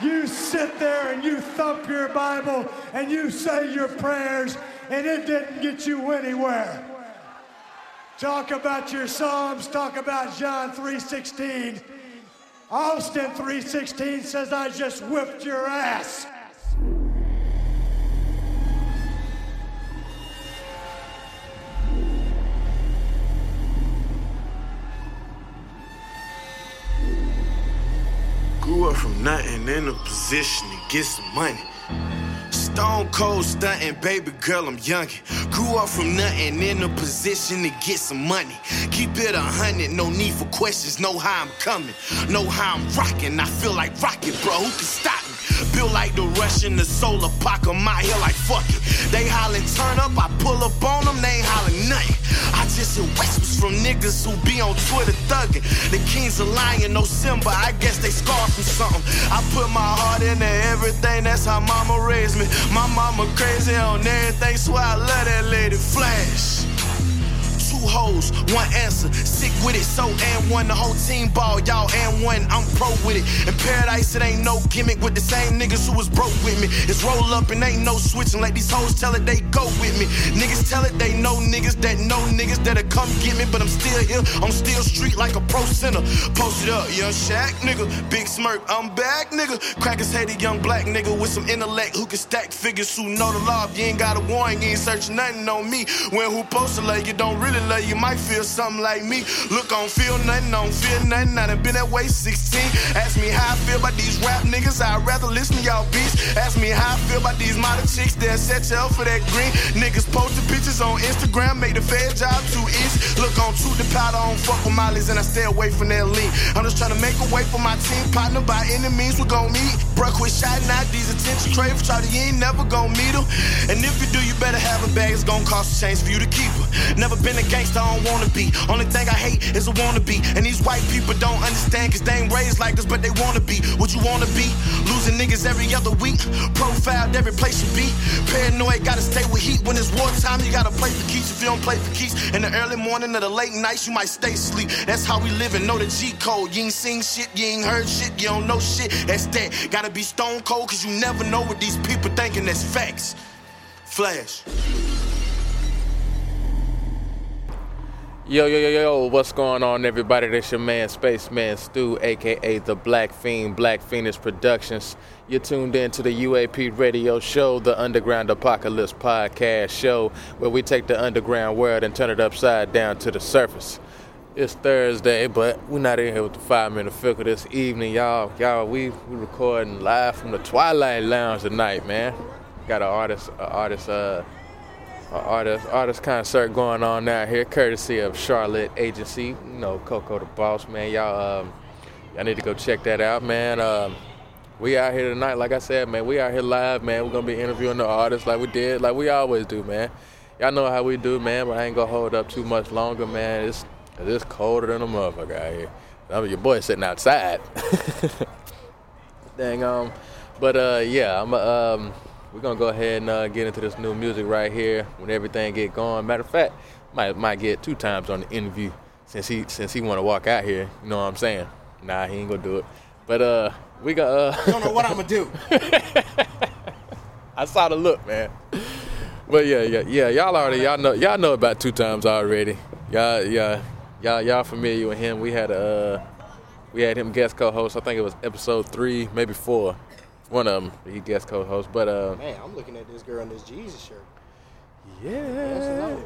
You sit there and you thump your Bible and you say your prayers, and it didn't get you anywhere. Talk about your Psalms, talk about John 3:16. Austin 3:16 says I just whipped your ass. From nothing in a position to get some money. Stone cold stunting, baby girl, I'm youngin'. Grew up from nothing in a position to get some money. Keep it a hundred, no need for questions. Know how I'm coming, know how I'm rocking. I feel like rocket, bro. Who can stop me? Built like the Russian, the solar pack. I'm out here like fuck it. They hollin' turn up, I pull up on them, they ain't hollin' nothing. I just hear whispers from niggas who be on Twitter thuggin'. The kings of lying, no Simba, I guess they scarred from something. I put my heart into everything, that's how mama raised me. My mama crazy on everything, so I love that lady flash. Two hoes, one answer. Sick with it, so and one. The whole team ball, y'all and one. I'm pro with it. In paradise, it ain't no gimmick with the same niggas who was broke with me. It's roll up and ain't no switching. Like these hoes tell it they go with me. Niggas tell it they know niggas that know niggas that'll come get me. But I'm still here, I'm still street like a pro center. Post it up, young Shaq, nigga. Big smirk, I'm back, nigga. Crackers hate a young black nigga with some intellect who can stack figures who know the law. If you ain't got a warrant, you ain't searching nothing on me. When who posted like you don't really you, might feel something like me. Look, I don't feel nothing, I don't feel nothing. I done been that way 16. Ask me how I feel about these rap niggas, I'd rather listen to y'all beats. Ask me how I feel about these model chicks, they'll set you up for that green. Niggas posting pictures on Instagram, make the fair job too easy. Look, on truth the powder, I don't fuck with mollies, and I stay away from that lean. I'm just trying to make a way for my team partner by any means we gon' meet. Bruh, quit shouting out these attention craving, try to you ain't never gon' meet them. And if you do, you better have a bag, it's gon' cost a change for you to keep her. Never been a gangster, I don't wanna be. Only thing I hate is a wannabe. And these white people don't understand, cause they ain't raised like us, but they wanna be. What you wanna be? Losing niggas every other week. Profiled every place you be. Paranoid, gotta stay with heat. When it's wartime, you gotta play for keeps. If you don't play for keeps, in the early morning or the late nights, you might stay asleep. That's how we living. Know the G code. You ain't seen shit, you ain't heard shit, you don't know shit. That's that. Gotta be stone cold, cause you never know what these people thinking that's facts. Flash. Yo, yo, yo, yo, what's going on, everybody? This your man, Spaceman Stu, aka The BlaquePheen, Black Phoenix Productions. You're tuned in to the UAP radio show, the Underground Apocalypse podcast show, where we take the underground world and turn it upside down to the surface. It's Thursday, but we're not in here with the five minute filter this evening, y'all. Y'all, we we recording live from the Twilight Lounge tonight, man. Got an artist, an artist, uh, artist, artist concert going on out here, courtesy of CharLitt Agency. You know, Coco the Boss, man. Y'all, um, y'all need to go check that out, man. Um, we out here tonight, like I said, man. We out here live, man. We're gonna be interviewing the artists like we did, like we always do, man. Y'all know how we do, man. But I ain't gonna hold up too much longer, man. It's it's colder than a motherfucker out here. I mean, your boy sitting outside. Dang, um, but uh, yeah, I'm um, we're gonna go ahead and uh, get into this new music right here when everything get going. Matter of fact, might might get two times on the interview since he since he want to walk out here. You know what I'm saying? Nah, he ain't gonna do it. But uh, we got uh. Don't know what I'm gonna do. I saw the look, man. But yeah, yeah, yeah. Y'all already y'all know y'all know about two times already. Y'all, yeah, y'all, y'all familiar with him? We had a uh, we had him guest co-host. I think it was episode three, maybe four. One of them, he guest co-host. But uh, Man, I'm looking at this girl in this Jesus shirt. Yeah.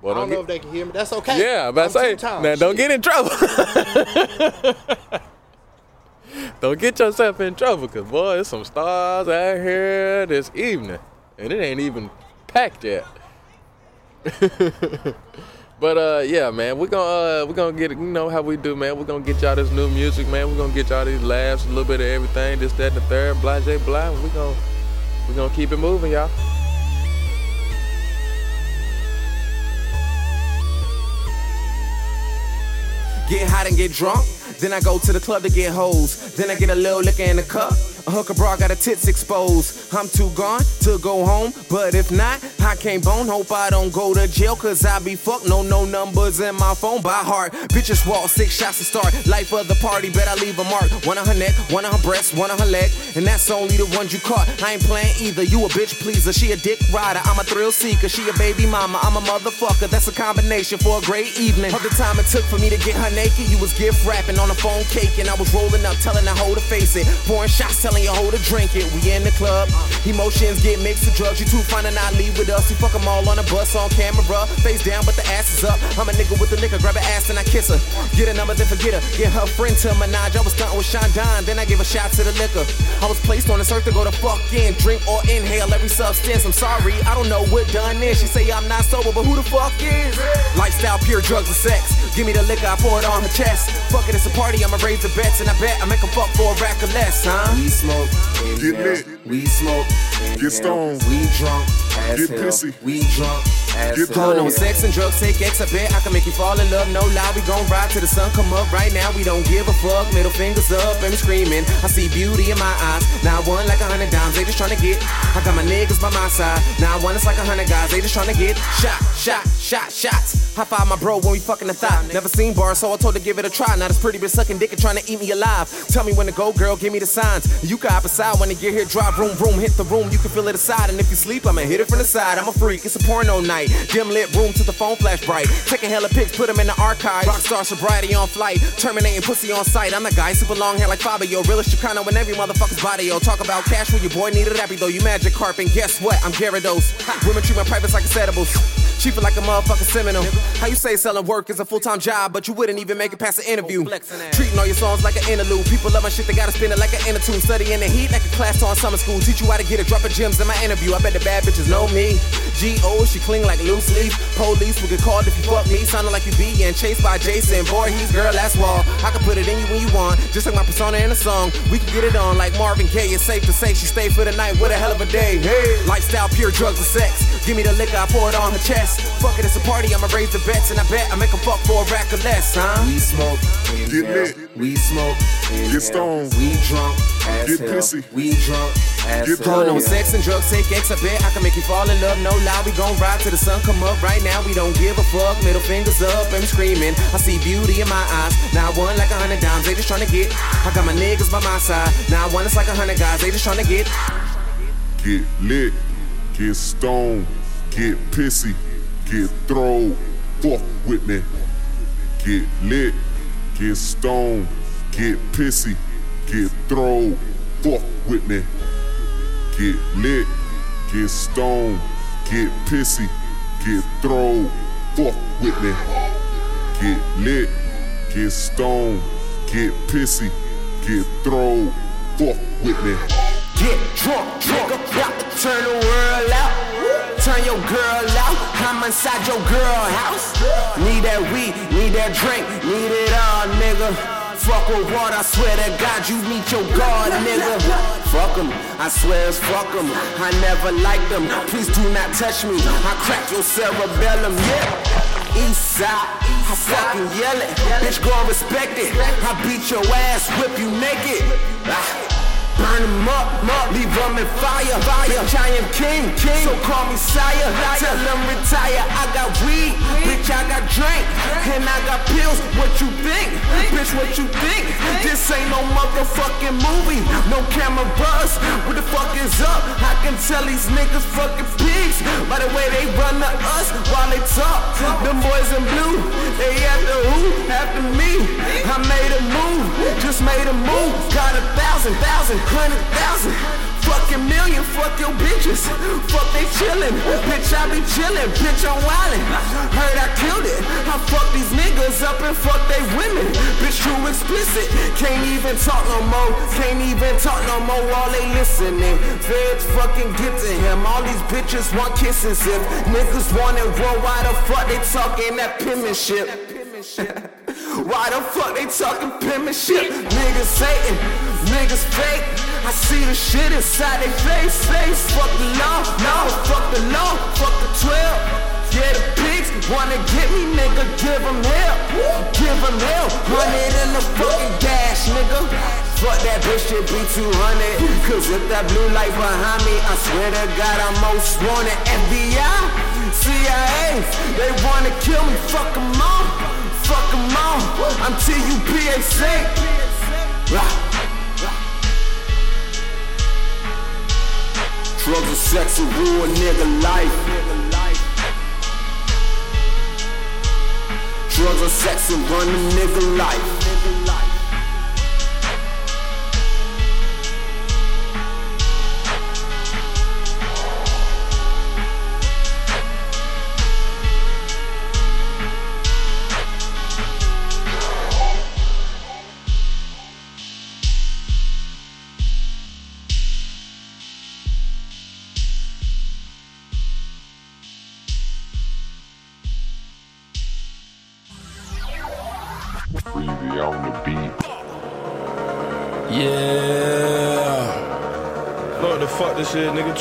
Well, I don't get- know if they can hear me. That's okay. Yeah, I'm about to say, now don't get in trouble. don't get yourself in trouble, cause boy, there's some stars out here this evening, and it ain't even packed yet. but uh, yeah, man, we're gonna uh, we're gonna get. You know how we do, man. We're gonna get y'all this new music, man. We're gonna get y'all these laughs, a little bit of everything, this, that, and the third, blah, blah, blah. We gonna we gonna keep it moving, y'all. Get hot and get drunk. Then I go to the club to get hoes. Then I get a little liquor in the cup. Uh, hooker bra got her tits exposed. I'm too gone to go home, but if not, I can't bone. Hope I don't go to jail, cause I be fucked. No, no numbers in my phone by heart. Bitches walk six shots to start. Life of the party, bet I leave a mark. One on her neck, one on her breast, one on her leg. And that's only the ones you caught. I ain't playing either. You a bitch pleaser, she a dick rider. I'm a thrill seeker, she a baby mama. I'm a motherfucker. That's a combination for a great evening. Of the time it took for me to get her naked, you was gift wrapping on the phone cake. And I was rolling up, telling her hoe to face it. Pouring shots, telling your hoe to drink it. We in the club. Emotions get mixed with drugs. You too fine to not leave with us. We fuck them all on a bus on camera. Face down, but the ass is up. I'm a nigga with the liquor. Grab her ass and I kiss her. Get a number, then forget her. Get her friend to Minaj. I was stunting with Sean Don. Then I gave a shot to the liquor. I was placed on this earth to go to fuck in. Drink or inhale every substance. I'm sorry, I don't know what done is. She say I'm not sober, but who the fuck is? Lifestyle, pure drugs and sex. Give me the liquor, I pour it on her chest. Fuck it, it's a party, I'ma raise the bets, and I bet I make a fuck for a rack of less, huh? Smoke, Get lit. We smoke. Get stoned. We drunk, as Get hell. pissy. We drunk, hell. Calling on sex and drugs, take X, I bet I can make you fall in love. No lie, we gon' ride till the sun come up. Right now, we don't give a fuck. Middle fingers up and we screaming. I see beauty in my eyes. Now one like a hundred dimes, they just tryna get. I got my niggas by my side. Now one is like a hundred guys, they just tryna get shot, shot, shot, shots. High five my bro when we fucking the thigh. Never seen bars, so I told her give it a try. Now as pretty, but sucking dick and trying to eat me alive. Tell me when to go, girl, give me the signs. You can hop aside when you get here, drive room, room, hit the room. You can feel it aside, and if you sleep, I'ma hit it from the side. I'm a freak, it's a porno night. Dim lit room to the phone flash bright. Taking hella pics, put them in the archive. Rockstar sobriety on flight, terminating pussy on sight. I'm the guy, super long hair like Fabio. Realest Chicano in every motherfucker's body, yo. Talk about cash when your boy needed happy though. You Magikarp, and guess what? I'm Gyarados. Women treat my privates like acceptables. feel like a motherfucking Seminole. How you say selling work is a full time job, but you wouldn't even make it past the interview. Oh, Treating all your songs like an interlude. People love my shit, they gotta spin it like an inner tune. Study in the heat like a class on summer school. Teach you how to get a drop of gems in my interview. I bet the bad bitches know me. G.O. she cling like loose leaf. Police will get called if you fuck me. Sounding like you be getting chased by Jason. Boy, he's girl, that's wall. I can put it in you when you want, just like my persona in a song. We can get it on like Marvin Gaye. It's safe to say she stayed for the night. What a hell of a day. Hey, lifestyle, pure drugs and sex. Give me the liquor, I pour it on her chest. Fuck it, it's a party, I'ma raise the bets, and I bet I make a fuck for a rack of less, huh? We smoke, inhale. lit. We smoke, get stoned. We drunk, as Get hell. pissy. We drunk, as Get hell. On sex and drugs, take X, I bet I can make you fall in love. No lie, we gon' ride till the sun come up. Right now, we don't give a fuck. Middle fingers up and screaming. I see beauty in my eyes. Now one like a hundred dimes, they just tryna get. I got my niggas by my side. Now one is like a hundred guys, they just tryna get. Get lit, get stoned, get pissy, get thrown. Fuck with me. Get lit, get stoned, get pissy, get thrown. Fuck with me. Get lit, get stoned, get pissy, get thrown. Fuck with me. Get lit, get stoned, get pissy, get thrown. Fuck with me. Get drunk, nigga, about to turn the world out. Turn your girl out, I'm inside your girl house. Need that weed, need that drink, need it all, nigga. Fuck with water, I swear to God, you meet your God, nigga. Fuck 'em, I swear it's fuck 'em. I never liked them, please do not touch me. I crack your cerebellum, yeah. East side, I fucking yell it. Bitch, go respect it. I beat your ass, whip you naked. Ah. Burn them up, up, leave them in fire, fire. Bitch, I am king, king. So call me sire. Tell them retire. I got weed, bitch, I got drink, and I got pills. What you think, bitch? What you think? This ain't no motherfucking movie, no camera buzz. What the fuck is up? I can tell these niggas fucking pigs by the way they run to us while they talk. Them boys in blue, they after who? After me. I made a move, just made a move. Got a thousand, thousand, hundred thousand. Fucking million, fuck your bitches. Fuck they chillin', bitch I be chillin', bitch I'm wildin'. Heard I killed it. I fuck these niggas up and fuck they women. Bitch too explicit. Can't even talk no more. Can't even talk no more while they listening. Feds fucking get to him. All these bitches want kisses. If niggas want it raw, why the fuck they talking that penmanship? Why the fuck they talking penmanship? Niggas hating, niggas fake. I see the shit inside their face, face. Fuck the law, no, fuck the law, fuck the 12. Yeah, the pigs wanna get me, nigga, give them hell. Give them hell. Hundred in the fucking dash, nigga. Fuck that bitch, shit be 200. Cause if that blue light behind me, I swear to God, I'm most wanted. FBI, CIA, they wanna kill me, fuck them all. Fuck them all. I'm TUPAC. Rah. Drugs and sex will ruin nigga life. Drugs and sex and run a nigga life.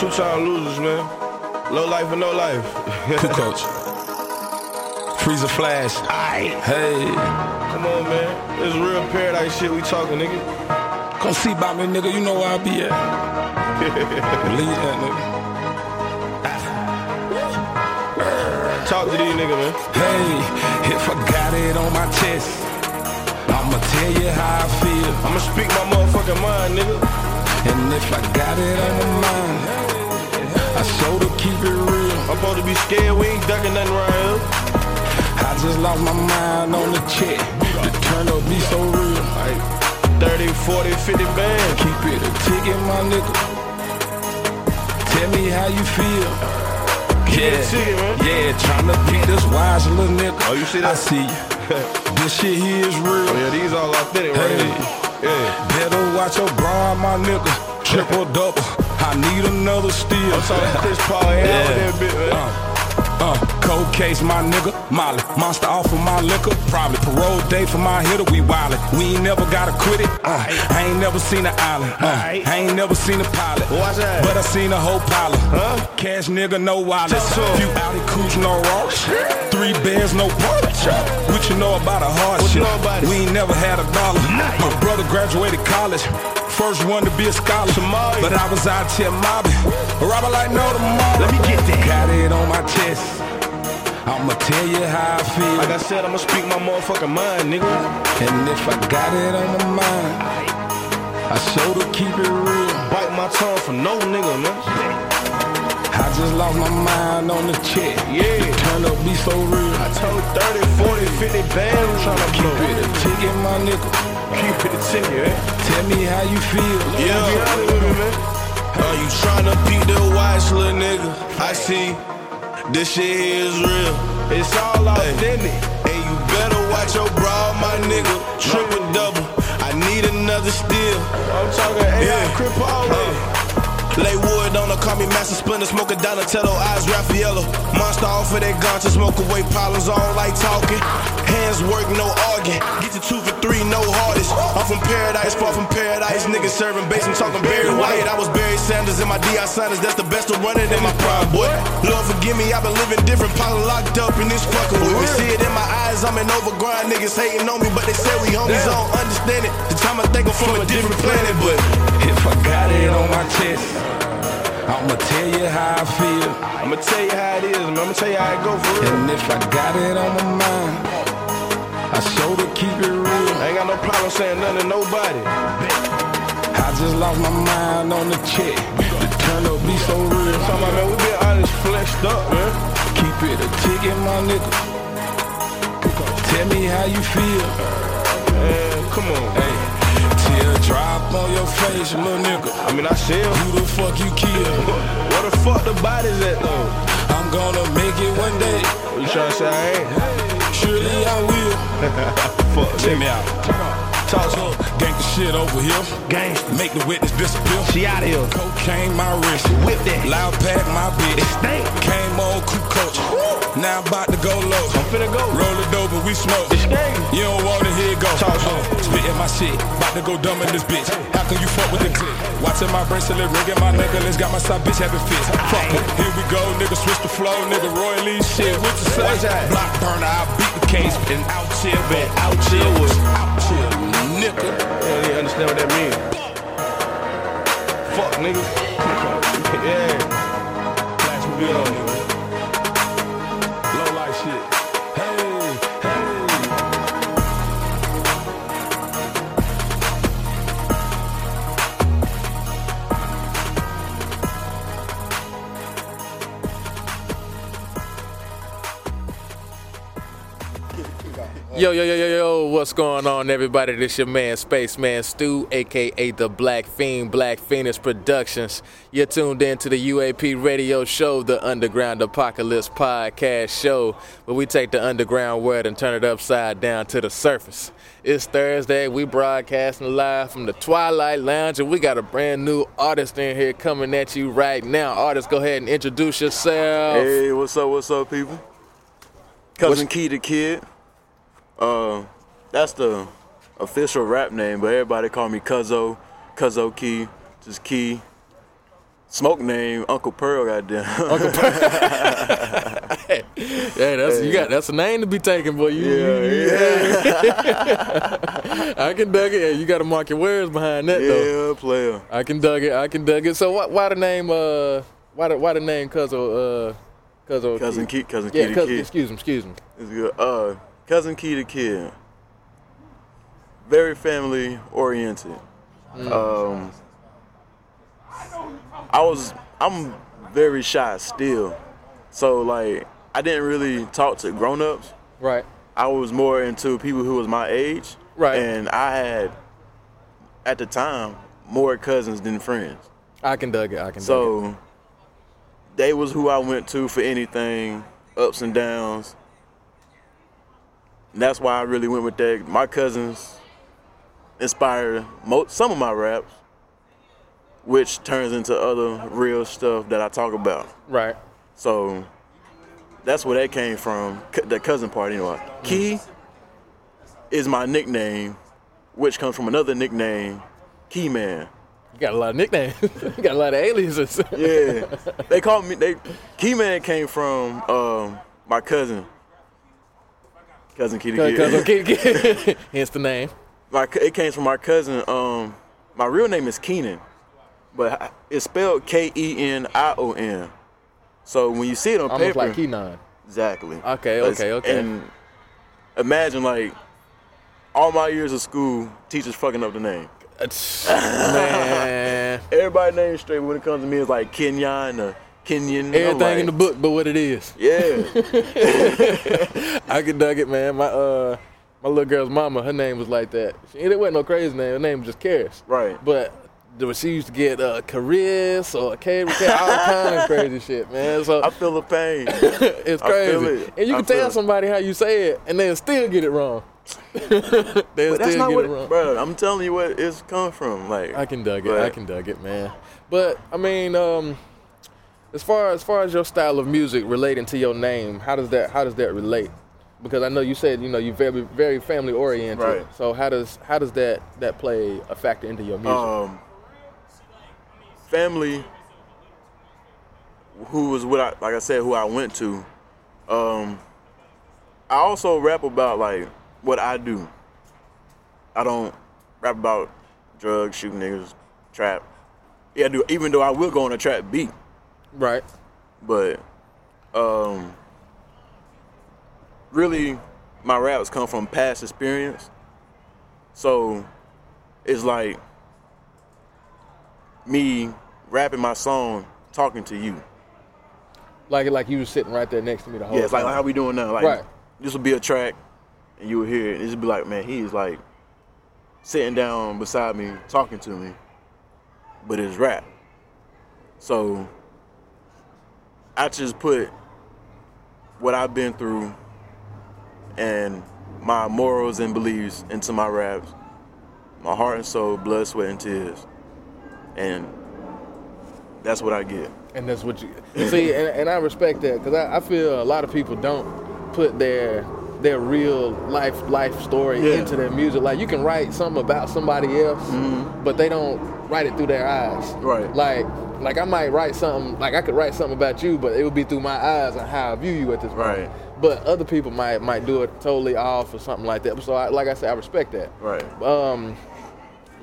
This is, nigga? Two time losers, man. Low life and no life. Kucoach. Freezer flash. Aight. Hey. Come on, man. This real paradise shit we talking, nigga. Come see about me, nigga. You know where I be at. Believe that, nigga. Talk to these nigga, man. Hey, if I got it on my chest, I'ma tell you how I feel. I'ma speak my motherfucking mind, nigga. And if I got it on my mind, I sure to keep it real. I'm supposed to be scared, we ain't ducking nothing right here. I just lost my mind on the check. The turn up be so real. Like 30, 40, 50 bands. Keep it a ticket, my nigga. Tell me how you feel. Yeah, it a ticket. Yeah, tryna beat this wise little nigga. Oh, you see that? I see you. this shit here is real. Oh, yeah, these all authentic right Hey. here. Yeah. Better watch your bra, my nigga. Triple double. I need another steal. I'm talking Chris Paul yeah. that bit, man. Uh, uh, cold case, my nigga. Molly, monster off of my liquor. Probably parole day for my hitter. We wildin'. We ain't never gotta quit it. Uh, I ain't never seen an island. Uh, I ain't never seen a pilot. Watch that. But I seen a whole pilot. Huh? Cash nigga, no wallet. Talk to 'em. Few Audi coupe, no Ross. Three bears, no porch. What you know about a hard What you know about it? We ain't never had a dollar. My brother graduated college. First one to be a scholar. But I was out here mobbing. Robber like no tomorrow. Let me get that. Got it on my chest. I'ma tell you how I feel. Like I said, I'ma speak my motherfucking mind, nigga. and if I got it on my mind, I sure to keep it real. Bite my tongue for no nigga, man. I just lost my mind on the check. Yeah. Turn up be so real. I told 30, 40, 50 bands tryna Keep blow. it a ticket, my nigga. Keep it man. Tell me how you feel. Yeah. Be honest with me, man. Are you tryna beat the watch, little nigga? I see. This shit here is real. It's all authentic. And you better watch your bra, my nigga. Triple double. I need another steal. I'm talking AI Yeah. Chris Paul. Lay wood on her, call me Master Splinter, smoking Donatello, eyes Raffaello. Monster off of that gun to smoke away pollen's on like talking. Hands work, no arguing. Get you two for three, no hardest. I'm from paradise, far from paradise. Niggas serving bass, I'm talking Barry White. I was Barry Sanders in my DI Sanders, that's the best of running in my prime, boy. Lord forgive me, I've been living different, probably locked up in this fucking me. See it in my eyes, I'm an overgrind. Niggas hating on me, but they say we homies, I don't understand it. The time I think I'm from a different planet, but If I got it on my chest, I'ma tell you how I feel. I'ma tell you how it is, man. I'ma tell you how it go for real. And if I got it on my mind, I sure to keep it real. I ain't got no problem saying nothing to nobody. I just lost my mind on the check. The turn up be so real. Talking about, man, we been honest, flexed up, man. Keep it a ticket, my nigga. Tell me how you feel. Man, come on. Hey, drop on your face, little nigga. I mean, I said, Who the fuck you kill? where the fuck the bodies at, though? I'm gonna make it one day. You tryna say I ain't? Surely I will. Fuck, Check me out. Talk to gang the shit over here. Gangsta. Make the witness disappear. She out here. Cocaine my wrist. Whip that. Loud pack my bitch. Stank. Came on cool coach. Now I'm about to go low. I'm finna go. Roll it dope and we smoke. It's gang. You don't want to hear it go. Talk to Uh. Spitting my shit. About to go dumb in this bitch. How can you fuck with the click? Watching my bracelet ringing my necklace. Got my side bitch having fits. Fuck it. Here we go. Nigga switch the flow. Nigga Roy Lee shit. What you say? Block burner. I beat the case. And out chill. Been out chill. Out chill. Nigga. You don't even understand what that means. Fuck, nigga. yeah. Flash me on, nigga. Yo, yo, yo, yo, yo, what's going on, everybody? This your man, Spaceman Stu, aka the BlaquePheen, Black Phoenix Productions. You're tuned in to the UAP radio show, the Underground Apocalypse podcast show, where we take the underground world and turn it upside down to the surface. It's Thursday, we broadcasting live from the Twilight Lounge, and we got a brand new artist in here coming at you right now. Artist, go ahead and introduce yourself. Hey, what's up? What's up, people? Cousin Key Tha Kidd. Uh, that's the official rap name, but everybody call me Cuzzo, Cuzzo Key, just Key. Smoke name Uncle Pearl, goddamn. Uncle Pearl. Yeah, that's you got that's a name to be taken, boy. You, Yeah, yeah. I can dug it. Yeah, you got to mark your words behind that though. yeah, player. I can dug it. I can dug it. So why, why the name? Uh, why the why the name Cuzzo? Uh, Cuzzo. Cousin Key, Cousin Key Yeah, Kid. excuse him. Excuse him. It's good. Uh, Cousin Key Tha Kidd. Very family oriented. Um, I was, I'm very shy still. So, like, I didn't really talk to grown ups. Right. I was more into people who was my age. Right. And I had, at the time, more cousins than friends. I can dug it. I can. dug it. So they was who I went to for anything, ups and downs. And that's why I really went with that. My cousins inspired mo- some of my raps, which turns into other real stuff that I talk about. right. So that's where that came from, the cousin part anyway. Key is my nickname, which comes from another nickname, Key Man. You got a lot of nicknames. you got a lot of aliases. Yeah, they called me. They Key Man came from um, my cousin, cousin Kitty Cuz- Kid. Cuzzo Kid- Kid. Hence the name. my it came from my cousin. Um, my real name is Keenan, but it's spelled K E N I O N. So when you see it on Almost paper, like Keenan. exactly. Okay, okay, okay. And imagine like all my years of school, teachers fucking up the name. Man, Everybody name straight when it comes to me is like Kenyon or Kenyon. I'm everything like, in the book, but what it is. Yeah. I can dug it, man. My uh, my little girl's mama, her name was like that. She, it wasn't no crazy name. Her name was just Karis. Right. But the- she used to get uh, Caris or K, all kind of crazy shit, man. So I feel the pain. it's crazy, it. and you I can tell it. somebody how you say it, and they'll still get it wrong. they'll still not get what, it wrong. bro. I'm telling you what it's coming from. Like I can dug it. but- I can dug it, man. But I mean, um, as far as far as your style of music relating to your name, how does that how does that relate? Because I know you said you know you're very very family oriented. Right. So how does how does that that play a factor into your music? Um, family, who was what I like I said, who I went to. Um, I also rap about like what I do. I don't rap about drugs, shooting niggas, trap. Yeah, I do. Even though I will go on a trap beat, right. but um, really, my raps come from past experience. So it's like me rapping my song, talking to you. Like like you was sitting right there next to me the whole Yeah, it's like time. how we doing now. Like Right. this would be a track, and you would hear it. This would be like, man, he's like sitting down beside me, talking to me, but it's rap. So I just put what I've been through and my morals and beliefs into my raps, my heart and soul, blood, sweat, and tears, and that's what I get. And that's what you see, and, and I respect that because I, I feel a lot of people don't put their their real life life story Yeah. into their music. Like you can write something about somebody else, but they don't write it through their eyes. Mm-hmm. Right. Like like I might write something like I could write something about you, but it would be through my eyes and how I view you at this point. Right. But other people might might do it totally off or something like that. So I, like I said, I respect that. Right. Um,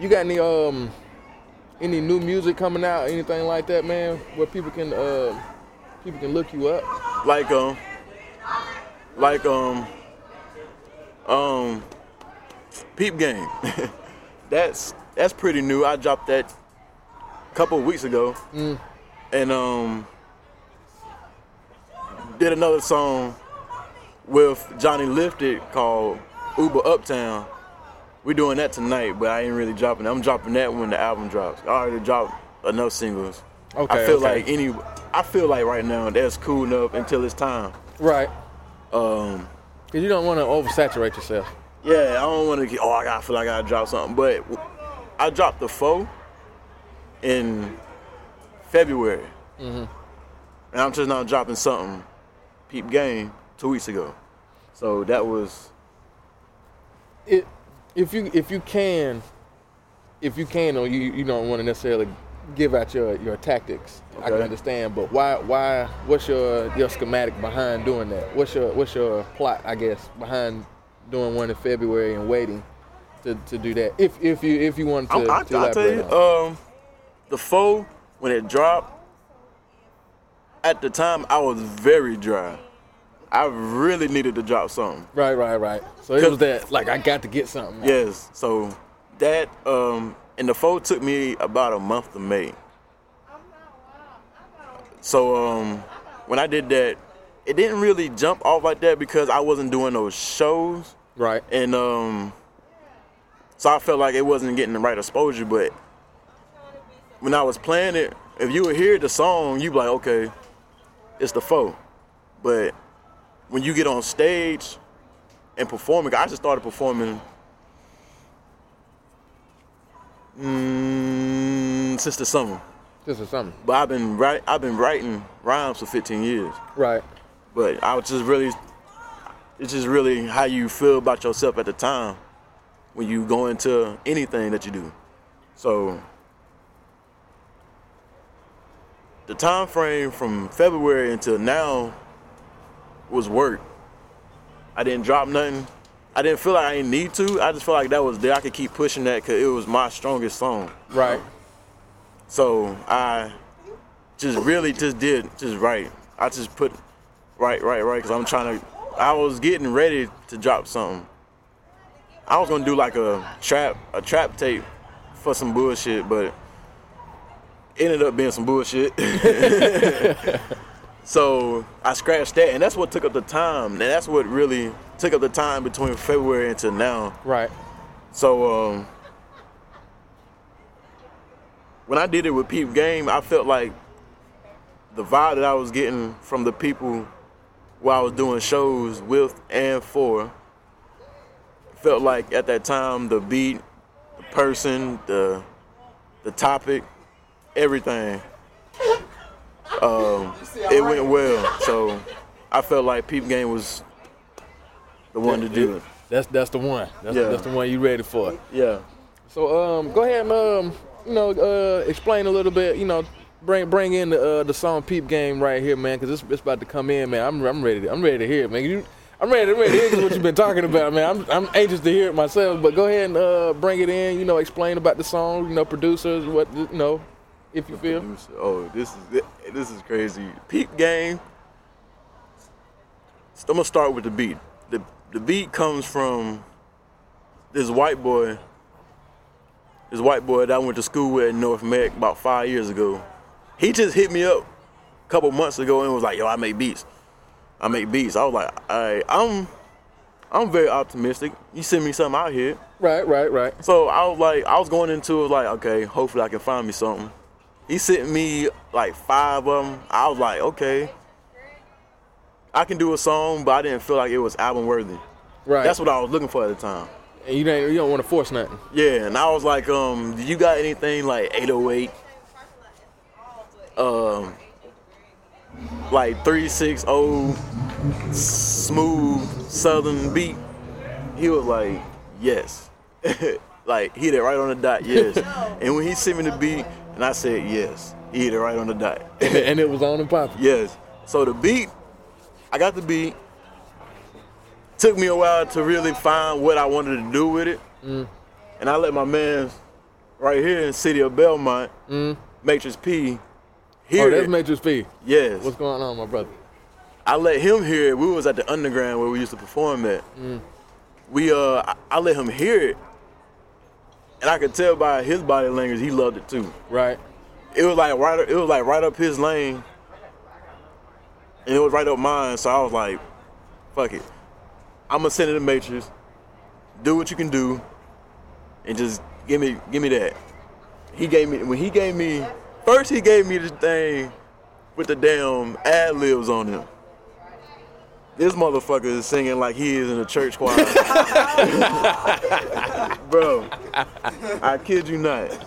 You got any um any new music coming out, anything like that, man, where people can uh people can look you up? Like um, like um, um, Peep Game. that's that's pretty new. I dropped that a couple of weeks ago, Mm. and um, did another song with Johnny Lifted called Uber Uptown. We're doing that tonight, but I ain't really dropping. it. I'm dropping that when the album drops. I already dropped enough singles. Okay, I feel okay. like any. I feel like right now that's cool enough until it's time. Right. Um, Cause you don't want to oversaturate yourself. yeah, I don't want to get. Oh, I gotta feel like I gotta drop something. But I dropped the foe in February, Mm-hmm. and I'm just now dropping something. Peep Game two weeks ago, so that was It if you if you can if you can or you you don't want to necessarily give out your your tactics. I can understand, but why why what's your your schematic behind doing that? What's your what's your plot, I guess, behind doing one in February and waiting to, to do that? If if you if you want to, I, I, to I'll tell you, um, the foe when it dropped. At the time, I was very dry. I really needed to drop something. Right, right, right. So it was that like I got to get something. Yes. So that um and the foe took me about a month to make. So um when I did that, it didn't really jump off like that because I wasn't doing those shows. Right. And um so I felt like it wasn't getting the right exposure, but when I was playing it, if you would hear the song, you'd be like, okay, it's the foe. But when you get on stage and performing, I just started performing mm, since the summer. This is something. But I've been write, I've been writing rhymes for 15 years. Right. But I was just really, it's just really how you feel about yourself at the time when you go into anything that you do. So the time frame from February until now was work. I didn't drop nothing. I didn't feel like I didn't need to. I just felt like that was there. I could keep pushing that because it was my strongest song. Right. So I just really just did just right. I just put right, right, right because I'm trying to. I was getting ready to drop something. I was gonna do like a trap, a trap tape for some bullshit, but it ended up being some bullshit. so I scratched that, and that's what took up the time, and that's what really took up the time between February until now. Right. So um, when I did it with Peep Game, I felt like the vibe that I was getting from the people while I was doing shows with and for felt like at that time the beat, the person, the the topic, everything. Um, it went well. So I felt like Peep Game was the one to do it. That's that's the one. That's, Yeah. that's the one you ready for. Yeah. So um, go ahead and um, you know, uh, explain a little bit. You know, bring bring in the uh, the song "Peep Game" right here, man, because it's, it's about to come in, man. I'm I'm ready. To, I'm ready to hear it, man. You, I'm ready, ready to hear what you've been talking about, man. I'm I'm anxious to hear it myself. But go ahead and uh, bring it in. You know, explain about the song. You know, producers, what you know, if you feel. Oh, this is this is crazy. Peep game. I'm gonna start with the beat. the The beat comes from this white boy. This white boy that I went to school with in North Mac about five years ago. He just hit me up a couple months ago and was like, "Yo, I make beats. I make beats." I was like, "All right, I'm, I'm very optimistic. You send me something out here." Right, right, right. So I was like, I was going into it like, okay, hopefully I can find me something. He sent me like five of them. I was like, okay, I can do a song, but I didn't feel like it was album worthy. Right. That's what I was looking for at the time. And you don't you don't want to force nothing. Yeah, and I was like, um, do you got anything like 808? Um, like 360 smooth southern beat? He was like, yes. like he hit it right on the dot, yes. and when he sent me the beat, and I said yes, he hit it right on the dot. and it was on and popping. Yes. So the beat, I got the beat. Took me a while to really find what I wanted to do with it. Mm. And I let my man right here in city of Belmont, Matrix P. Here, oh, that's Matrix P. yes. What's going on, my brother? I let him hear it. We was at the underground where we used to perform at. We uh, I, I let him hear it, and I could tell by his body language he loved it too. Right. It was like right, it was like right up his lane, and it was right up mine. So I was like, "Fuck it, I'm gonna send it to Matrix. Do what you can do, and just give me, give me that." He gave me when he gave me first. He gave me the thing with the damn ad libs on him. This motherfucker is singing like he is in a church choir. Bro, I kid you not.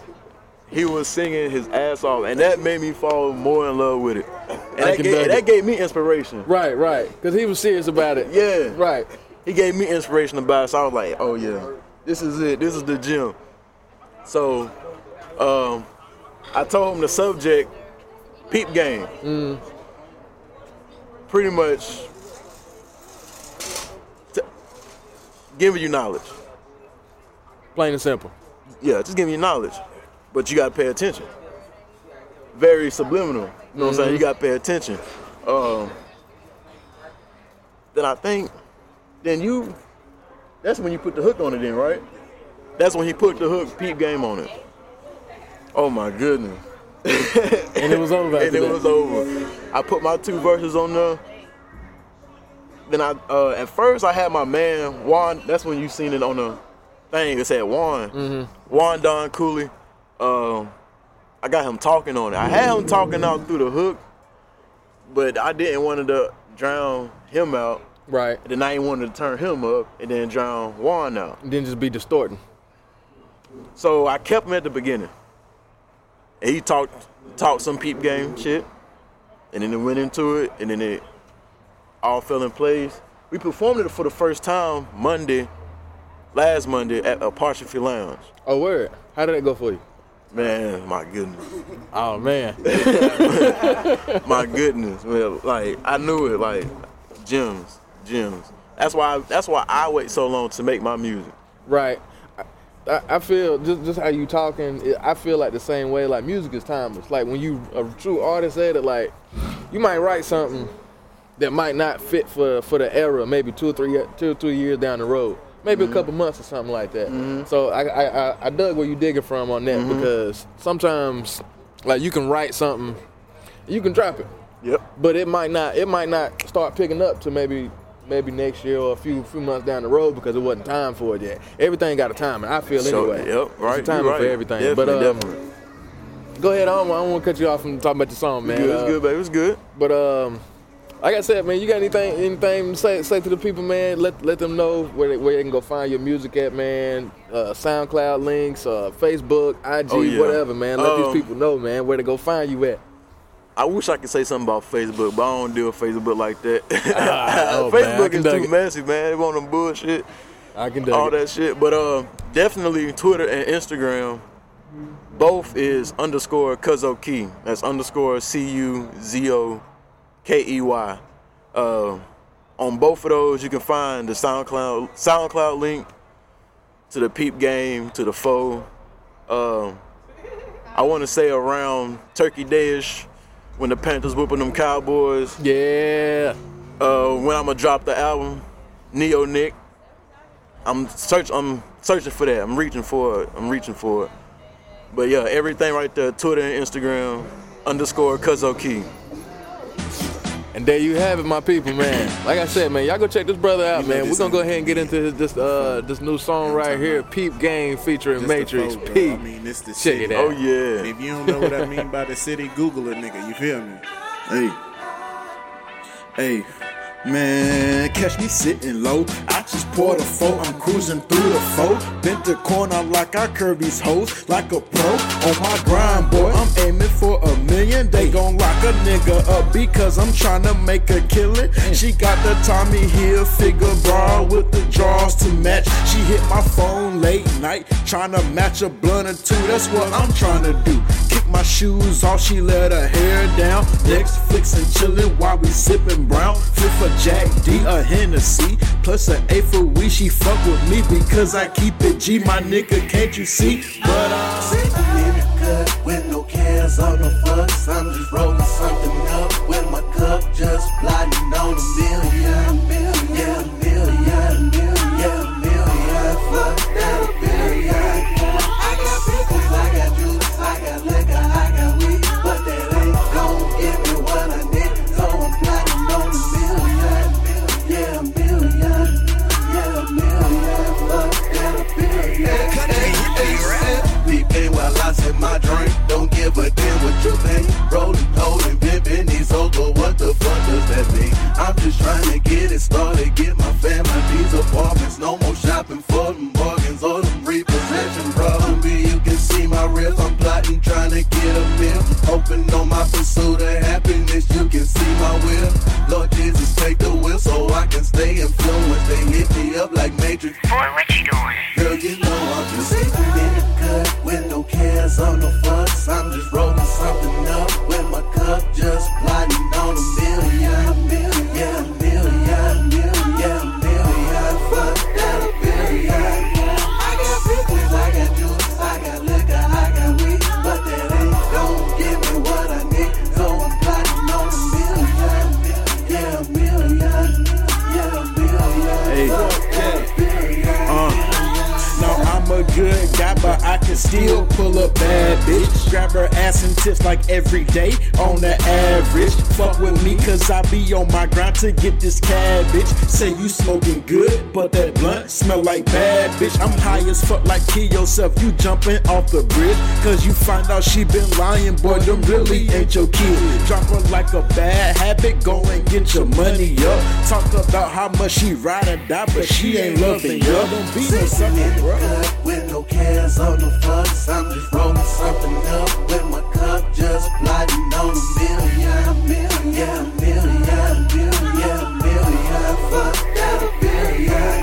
He was singing his ass off, and that made me fall more in love with it. And that gave, dig that gave me inspiration. Right, right. Because he was serious about it. Yeah. Right. He gave me inspiration about it, so I was like, oh yeah, this is it. This is the gym. So, um, I told him the subject, peep game. Mm. Pretty much giving you knowledge. Plain and simple. Yeah, just giving you knowledge. But you gotta pay attention. Very subliminal. You know what I'm saying? You gotta pay attention. Um, then I think, then you, that's when you put the hook on it then, right? That's when he put the hook peep game on it. Oh my goodness. And it was over and it was over. I put my two verses on there. Then I, uh, at first I had my man Juan. That's when you seen it on the thing. It said Juan, Mm-hmm. Juan Don Cooley. Um, I got him talking on it. I had him talking out through the hook, but I didn't want to drown him out. Right. And then I ain't wanted to turn him up and then drown Juan out. And then just be distorting. So I kept him at the beginning. And he talked talked some peep game shit. And then it went into it and then it all fell in place. We performed it for the first time Monday, last Monday at a Apostrophe Lounge. Oh, word. How did it go for you? Man, my goodness. Oh, man. my goodness. Well, like I knew it, like gems, gems. That's why that's why I wait so long to make my music. Right. I, I feel just just how you talking. I feel like the same way. Like music is timeless. Like when you a true artist said it, like you might write something that might not fit for for the era. Maybe two or three two or three years down the road. Maybe a couple months or something like that. So I, I I- I dug where you digging from on that because sometimes like you can write something, you can drop it. Yep. But it might not it might not start picking up to maybe maybe next year or a few few months down the road because it wasn't time for it yet. Everything got a timing. I feel So, anyway. yep, right, It's a timing right. for everything. Definitely, but um, definitely. go ahead. I don't, I don't want to cut you off from talking about the song, man. Good, it's Uh, good, baby. It's good. But um, like I said, man, you got anything anything to say say to the people, man? Let let them know where they, where they can go find your music at, man. Uh, SoundCloud links, uh, Facebook, IG, Oh, yeah. whatever, man. Let Um, these people know, man, where to go find you at. I wish I could say something about Facebook, but I don't deal with Facebook like that. oh, Facebook is too it. messy, man. They want them bullshit, I can all it. that shit. But uh, definitely Twitter and Instagram, both is underscore Cuzzo Key. That's underscore C U Z O K E Y. Uh, on both of those, you can find the SoundCloud SoundCloud link to the Peep Game to the Foe. Um, I want to say around Turkey Day-ish when the Panthers whooping them Cowboys. Yeah. Uh, when I'm gonna drop the album, Neo Nick. I'm search. I'm searching for that. I'm reaching for it. I'm reaching for it. But yeah, everything right there. Twitter and Instagram underscore Cuzzo Key. And there you have it, my people, man. Like I said, man, y'all go check this brother out, You man. We're gonna go ahead and get into his, this uh this new song right here, Peep Game featuring This the Matrix folk, bro. Peep. I mean, this the Check city. it out. Oh yeah. And if you don't know what I mean by the city, Google it, nigga. You feel me? Hey. Hey. Man, catch me sitting low. I just poured a four. I'm cruising through the four. Bent the corner like I curve these hoes like a pro. On my grind, boy. I'm aiming for a million they gon' lock a nigga up because I'm trying to make a killing. Mm. She got the Tommy Hilfiger bra with the drawers to match. She hit my phone late night trying to match a blunt or two. That's what I'm trying to do. Kick my shoes off, she let her hair down. Netflix and chillin' while we sippin' brown. Flip for Jack D, a Hennessy, plus an A for we. She fuck with me because I keep it G, my nigga. Can't you see? But uh, Sitting in the cut with no cares on the fucks. I'm just rolling something up with my cup, just plotting on a million. Peeping while I sip my drink. Don't give a damn what you think. Rolling, holding, pimping these hoes, but what the fuck does that mean? I'm just trying to get it started, get my family these apartments. No more shopping for them bargains or them repossession problems. Me, you can see my riff. I'm plotting, trying to get a meal. Hoping on my pursuit of happiness, you can see my will. Lord Jesus, take the wheel so I can stay influenced. They hit me up like Matrix. Boy, what you doing? Girl, you know I'm just on no fucks. I'm just rolling something up with my cup, just plotting on a Grab her ass and tips like every day on the average. Fuck with me, cause I be on my grind to get this cabbage. Say you smoking good, but that blunt smell like bad bitch. I'm high as fuck, like kill yourself. You jumping off the bridge, cause you find out she been lying, boy. Them really ain't your kid. Drop her like a bad habit, go and get your money up. Talk about how much she ride or die, but she ain't loving you. Don't be no sucker, bro. Cut with no cares on the fucks. I'm just rolling something up with my cup, just plotting on a million. Million. Yeah, a million. Fuck that.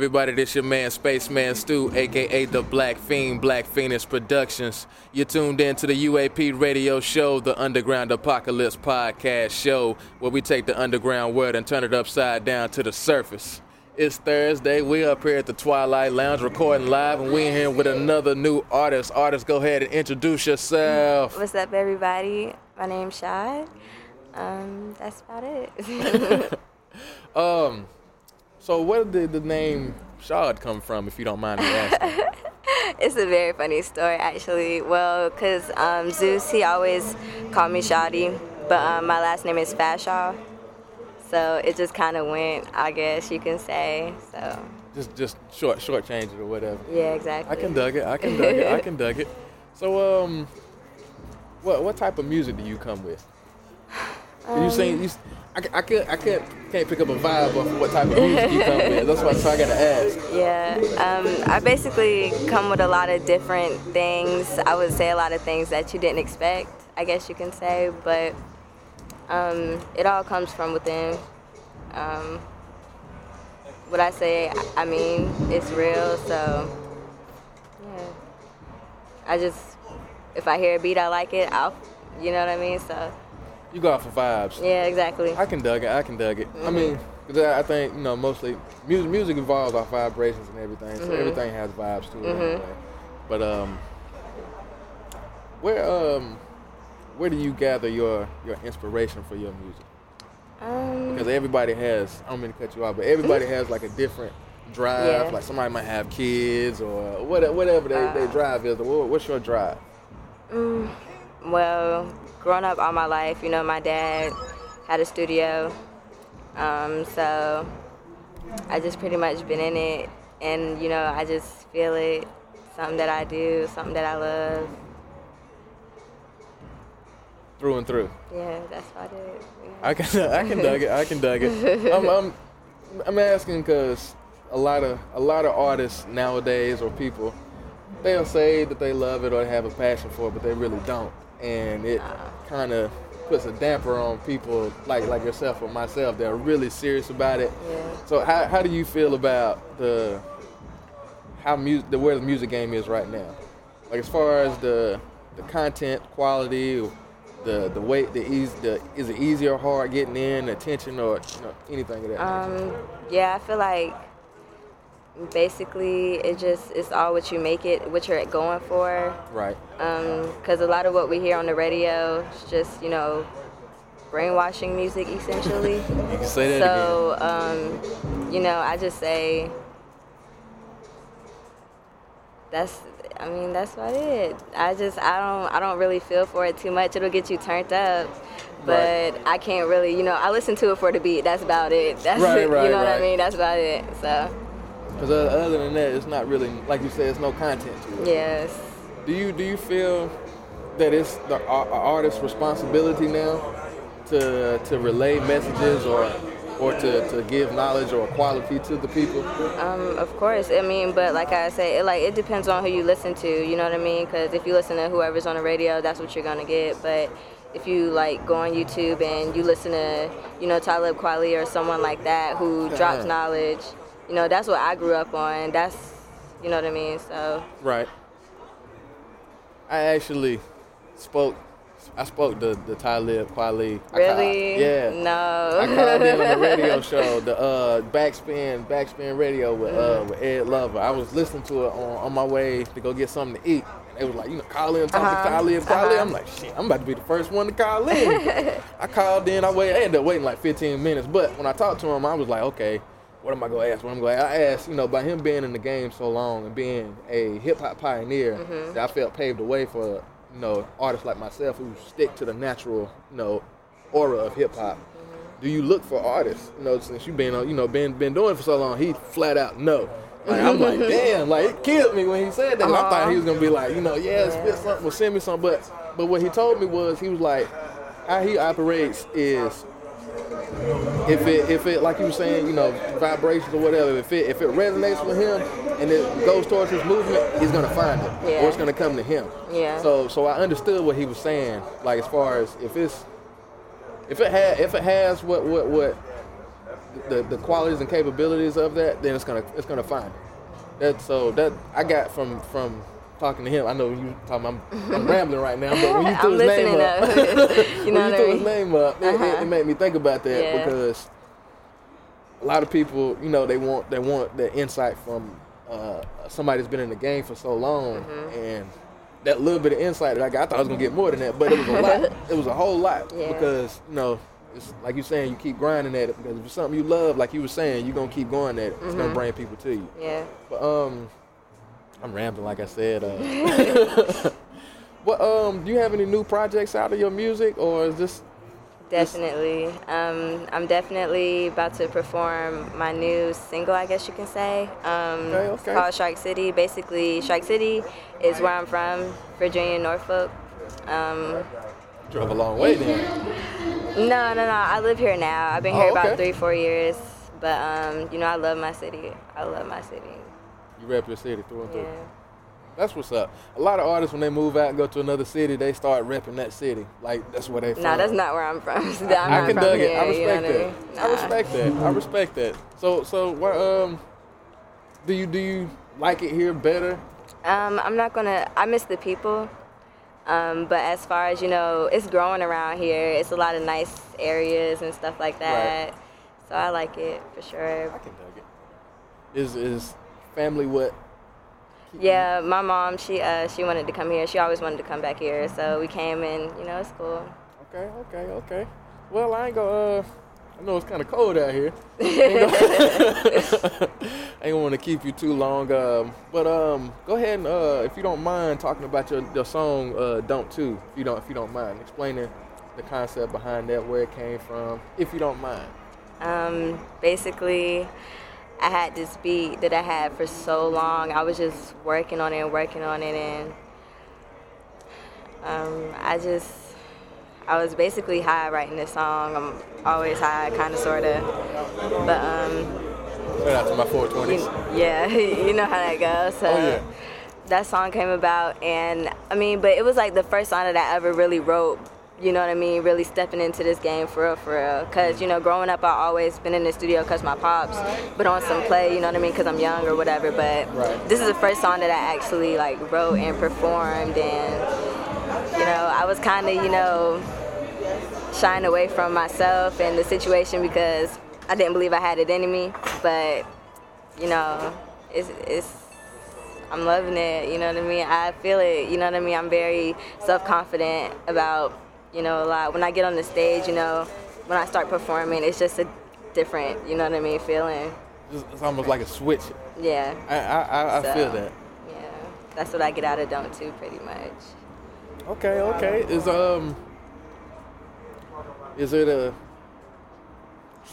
Everybody? This your man, Spaceman Stu, aka The BlaquePheen, Black Phoenix Productions. You're tuned in to the UAP radio show, the Underground Apocalypse podcast show, where we take the underground world and turn it upside down to the surface. It's Thursday. We up here at the Twilight Lounge recording live, and we in here with another new artist. Artist, go ahead and introduce yourself. What's up, everybody? My name's Shawd. Um, that's about it. Um, so where did the name Shawd come from, if you don't mind me asking? it's a very funny story, actually. Well, because um, Zeus, he always called me Shadi, but um, my last name is Fashaw. So it just kind of went, I guess you can say. So just just short short change it or whatever. yeah, exactly. I can dug it. I can dug it. I can dug it. So um, what what type of music do you come with? Are you saying you? I, I can't I can't can't pick up a vibe of what type of music you come with. That's why so I gotta ask. Yeah, um, I basically come with a lot of different things. I would say a lot of things that you didn't expect, I guess you can say, but um, it all comes from within. Um, what I say, I mean, it's real, so yeah. I just, if I hear a beat, I like it, I'll, you know what I mean? So, You go off of vibes. yeah, exactly. I can dug it. I can dug it. I Mhm. mean, 'cause I I think you know mostly music music evolves off vibrations and everything, so Mhm. everything has vibes to it. Mhm. Anyway. But um, where um, where do you gather your your inspiration for your music? Um, Because everybody has. I don't mean to cut you off, but everybody has like a different drive. Yeah. Like somebody might have kids or whatever, whatever they, Uh. their drive is. What's your drive? Mm, well, growing up all my life, you know, my dad had a studio. Um, so I just pretty much been in it. And, you know, I just feel it. Something that I do, something that I love. Through and through. Yeah, that's about it. I can I can dug it. I can dug it. I'm I'm, I'm asking because a lot of a lot of artists nowadays or people they'll say that they love it or they have a passion for it, but they really don't, and it kind of puts a damper on people like like yourself or myself that are really serious about it. Yeah. So how how do you feel about the how music the where the music game is right now? Like as far as the the content quality, the the way the ease the is it easy or hard getting in attention or you know, anything of that. nature? Um, yeah, I feel like basically it just it's all what you make it, what you're going for. Right. Because a lot of what we hear on the radio is just you know brainwashing music essentially. You can say that so um, you know, I just say that's. I mean, that's about it. I just I don't I don't really feel for it too much. It'll get you turned up, but I can't really you know I listen to it for the beat. That's about it. That's Right, it. right, you know what I mean? That's about it. So Because other than that, it's not really like you said. It's no content to it. yes. Do you do you feel that it's the ar- artist's responsibility now to to relay messages or or to, to give knowledge or quality to the people? Um, of course. I mean, but like I say, it, like it depends on who you listen to. You know what I mean? Because if you listen to whoever's on the radio, that's what you're gonna get. But if you like go on YouTube and you listen to, you know, Talib Kweli or someone like that who drops knowledge, you know, that's what I grew up on. That's, you know what I mean? So Right. I actually spoke I spoke to the Talib Kweli. Really? called- yeah. No. I called in on the radio show, the uh, Backspin Backspin Radio with uh, with Ed Lover. I was listening to it on, on my way to go get something to eat. And they was like, you know, call in, talk Uh-huh. to Talib Kweli. Uh-huh. I'm like, shit, I'm about to be the first one to call in. I called in. I waited. I ended up waiting like 15 minutes. But when I talked to him, I was like, okay, what am I gonna ask? What am I gonna ask? I asked, you know, by him being in the game so long and being a hip hop pioneer, Mhm. that I felt paved the way for you know artists like myself who stick to the natural, you know, aura of hip hop. Do you look for artists? You know, since you've been, you know, been been doing it for so long, he flat out no. Like, I'm like, damn, like it killed me when he said that. I thought he was gonna be like, you know, yeah, spit something or send me something. But but what he told me was he was like, how he operates is if it if it like you were saying, you know, vibrations or whatever, if it if it resonates with him and it goes towards his movement, he's gonna find it. Yeah. Or it's gonna come to him. Yeah. So so I understood what he was saying, like as far as if it's if it had if it has what what what the, the qualities and capabilities of that, then it's gonna it's gonna find it. That so that I got from from talking to him. I know you talking. I'm, I'm rambling right now, but when you threw his name up. You know when you I threw his name up, it, it, Uh-huh. it made me think about that Yeah. because a lot of people, you know, they want they want the insight from uh, somebody that's been in the game for so long, Mm-hmm. and that little bit of insight that I got, I thought I was gonna get more than that, but it was a lot. it was a whole lot Yeah. because you know. It's like you're saying, you keep grinding at it because if it's something you love, like you were saying, you're gonna keep going at it. It's gonna Mhm. bring people to you. Yeah. But um, I'm rambling, like I said. Uh, what um, do you have any new projects out of your music, or is this Definitely. Um, I'm definitely about to perform my new single, I guess you can say. Um, Okay, It's called Shark City. Basically, Shark City is where I'm from, Virginia, Norfolk. Um, drove a long way then? no, no, no. I live here now. I've been Oh, here okay. about three, four years. But, um, you know, I love my city. I love my city. You rep your city through and through. Yeah. That's what's up. A lot of artists, when they move out and go to another city, they start repping that city. Like that's where they. No, from. that's not where I'm from. I'm I not can dug it. I you know respect what I that. mean? I respect that. I respect that. So, so what? Um, do you do you like it here better? Um, I'm not gonna. I miss the people. Um, but as far as you know, it's growing around here. It's a lot of nice areas and stuff like that. Right. So I like it for sure. I can dug it. Is is family what? Yeah, my mom, she uh, she wanted to come here. She always wanted to come back here. So we came and you know it's cool. Okay, okay, okay. Well, I ain't gonna. Uh, I know it's kind of cold out here. I ain't want to keep you too long. Um, but um, go ahead and uh, if you don't mind talking about your, your song uh, "Don't Too," if you don't if you don't mind explaining the concept behind that, where it came from, if you don't mind. Um, basically, I had this beat that I had for so long. I was just working on it and working on it, and um, I just, I was basically high writing this song. I'm always high, kind of, sort of. But, um, Shout out to my 420s. you, yeah, you know how that goes. So Oh, yeah. that song came about, and I mean, but it was like the first song that I ever really wrote. You know what I mean? Really stepping into this game for real, for real. Cause you know, growing up, I always been in the studio cause my pops, but on some play. You know what I mean? Cause I'm young or whatever. But Right. this is the first song that I actually like wrote and performed, and you know, I was kind of you know shying away from myself and the situation because I didn't believe I had it in me. But you know, it's it's I'm loving it. You know what I mean? I feel it. You know what I mean? I'm very self confident about you know a lot. When I get on the stage, you know, when I start performing, it's just a different. You know what I mean? Feeling. It's, it's almost like a switch. Yeah. I I, I, So, feel that. Yeah. That's what I get out of Don't Too, pretty much. Okay, okay. Is um, is it a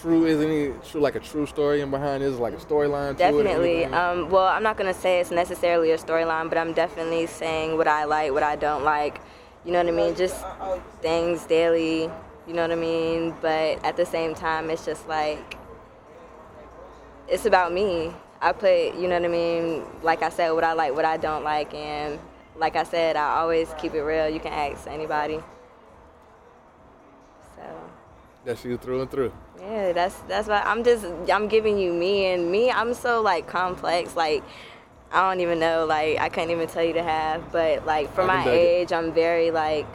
true? Is any true like a true story in behind this? Like a storyline to it? Definitely. Um, well, I'm not gonna say it's necessarily a storyline, but I'm definitely saying what I like, what I don't like. You know what I mean? Just things daily. You know what I mean? But at the same time, it's just like it's about me. I put, you know what I mean? Like I said, what I like, what I don't like, and like I said, I always keep it real. You can ask anybody. So. That's you through and through. Yeah, that's that's why I'm just I'm giving you me and me. I'm so like complex. Like I don't even know. Like I couldn't even tell you to have. But like for my dig it. age, I'm very like,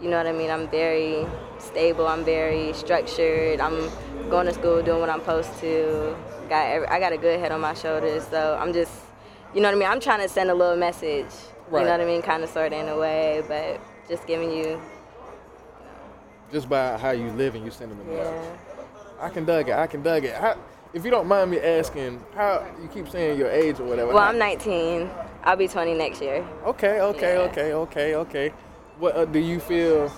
you know what I mean. I'm very stable. I'm very structured. I'm going to school, doing what I'm supposed to. Got every, I got a good head on my shoulders, so I'm just, you know what I mean. I'm trying to send a little message. Right. You know what I mean, kind of sort of in a way, but just giving you, Just by how you live and you sending them. yeah. message. I can dug it. I can dug it. How, if you don't mind me asking, how you keep saying your age or whatever? Well, I'm 19. I'll be 20 next year. Okay, okay, okay, okay, okay. What uh, do you feel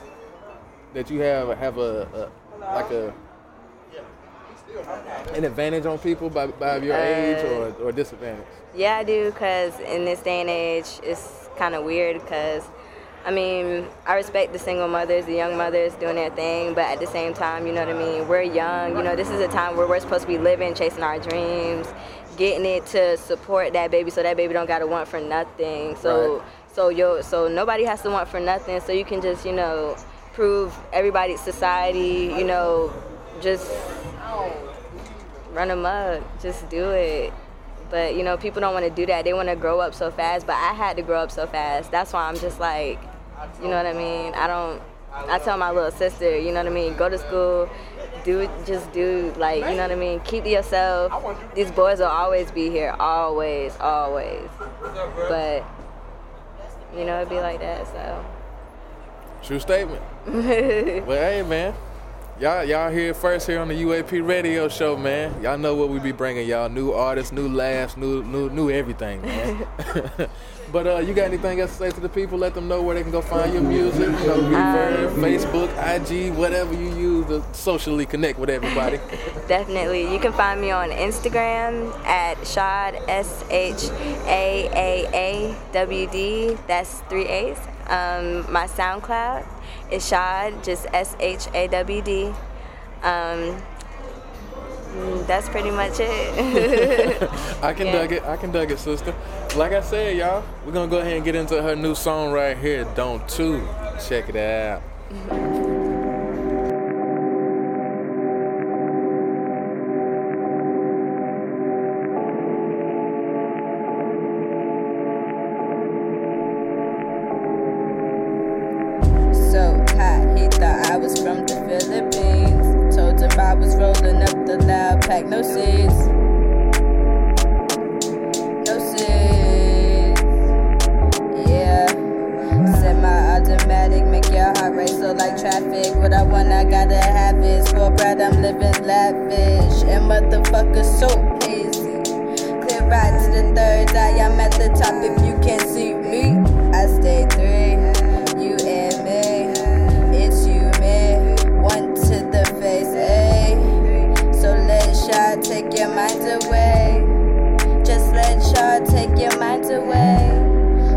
that you have have a, a like a an advantage on people by, by your age or, or disadvantage? Yeah, I do, because in this day and age, it's kind of weird because, I mean, I respect the single mothers, the young mothers doing their thing, but at the same time, you know what I mean? We're young. You know, this is a time where we're supposed to be living, chasing our dreams, getting it to support that baby so that baby don't got to want for nothing. So, Right. so yo, so nobody has to want for nothing. So you can just, you know, prove everybody's society, you know, just run them up. just do it. But you know, people don't want to do that. They want to grow up so fast. But I had to grow up so fast. That's why I'm just like, you know what I mean? I don't. I tell my little sister, you know what I mean? Go to school, do. Just do like, you know what I mean? Keep to yourself. These boys will always be here, always, always. But you know, it'd be like that. So. True statement. well, hey man, y'all y'all here first here on the UAP Radio Show, man. Y'all know what we be bringing y'all: new artists, new laughs, new new new everything, man. but uh, you got anything else to say to the people? Let them know where they can go find your music. You know, Reverb, Facebook, IG, whatever you use to socially connect with everybody. Definitely. You can find me on Instagram at Shawd S H A A A W D. That's three A's. Um, my SoundCloud is Shawd, just S H A W D. Um, Mm, that's pretty much it. I can Yeah. dug it. I can dug it, sister. Like I said, y'all, we're gonna go ahead and get into her new song right here, Don't Two. Check it out. so No seeds. Yeah. Semi-automatic, make your heart race so like traffic. What I want, I gotta have is for bread. I'm living lavish and motherfuckers so hazy. Clear ride to the third eye. I'm at the top if you can't see me. I stay three. Take your mind away.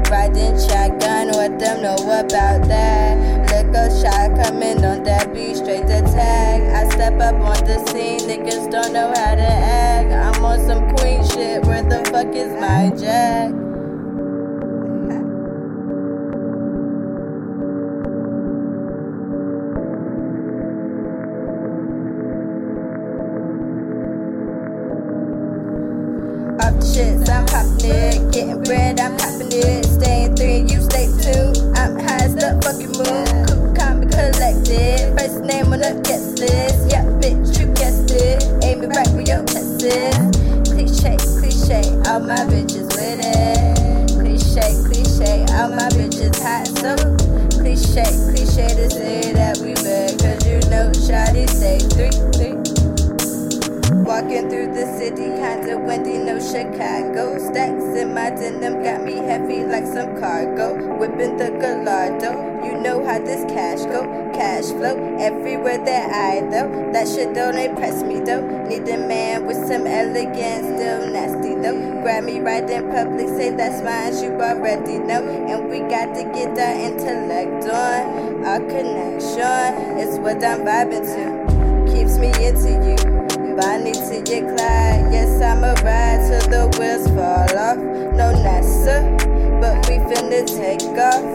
Riding shotgun, what them know about that? Liquor shot coming on that beat, straight attack. I step up on the scene, niggas don't know how to act. I'm on some queen shit, where the fuck is my jack? Bread, I'm popping it. Staying three, you stay two. I'm high as the fucking moon. Cool, calm, and collected. First name on the guest list. Yeah, bitch, you guessed it. Aim it right where your test is. Cliche, cliche, all my bitches with it. Cliche, cliche, all my bitches hot. So cliche, cliche to say that we bad. Cause you know, Shotty three, three. Walking through the city, kinda windy, no Chicago. Stacks in my denim got me heavy like some cargo. Whipping the Gallardo, you know how this cash go. Cash flow everywhere that I though. That shit don't impress me though. Need a man with some elegance, still nasty though. Grab me right in public, say that's mine, you already know. And we got to get our intellect on. Our connection is what I'm vibing to. Keeps me into you. Bonnie to your Clyde. Yes, I'ma ride till the wheels fall off. No NASA, but we finna take off.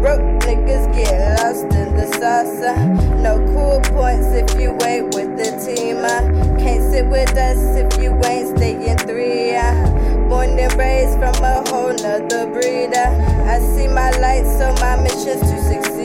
Broke niggas get lost in the salsa. No cool points if you ain't with the team. I can't sit with us if you ain't staying three. I born and raised from a whole nother breed. I I see my light, so my mission's to succeed.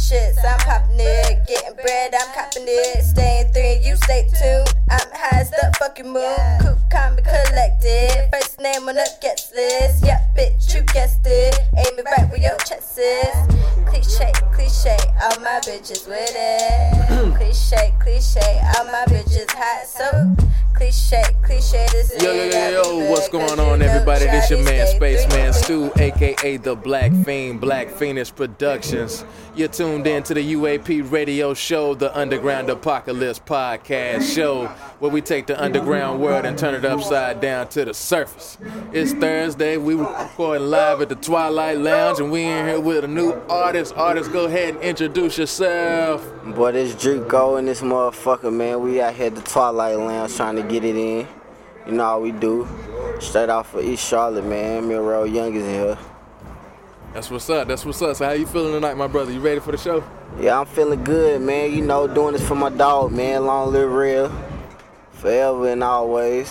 Shit, so I'm popping it. Getting bread, I'm copping it. Staying three, you stay two. I'm high as the fucking moon. Coop, calm, and collected. First name on the guest list. Yeah, bitch, you guessed it. Aim it right where your chest is. Cliche, cliche, all my bitches with it. cliche, cliche, all my bitches hot, so cliche, cliche. This is Yo, yo, yo, yo, what's going on, everybody? This your man, Spaceman Stu, aka The Black Fiend, Black Phoenix Productions. You're tuned in to the UAP radio show, the Underground Apocalypse podcast show, where we take the underground world and turn it upside down to the surface. It's Thursday, we recording live at the Twilight Lounge, and we in here with a new artist. Artist, go ahead and introduce yourself. Boy, this Draco and this motherfucker, man. We out here at the Twilight Lounge trying to get it in. You know how we do. Straight off of East Charlotte, man. Miro Young is here. That's what's up. That's what's up. So how you feeling tonight, my brother? You ready for the show? Yeah, I'm feeling good, man. You know, doing this for my dog, man. Long live real. Forever and always.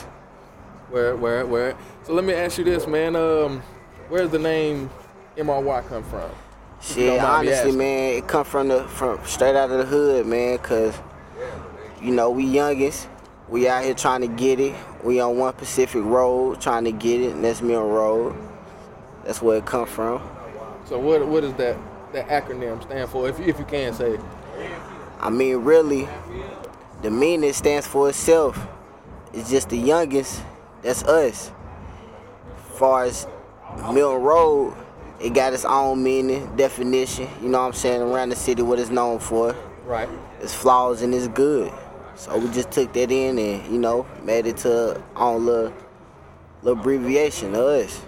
Where, where, where? So let me ask you this, man. Um, where's the name MRY come from? Shit, don't mind me honestly, man, it come from the from straight out of the hood, man. Cause you know we youngest, we out here trying to get it. We on one Pacific Road trying to get it, and that's Mill Road. That's where it come from. So what, what does that that acronym stand for? If you, if you can say. I mean, really, the meaning stands for itself. It's just the youngest. That's us. Far as Mill Road, it got its own meaning, definition. You know what I'm saying? Around the city, what it's known for. Right. It's flaws and it's good. So we just took that in and you know made it to our own little, little abbreviation of us.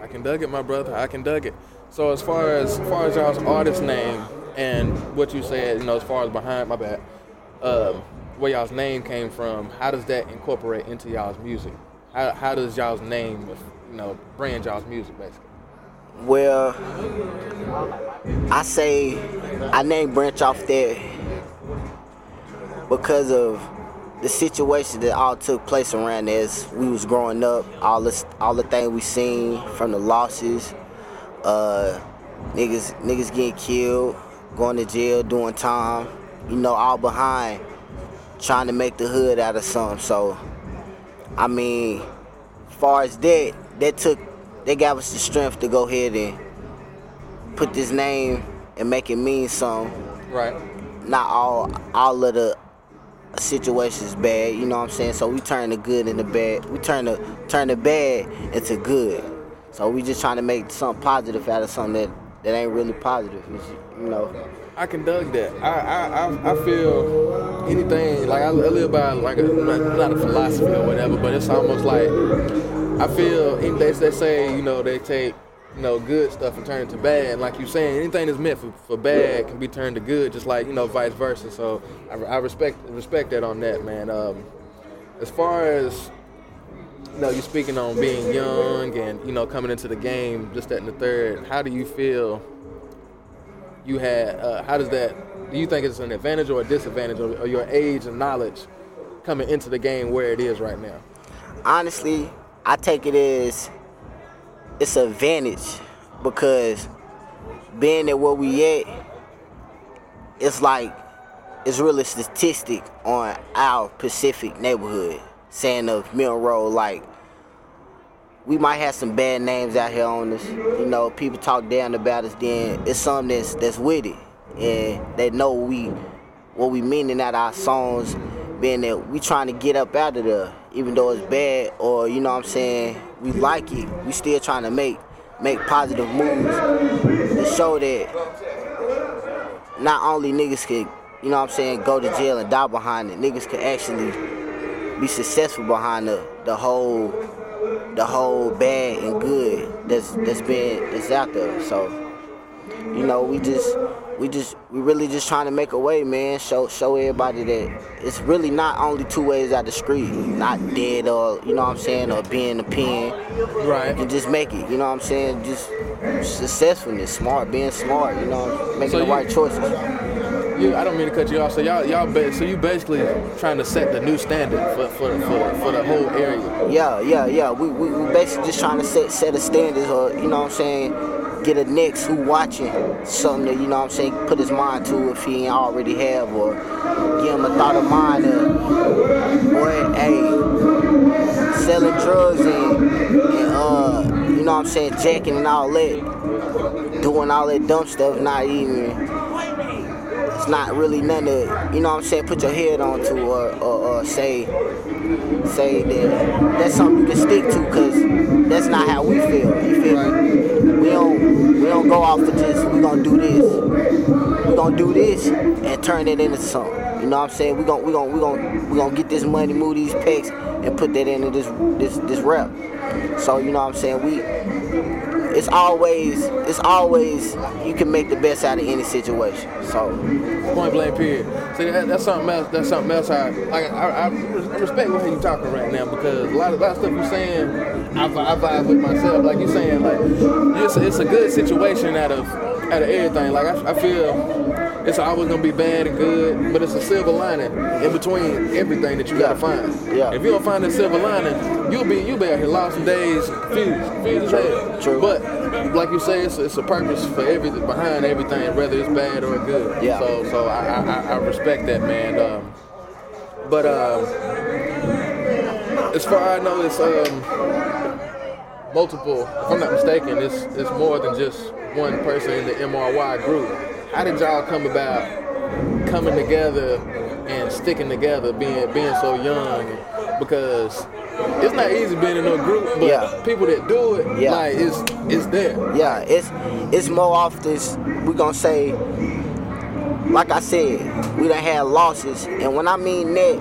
I can dug it, my brother. I can dug it. So as far as, as far as y'all's artist name and what you said, you know, as far as behind my back, um, where y'all's name came from, how does that incorporate into y'all's music? How, how does y'all's name, you know, brand y'all's music basically? Well, I say I named Branch off that because of the situation that all took place around as we was growing up, all the all the things we seen from the losses, uh, niggas niggas getting killed, going to jail, doing time, you know, all behind trying to make the hood out of something. So, I mean, far as that, that took they gave us the strength to go ahead and put this name and make it mean something. Right. Not all all of the situations bad, you know what I'm saying? So we turn the good into bad. We turn the turn the bad into good. So we just trying to make something positive out of something that, that ain't really positive. It's, you know. I can dug that. I I, I, feel anything like I, I live by like a not, not a philosophy or whatever, but it's almost like I feel in- they, say you know they take you know good stuff and turn it to bad, and like you saying anything that's meant for, for bad can be turned to good, just like you know vice versa. So I, I respect respect that on that man. Um, as far as you know, you're speaking on being young and you know coming into the game, just that and the third. How do you feel? You had. Uh, how does that? Do you think it's an advantage or a disadvantage of, of your age and knowledge coming into the game where it is right now? honestly, I take it as it's an advantage because being at where we at, it's like it's really statistic on our Pacific neighborhood, saying of Mill Road, like we might have some bad names out here on us. You know, people talk down about us. Then it's something that's that's with it, and they know we what we meaning out our songs, being that we trying to get up out of there, even though it's bad or you know what I'm saying we like it. We still trying to make make positive moves to show that not only niggas could you know what I'm saying go to jail and die behind it, niggas could actually be successful behind the the whole the whole bad and good that's that's been that's out there. So, you know, we just we just we really just trying to make a way, man. Show show everybody that it's really not only two ways out the street. Not dead or you know what I'm saying, or being a pen. Right. You can just make it, you know what I'm saying? Just successfulness, smart, being smart, you know, making So the you- right choices. You, I don't mean to cut you off. So y'all, y'all, ba- so you basically trying to set the new standard for for for, for the whole area. Yeah, yeah, yeah. We, we, we basically just trying to set set a standard, or you know what I'm saying, get a next who watching something that, you know what I'm saying, put his mind to if he ain't already have or give him a thought of mind of, boy, hey, selling drugs and, and uh, you know what I'm saying, jacking and all that, doing all that dumb stuff, not even, it's not really nothing to, you know what I'm saying, put your head onto or, or, or say, say that that's something you can stick to because that's not how we feel. You feel me? We don't we don't go off of just we gonna do this. We gonna do this and turn it into something. You know what I'm saying? We gonna we gonna we gonna we gonna get this money, move these packs, and put that into this this this rep. So you know what I'm saying? We it's always it's always you can make the best out of any situation. So Point blank period. See, that, that's something else. That's something else. I like. I, I, I respect what you're talking right now because a lot of, lot of stuff you're saying, I, I vibe with myself. Like you're saying, like it's, it's a good situation out of out of everything. Like I, I feel it's always gonna be bad and good, but it's a silver lining in between everything that you gotta find. Yeah. If you don't find that silver lining, you'll be you'll be out here lost some days, confused, confused as hell. True. But like you say, it's, it's a purpose for everything behind everything, whether it's bad or good. Yeah. So so I I, I- respect that, man. Um, but um, as far as I know, it's um, multiple. If I'm not mistaken, it's it's more than just one person in the MRY group. How did y'all come about coming together and sticking together, being being so young? Because it's not easy being in a group, but Yeah. people that do it, Yeah. like it's it's there. Yeah, it's it's more off this. We gonna say, like I said, we done had losses, and when I mean that,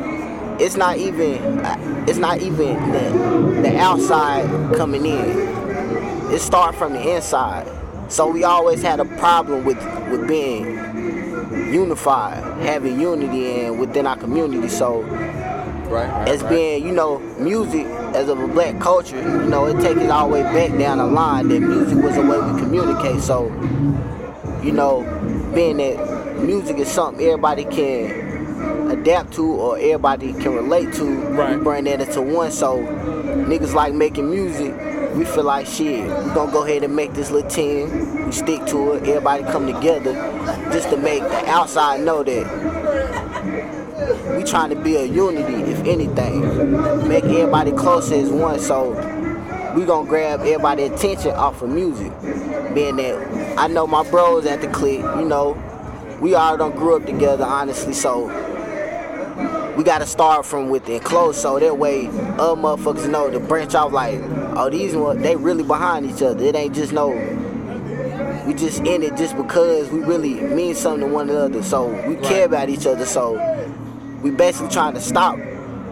it's not even it's not even the the outside coming in. It start from the inside. So we always had a problem with with being unified, having unity in within our community. So right, as being, you know, music as of a black culture, you know, it takes it all the way back down the line that music was a way we communicate. So, you know, being that music is something everybody can adapt to or everybody can relate to, we bring that into one. So niggas like making music, we feel like shit, we gonna go ahead and make this little team, we stick to it, everybody come together just to make the outside know that we trying to build unity, if anything. Make everybody close as one so we gonna grab everybody attention off of music. Being that I know my bros at the clique, you know, we all done grew up together honestly, so we gotta start from within close so that way other motherfuckers know to branch off like, oh these one they really behind each other. It ain't just no we just in it just because we really mean something to one another. So we care about each other. So we basically trying to stop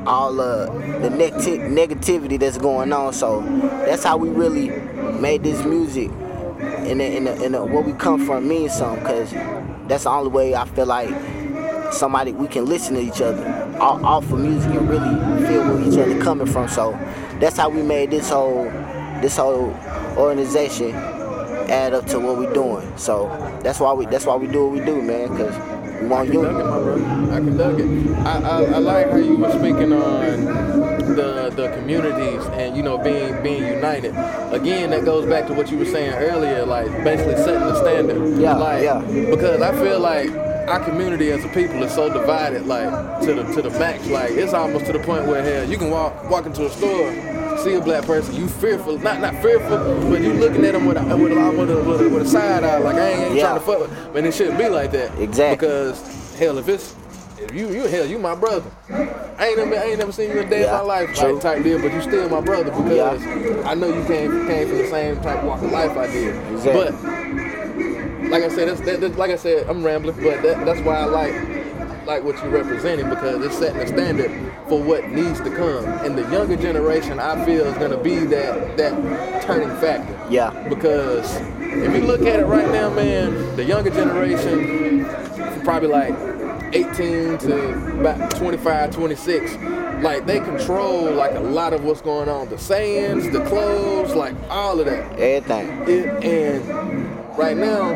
all uh, the negati- negativity that's going on. So that's how we really made this music and and, the, the, where we come from means something. Cause that's the only way I feel like somebody we can listen to each other off, off of music and really feel where each other coming from. So that's how we made this whole this whole organization add up to what we're doing. So that's why we that's why we do what we do, man. Cause we want Dug it, my brother. I can dug it. I, I, I like how you were speaking on the the communities and you know being being united. Again, that goes back to what you were saying earlier, like basically setting the standard. Yeah, like, yeah. Because I feel like our community as a people is so divided, like to the to the max. Like it's almost to the point where hell, you can walk walk into a store. See a black person, you fearful, not not fearful, but you looking at them with a, with a, with a, with a, with a side eye, like I ain't, ain't Yeah. trying to fuck with. But it shouldn't be like that. Exactly. Because hell, if it's if you you hell, you my brother. I ain't never I ain't never seen you a day Yeah, in my life true. like type deal, but you still my brother because I know you came came from the same type of walk of life I did. Exactly. But like I said, that's, that, that- like I said, I'm rambling, but that, that's why I like like what you're representing because it's setting a standard for what needs to come. And the younger generation, I feel, is gonna be that that turning factor. Yeah. Because if you look at it right now, man, the younger generation, probably like 18 to about 25, 26, like they control like a lot of what's going on. The sayings, the clothes, like all of that. Everything. It, and right now,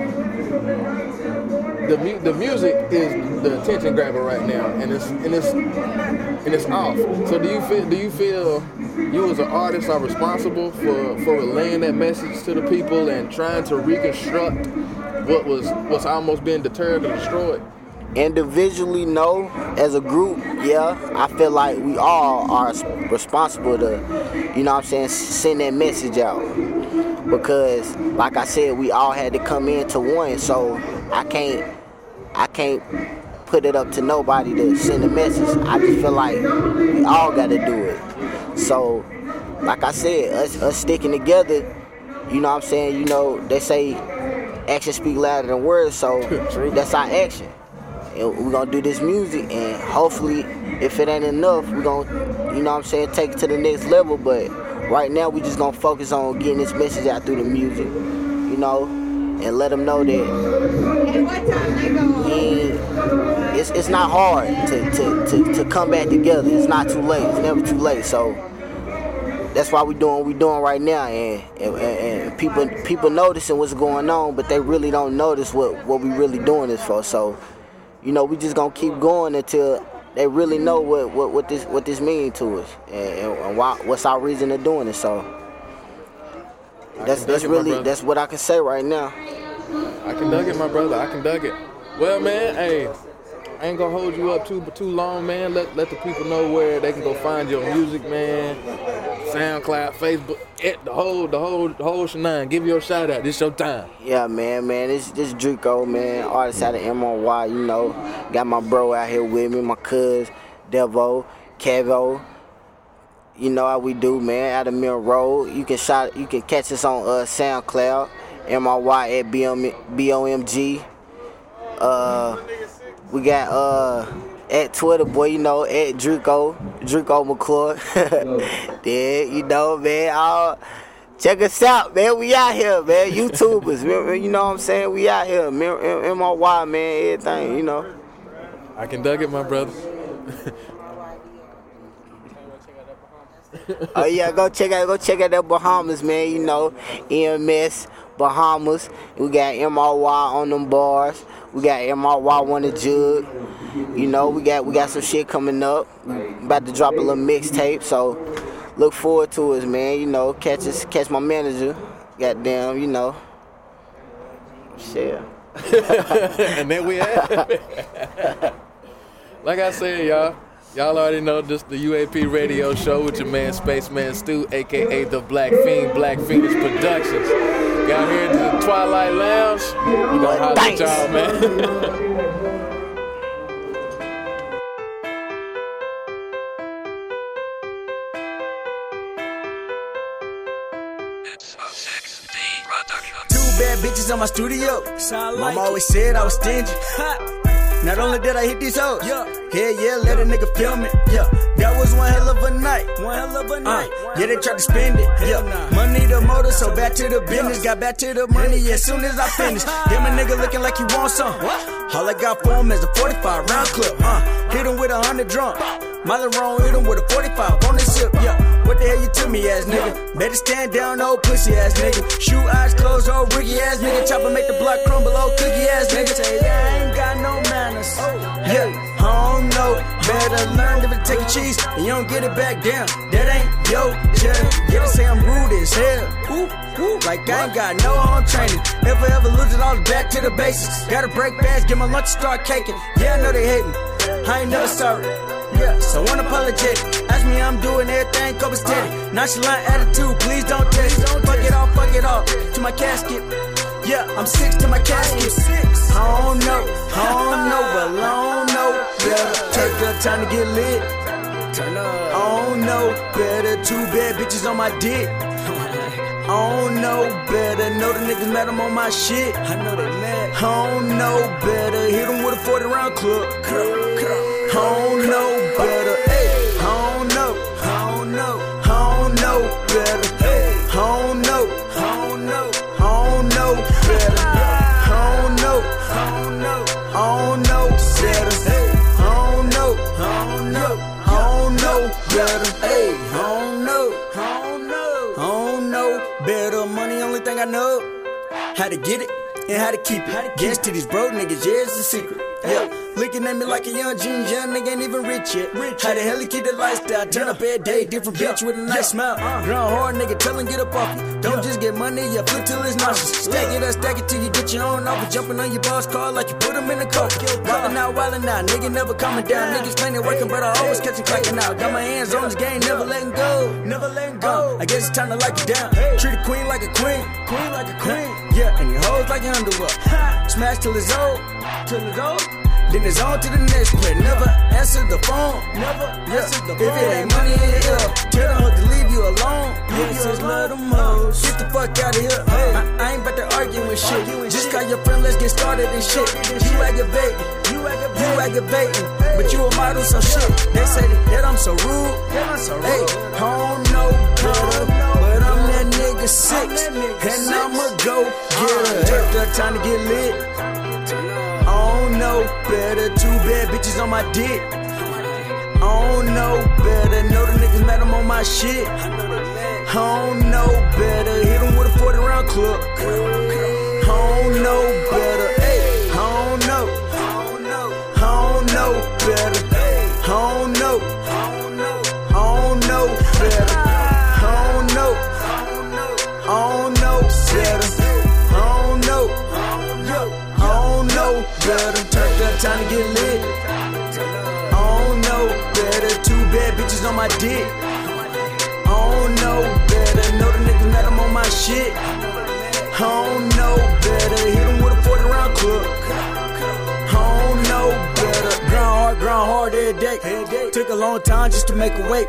the mu- the music is the attention grabber right now, and it's and it's and it's off. So do you feel do you feel you as an artist are responsible for for relaying that message to the people and trying to reconstruct what was what's almost being deterred or destroyed? Individually, no. As a group, yeah. I feel like we all are responsible to, you know what I'm saying, send that message out. Because, like I said, we all had to come into one. So I can't, I can't put it up to nobody to send a message. I just feel like we all got to do it. So, like I said, us, us sticking together, you know what I'm saying, you know, they say action speak louder than words, so that's our action. And we're gonna do this music and hopefully if it ain't enough, we're gonna, you know what I'm saying, take it to the next level. But right now we just gonna focus on getting this message out through the music, you know, and let them know that it's, it's not hard to, to, to, to come back together. It's not too late. It's never too late. So that's why we doing what we doing right now, and, and, and people people noticing what's going on, but they really don't notice what, what we really doing this for. So, you know, we just gonna keep going until they really know what, what, what this what this means to us, and, and why, what's our reason of doing it. So that's that's dig it, my really that's what I can say right now. I can dug it, my brother. I can dug it. Well, man, hey, I ain't gonna hold you up too too long, man. Let let the people know where they can go find your music, man. SoundCloud, Facebook, it, the whole the whole the whole shenanigans. Give your shout out. This your time. Yeah, man, man. This this Draco, man, artist out of MRY, you know. Got my bro out here with me, my cuz, Devo, Kevo. You know how we do, man. Out of Mill Road. You can shot you can catch us on uh SoundCloud, MRY at BOMG. Uh we got uh at Twitter, boy, you know, at Draco, Draco McClure. yeah, you know, man. All, check us out, man. We out here, man. YouTubers, you know what I'm saying? We out here, MRY, man. Everything, you know. I can dug it, my brother. oh yeah, go check out, go check out the Bahamas, man. You know, EMS Bahamas. We got MRY on them bars. We got MRY on the jug. You know, we got we got some shit coming up. About to drop a little mixtape, so look forward to us, man. You know, catch us, catch my manager. Goddamn, you know. Shit. and then we have like I said, y'all. Y'all already know this the UAP radio show with your man Spaceman Stu, aka the BlaquePheen, Black Phoenix Productions. Got here to the Twilight Lounge. We gonna holler at y'all, man. Two bad bitches in my studio. Mama always said I was stingy. Not only did I hit these hoes, yeah, yeah, let a nigga film it, yeah. That was one hell of a night, one hell of a night. yeah, they tried to spend it, yeah. Money the motor, so back to the business. Got back to the money as soon as I finished. Damn a nigga looking like he want some. All I got for him is a 45 round clip, uh. Hit him with a hundred drum. Miley wrong, hit him with a 45 on the hip, yeah. What the hell you to me, ass nigga? Better stand down, old pussy ass nigga. Shoe eyes closed, old Ricky ass nigga. Chopper make the block crumble, old cookie ass nigga. Say, yeah, I ain't got no Yeah, I don't know. Better learn to take a cheese and you don't get it back down. That ain't yo, yeah. Yeah, they say I'm rude as hell. Ooh, ooh, like I ain't got no home training. Never ever lose it all back to the basics. Gotta break fast, get my lunch, start caking. Yeah, I know they hating. I ain't never sorry. Yeah, so unapologetic. Ask me, I'm doing everything copacetic. Nonchalant attitude, please don't test. Fuck it off, fuck it off to my casket. Yeah, I'm six to my casket. Six. I don't know, I don't know, but I don't know. Better take the time to get lit. Turn up. I don't know, better two bad bitches on my dick. I don't know better. Know the niggas mad I'm on my shit. I know they mad. I don't know better. Hit them with a 40 round clip. I don't know better. Thing I know. How to get it. and how to keep it. Guess to these broke niggas, yeah, it's a secret. Yeah, looking at me like a young jeans, young nigga ain't even rich yet. Rich. How the hell he keep the lifestyle? Turn up every day, different bitch with a nice smile. Uh. Ground hard nigga, tell him get up off it. Don't just get money, you flip till it's nauseous. Stack it up, stack it till you get your own offer. Jumping on your boss car like you put him in the coffin. Wildin' out, wildin' out, nigga never coming down. Niggas playing working, but I always catch him cracking out. Got my hands on this game, never letting go. Never letting uh, go. I guess it's time to lock it down. Treat a queen like a queen, queen like a queen. Yeah, and your hoes like your underwear. Smash till it's old, till it's old. Then it's on to the next play. Never answer the phone. Never yeah. answer the phone. If it ain't money in ear, tell them to leave you alone. Just love them hoes. Get the fuck out of here. Hey. I, I ain't about to argue with shit. Just call your friend, let's get started and shit. You aggravating. You aggravating. But you a model, so shit. They say that I'm so rude. Hey, I don't know better. But I'm that nigga six. nigga And I'ma go get her. Take the time to get lit. Oh, don't know better. Two bad bitches on my dick. Oh, I don't know better. Know the niggas mad I'm on my shit. Oh, I don't know better. Hit 'em with a 40 round don't know better. Get lit. I don't know better. Two bad bitches on my dick. I don't know better. Know the niggas mad I'm on my shit. I don't know better. Hit 'em with a 40 round clip. I don't know better. Hard, grind hard every day. Took a long time just to make a way.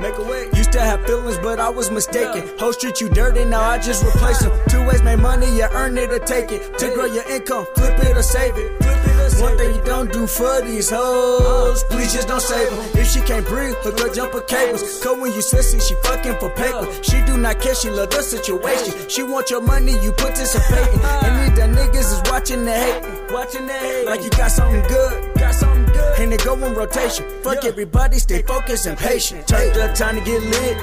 Used to have feelings, but I was mistaken. Whole street you dirty, now I just replace them. Two ways make money, you earn it or take it. To grow your income, flip it or save it. One thing you don't do for these hoes, uh. please just don't save them. If she can't breathe, hook her jumper cables. Cause when you sissy, she fucking for paper. She do not care, she love the situation. She want your money, you participating. Uh. And if the niggas is watching the hate, watching the hate, like you got something good, got something good. And it go in rotation. Fuck everybody, stay focused and patient. Turn the time to get lit.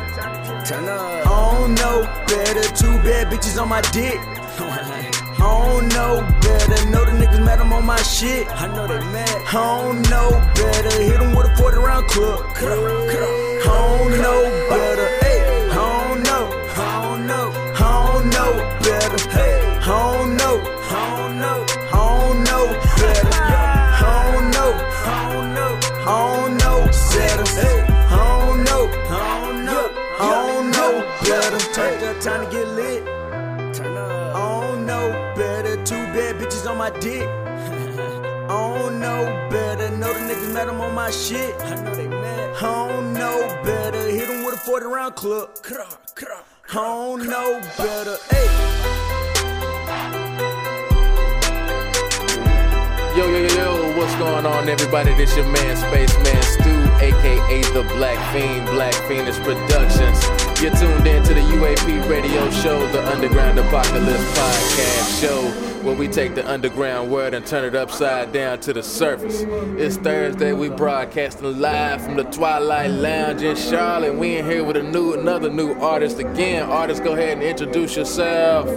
Turn up. I don't know better. Two bad bitches on my dick. I don't know better. Know the niggas mad I'm on my shit. I know they mad. I don't know better. Hit 'em with a 40 round clip. I don't know better. My dick. I don't know better. Know the niggas mad I'm on my shit. I know they mad. I don't know better. Hit 'em with a 40 round clip. I don't know better. Hey. Yo, yo, yo, yo, what's going on, everybody? This your man, Spaceman Stu, aka The Black Fiend, Black Phoenix Productions. You're tuned in to the UAP radio show, the Underground Apocalypse podcast show, where we take the underground world and turn it upside down to the surface. It's Thursday, we broadcasting live from the Twilight Lounge in Charlotte. We in here with a new, another new artist again. Artist, go ahead and introduce yourself.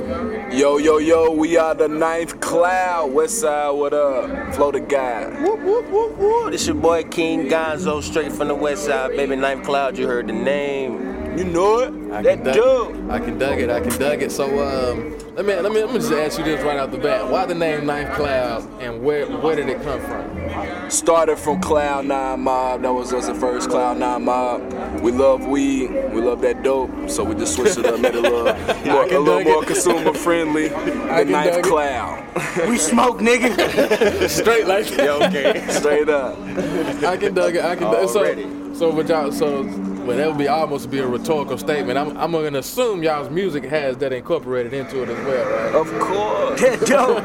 Yo, yo, yo, we are the ninth cloud. West side, what up? Flow the guy. Whoop, whoop, whoop, whoop. This your boy King Gonzo, straight from the west side, baby. Ninth Cloud, you heard the name. You know it. I that dub. I can dug it. I can dug it. So um, let me let me let me just ask you this right off the bat. Why the name Ninth Cloud, and where where did it come from? Started from Cloud Nine Mob. That was us at first. Cloud Nine Mob. We love weed. We love that dope. So we just switched it up, made it a little, more, a little more consumer friendly. The Ninth. Cloud. We smoke, nigga. Straight like that. Yeah, okay. Straight up. I can dug it. I can dug it. So so but y'all so well that would be almost be a rhetorical statement. I'm I'm gonna assume y'all's music has that incorporated into it as well, right? Of course. That dope.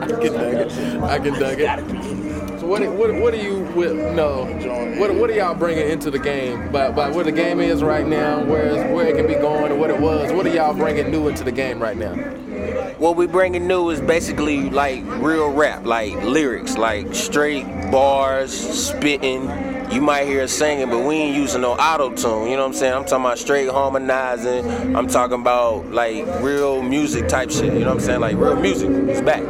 I can dug it. I can dug it. So what do- what what do you with no what what are y'all bringing into the game? By by where the game is right now, where is where it can be going, and what it was. What are y'all bringing new into the game right now? What we bringing new is basically like real rap, like lyrics, like straight bars, spitting, you might hear us singing, but we ain't using no auto tune. You know what I'm saying? I'm talking about straight harmonizing. I'm talking about like real music type shit. You know what I'm saying? Like real music. It's back.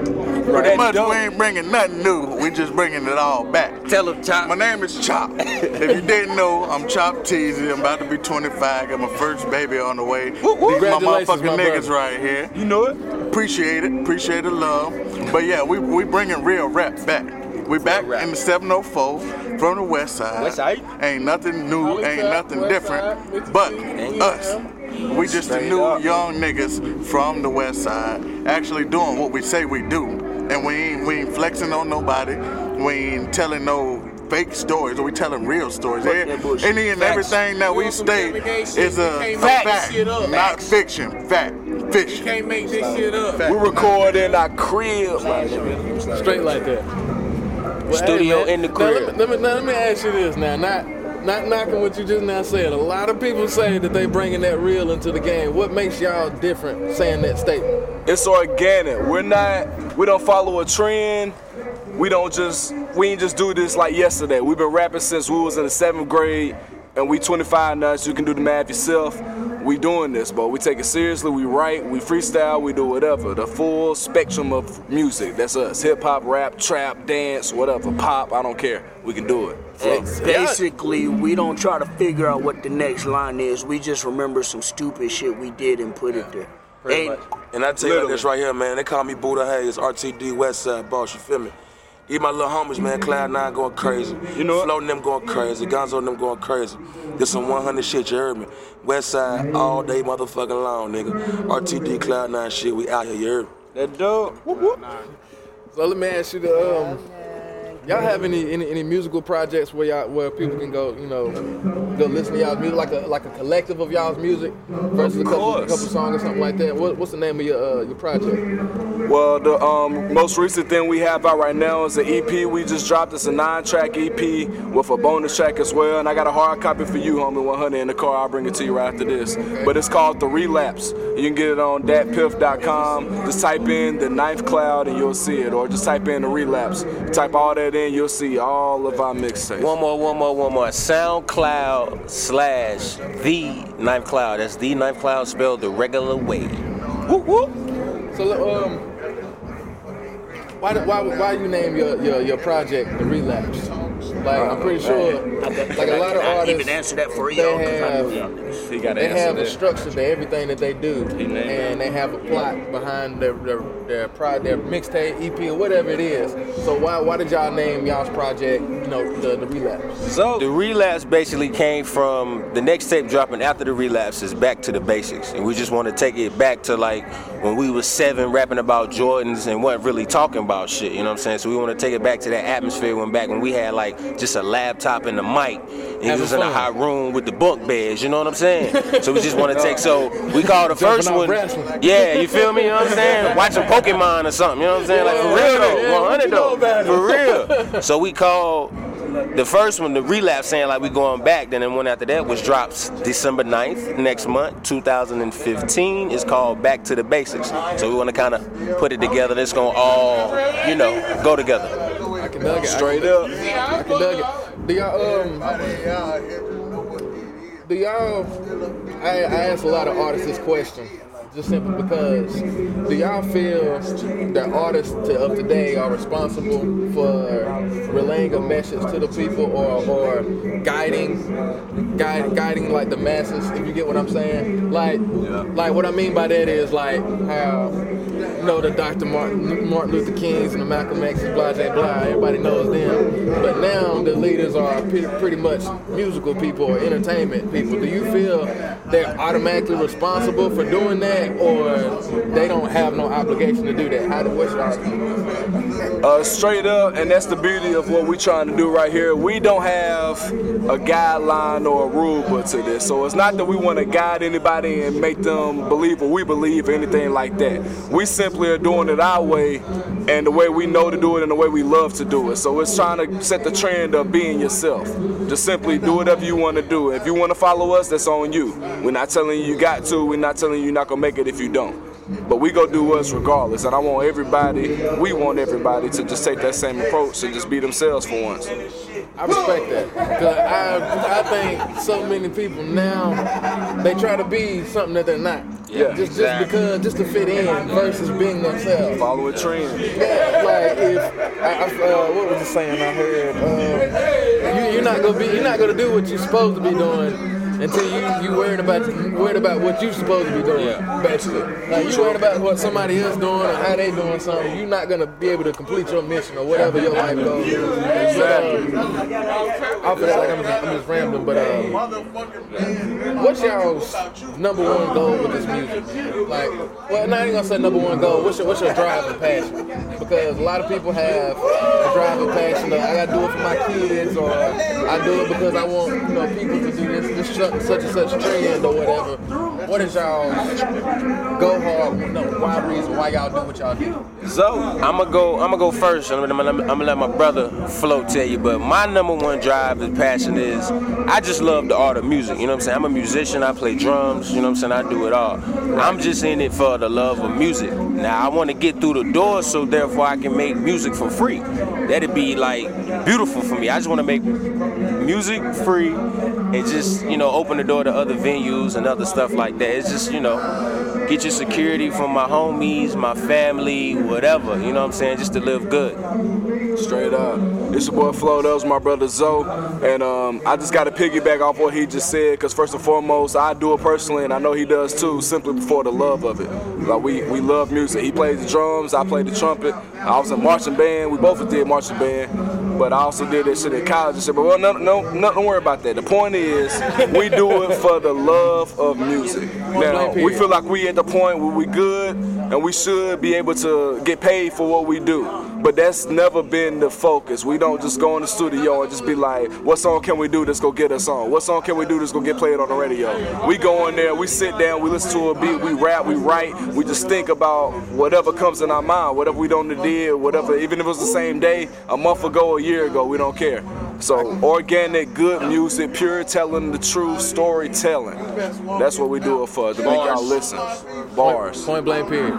Pretty much, we ain't bringing nothing new. We just bringing it all back. Tell them, Chop. My name is Chop. if you didn't know, I'm Chop Teasy. I'm about to be 25. Got my first baby on the way. My Congratulations, motherfucking my niggas brother. right here. You know it. Appreciate it. Appreciate the love. But yeah, we we bringing real rap back. We back in the 704 from the west side. West side? Ain't nothing new, ain't nothing different. But us. We just the new up. young niggas from the west side actually doing what we say we do. And we ain't we ain't flexing on nobody. We ain't telling no fake stories. Or we telling real stories. Fuck that. Any and Facts. everything that we state is a, a fact, not fiction. Fact. Fiction. Can't make this shit up. We record in our crib. Straight like that. Well, Studio man, in the now crib. let, me, let, me, now, let me ask you this now. Not not knocking what you just now said. A lot of people say that they bringing that real into the game. What makes y'all different saying that statement? It's organic. We're not. We don't follow a trend. We don't just. We ain't just do this like yesterday. We've been rapping since we was in the seventh grade, and we 25 now, so you can do the math yourself. We doing this, but we take it seriously. We write, we freestyle, we do whatever. The full spectrum of music. That's us. Hip hop, rap, trap, dance, whatever. Pop. I don't care. We can do it. Flow. Basically, we don't try to figure out what the next line is. We just remember some stupid shit we did and put it there. Ain't, And I tell you like this right here, man. They call me Buddha Hayes, RTD Westside Boss. You feel me? Even my little homies, man, Cloud Nine going crazy. You know Floating them going crazy. Gonzo and them going crazy. This some 100 shit, you heard me? Westside all day motherfucking long, nigga. RTD Cloud Nine shit, we out here, you heard me? That dope. So let me ask you the um, y'all have any, any any musical projects where y'all where people can go you know go listen to y'all's music like a like a collective of y'all's music versus a couple, a couple songs or something like that. What, what's the name of your uh, your project? Well, the um, most recent thing we have out right now is an EP we just dropped. It's a nine-track EP with a bonus track as well, and I got a hard copy for you, homie, 100 in the car. I'll bring it to you right after this. But it's called The Relapse. You can get it on datpiff.com. Just type in the Ninth Cloud and you'll see it, or just type in The Relapse. Type all that in, you'll see all of our mixtapes. One more, one more, one more. SoundCloud slash the Ninth Cloud. That's the Ninth Cloud spelled the regular way. Whoop whoop. So um, why do- why why you name your your, your project the relapse? Like I'm pretty sure, like a lot of I artists, even answer that for they y'all, 'cause I know have- y'all niggas. He gotta they answer have a that. structure to everything that they do, and they have a plot behind their their their, pro, their mixtape, EP, or whatever it is. So why why did y'all name y'all's project, you know, the, the relapse? So the relapse basically came from the next tape dropping after the relapse is back to the basics, and we just want to take it back to like when we was seven, rapping about Jordans and wasn't really talking about shit. You know what I'm saying? So we want to take it back to that atmosphere when back when we had like just a laptop and a mic, and he was in a hot room with the bunk beds. You know what I'm saying? so we just want to take. So we call the first one. Yeah, you feel me? You know what I'm saying? Watching Pokemon or something. You know what I'm saying? Like for real though, 100 though, for real. So we call the first one, the relapse, saying like we going back. Then the one after that was drops December 9th next month, 2015. It's called Back to the Basics. So we want to kind of put it together. It's gonna all, you know, go together. I can dug it. Straight I up. can, I can dug it. Do y'all um? Do y'all? I, I ask a lot of artists this question, just simply because. Do y'all feel that artists to, of today are responsible for relaying a message to the people, or or guiding, guide, guiding like the masses? If you get what I'm saying, like, like what I mean by that is like how you know the Dr. Martin, Martin Luther Kings and the Malcolm X's, blah blah blah. Everybody knows them, but now the leaders are pretty, pretty much musical people or entertainment people. Do you feel they're automatically responsible for doing that, or they don't have no obligation to do that? How do? Uh, straight up, and that's the beauty of what we're trying to do right here. We don't have a guideline or a rule book to this, so it's not that we want to guide anybody and make them believe what we believe or anything like that. We simply are doing it our way, and the way we know to do it, and the way we love to do it. So it's trying to set the trend of being yourself. Just simply do whatever you want to do. If you want to follow us, that's on you. We're not telling you you got to. We're not telling you you're not gonna make it if you don't. But we go do us regardless. And I want everybody, we want everybody to just take that same approach and just be themselves for once. I respect that. Cause I, I think so many people now they try to be something that they're not. Yeah, just exactly. just because just to fit in versus being themselves. Follow a trend. Yeah, like if I, I, uh, what was the saying I heard? Uh, you, you're not gonna be you're not gonna do what you're supposed to be doing. Until you you worried about worried about what you're supposed to be doing, basically. Like you worried about what somebody else doing or how they doing something. You're not gonna be able to complete your mission or whatever your life goal is. But, uh, off of that, like I'm just, I'm just rambling, but uh, what's y'all's number one goal with this music? Like, well, not even gonna say number one goal. What's your what's your drive and passion? Because a lot of people have a drive and passion. Of, I gotta do it for my kids, or I do it because I want you know people to do this this such and such trend or whatever. What is y'all go hard? No, why reason why y'all do what y'all do? So I'm gonna go. I'm gonna go first. I'm gonna, I'm gonna let my brother Flo tell you. But my number one drive and passion is I just love the art of music. You know what I'm saying? I'm a musician. I play drums. You know what I'm saying? I do it all. I'm just in it for the love of music. Now I want to get through the door, so therefore I can make music for free. That'd be like beautiful for me. I just want to make music free and just you know open the door to other venues and other stuff like that. It's just you know get your security from my homies, my family, whatever. You know what I'm saying? Just to live good. Straight up. It's your boy Flo, that was my brother Zoe. And um, I just got to piggyback off what he just said, because first and foremost, I do it personally, and I know he does too, simply for the love of it. Like, we, we love music. He plays the drums, I play the trumpet. I was in marching band, we both did marching band, but I also did that shit in college and shit. But well, no, no, no, don't worry about that. The point is, we do it for the love of music. Now, we feel like we at the point where we good, and we should be able to get paid for what we do. But that's never been the focus. We don't just go in the studio and just be like, what song can we do that's gonna get us on? What song can we do that's gonna get played on the radio? We go in there, we sit down, we listen to a beat, we rap, we write, we just think about whatever comes in our mind, whatever we don't did, whatever, even if it was the same day, a month ago, a year ago, we don't care. So organic, good music, pure telling the truth, storytelling. That's what we do it for, to make y'all listen. Bars. Point blank period.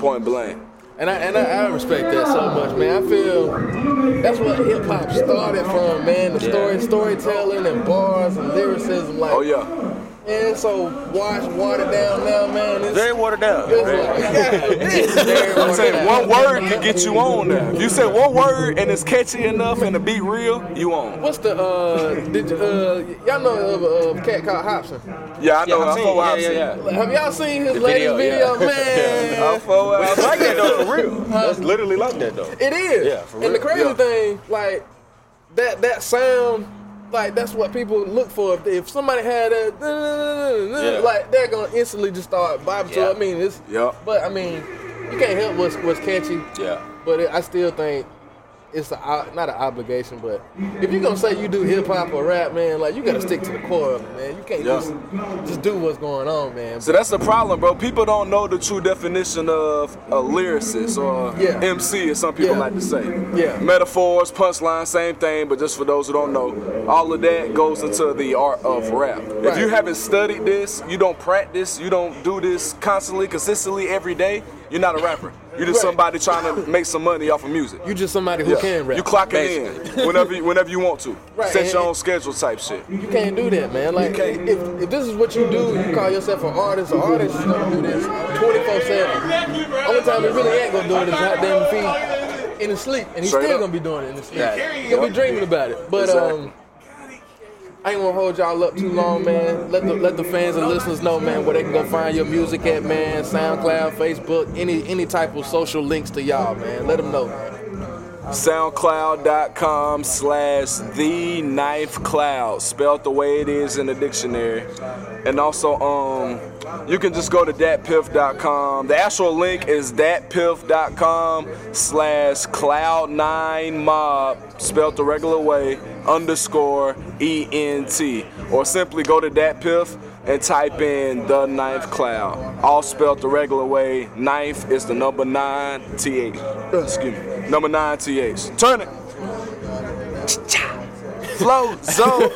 Point blank. And I and I, I respect that so much, man. I feel that's what hip hop started from, man. The story, storytelling, and bars and lyricism. Like, oh yeah. And so washed, watered down now, man. It's, Very watered down. It's like, it's very I'm watered saying down. one word can get you on now. If you say one word and it's catchy enough and the beat real, you on. What's the uh? Did you, uh? Y'all know of a uh, cat called Hopsin? Yeah, I know. Yeah, I've I seen- fuck with yeah, yeah, Have y'all seen his The latest video, video, yeah. man? I fuck with It's Hopsin. like that though, for real. That's literally like that though. It is. Yeah, for and the crazy Yeah. thing, like that that sound, like that's what people look for. If, if somebody had a Yeah. like they're gonna instantly just start vibing to Yeah. it. I mean, it's. Yeah. But I mean, you can't help what's what's catchy. Yeah. But it, I still think it's a, not an obligation. But if you're gonna say you do hip hop or rap, man, like you gotta stick to the core of it, man. You can't Yeah. just just do what's going on, man. So that's the problem, bro. People don't know the true definition of a lyricist or Yeah. MC, as some people Yeah. like to say. Yeah. Metaphors, punchlines, same thing, but just for those who don't know, all of that goes into the art of rap. If you haven't studied this, you don't practice, you don't do this constantly, consistently every day, you're not a rapper. You're just somebody trying to make some money off of music. you just somebody who Yeah. can rap. You clocking in whenever you, whenever you want to. Right, Set your own schedule type shit. You can't do that, man. Like, if, if this is what you do, you call yourself an artist. An artist is gonna do this 24 7. Only time he really ain't gonna do it is goddamn in his sleep, and he's Straight still up. gonna be doing it in his sleep. Yeah. He's gonna be dreaming about it. But um, I ain't gonna hold y'all up too long, man. Let the let the fans and listeners know, man, where they can go find your music at, man. SoundCloud, Facebook, any any type of social links to y'all, man. Let them know. soundcloud.com slash the ninth cloud spelled the way it is in the dictionary and also um you can just go to datpiff.com the actual link is datpiff.com slash cloud9 mob spelled the regular way underscore ent or simply go to datpiff and type in the ninth cloud. All spelled the regular way. Ninth is the number nine th excuse me number nine th turn it Flow, zone.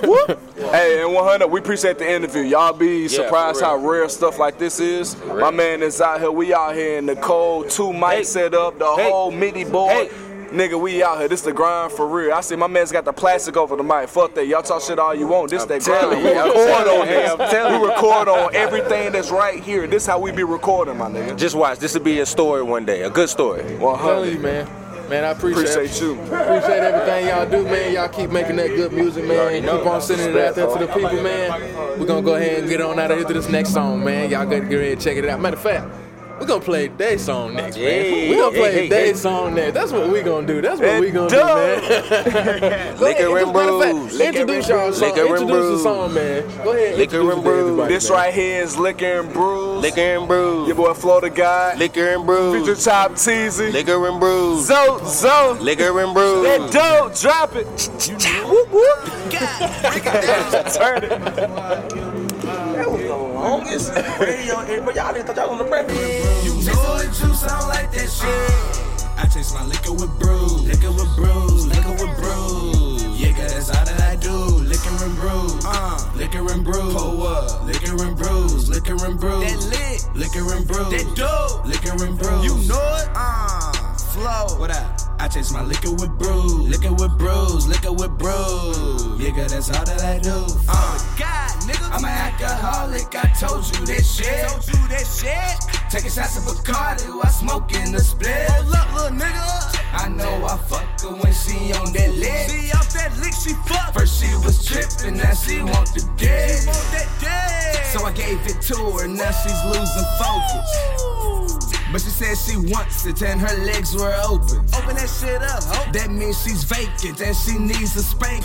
Hey, and 100, we appreciate the interview. Y'all be for surprised how rare stuff like this is. My man is out here. We out here in the cold, two mics Hey. set up, the Hey. whole MIDI board. Hey. Nigga, we out here. This the grind for real. I see my man's got the plastic over the mic. Fuck that. Y'all talk shit all you want. This that grind. We record on you, this. I'm We record on everything that's right here. This how we be recording, my nigga. Just watch. This will be a story one day. A good story. Well, telling you, man. Man, I appreciate, Appreciate you. Appreciate everything y'all do, man. Y'all keep making that good music, man. Keep on sending it out there to the people, man. We're gonna go ahead and get on out of here to this next song, man. Y'all gotta get ready and check it out. Matter of fact, we're gonna play Day's song next, man. Hey, We're gonna play hey, Day's hey. song next. That's what we gonna do. That's what And we gonna do, man. Go Liquor ahead, and matter of fact, brews. Introduce y'all song. Liquor and Introduce the brews. song, man. Go ahead. Liquor introduce and it to brews. everybody, This man. right here is Liquor and Brews. Liquor and brews. Your boy Florida Guy. Liquor and brews. Future Top Teasy. Liquor and brews. Zo, Zo. Liquor and brews. That dope, drop it. whoop, whoop. Turn it. That was the longest radio ever. Y'all didn't thought y'all was on the breakfast. You know it, you sound like that shit. I chase my liquor with brews, liquor with brews, liquor with brews. Yeah, 'cause that's all that I do. Liquor and brews, uh, liquor and brews. Pour up, liquor and brews, liquor and brews. That lit, liquor and brews. That dope, liquor and brews. You know it, uh, flow. What up? I chase my liquor with brews, liquor with brews, liquor with brews. Yeah, 'cause that's all that I do. Uh, God, nigga, I'm an alcoholic. I told you that shit. Told you that shit. Taking shots of Bacardi while smoking the split. Hold up, little nigga. I know I fuck her when she on that lick. She off that lick, she fuck. First she was tripping, now she want the dick. She want that dick. So I gave it to her, now she's losing focus. But she said she wants it and her legs were open. Open that shit up, ho. That means she's vacant and she needs a spanking.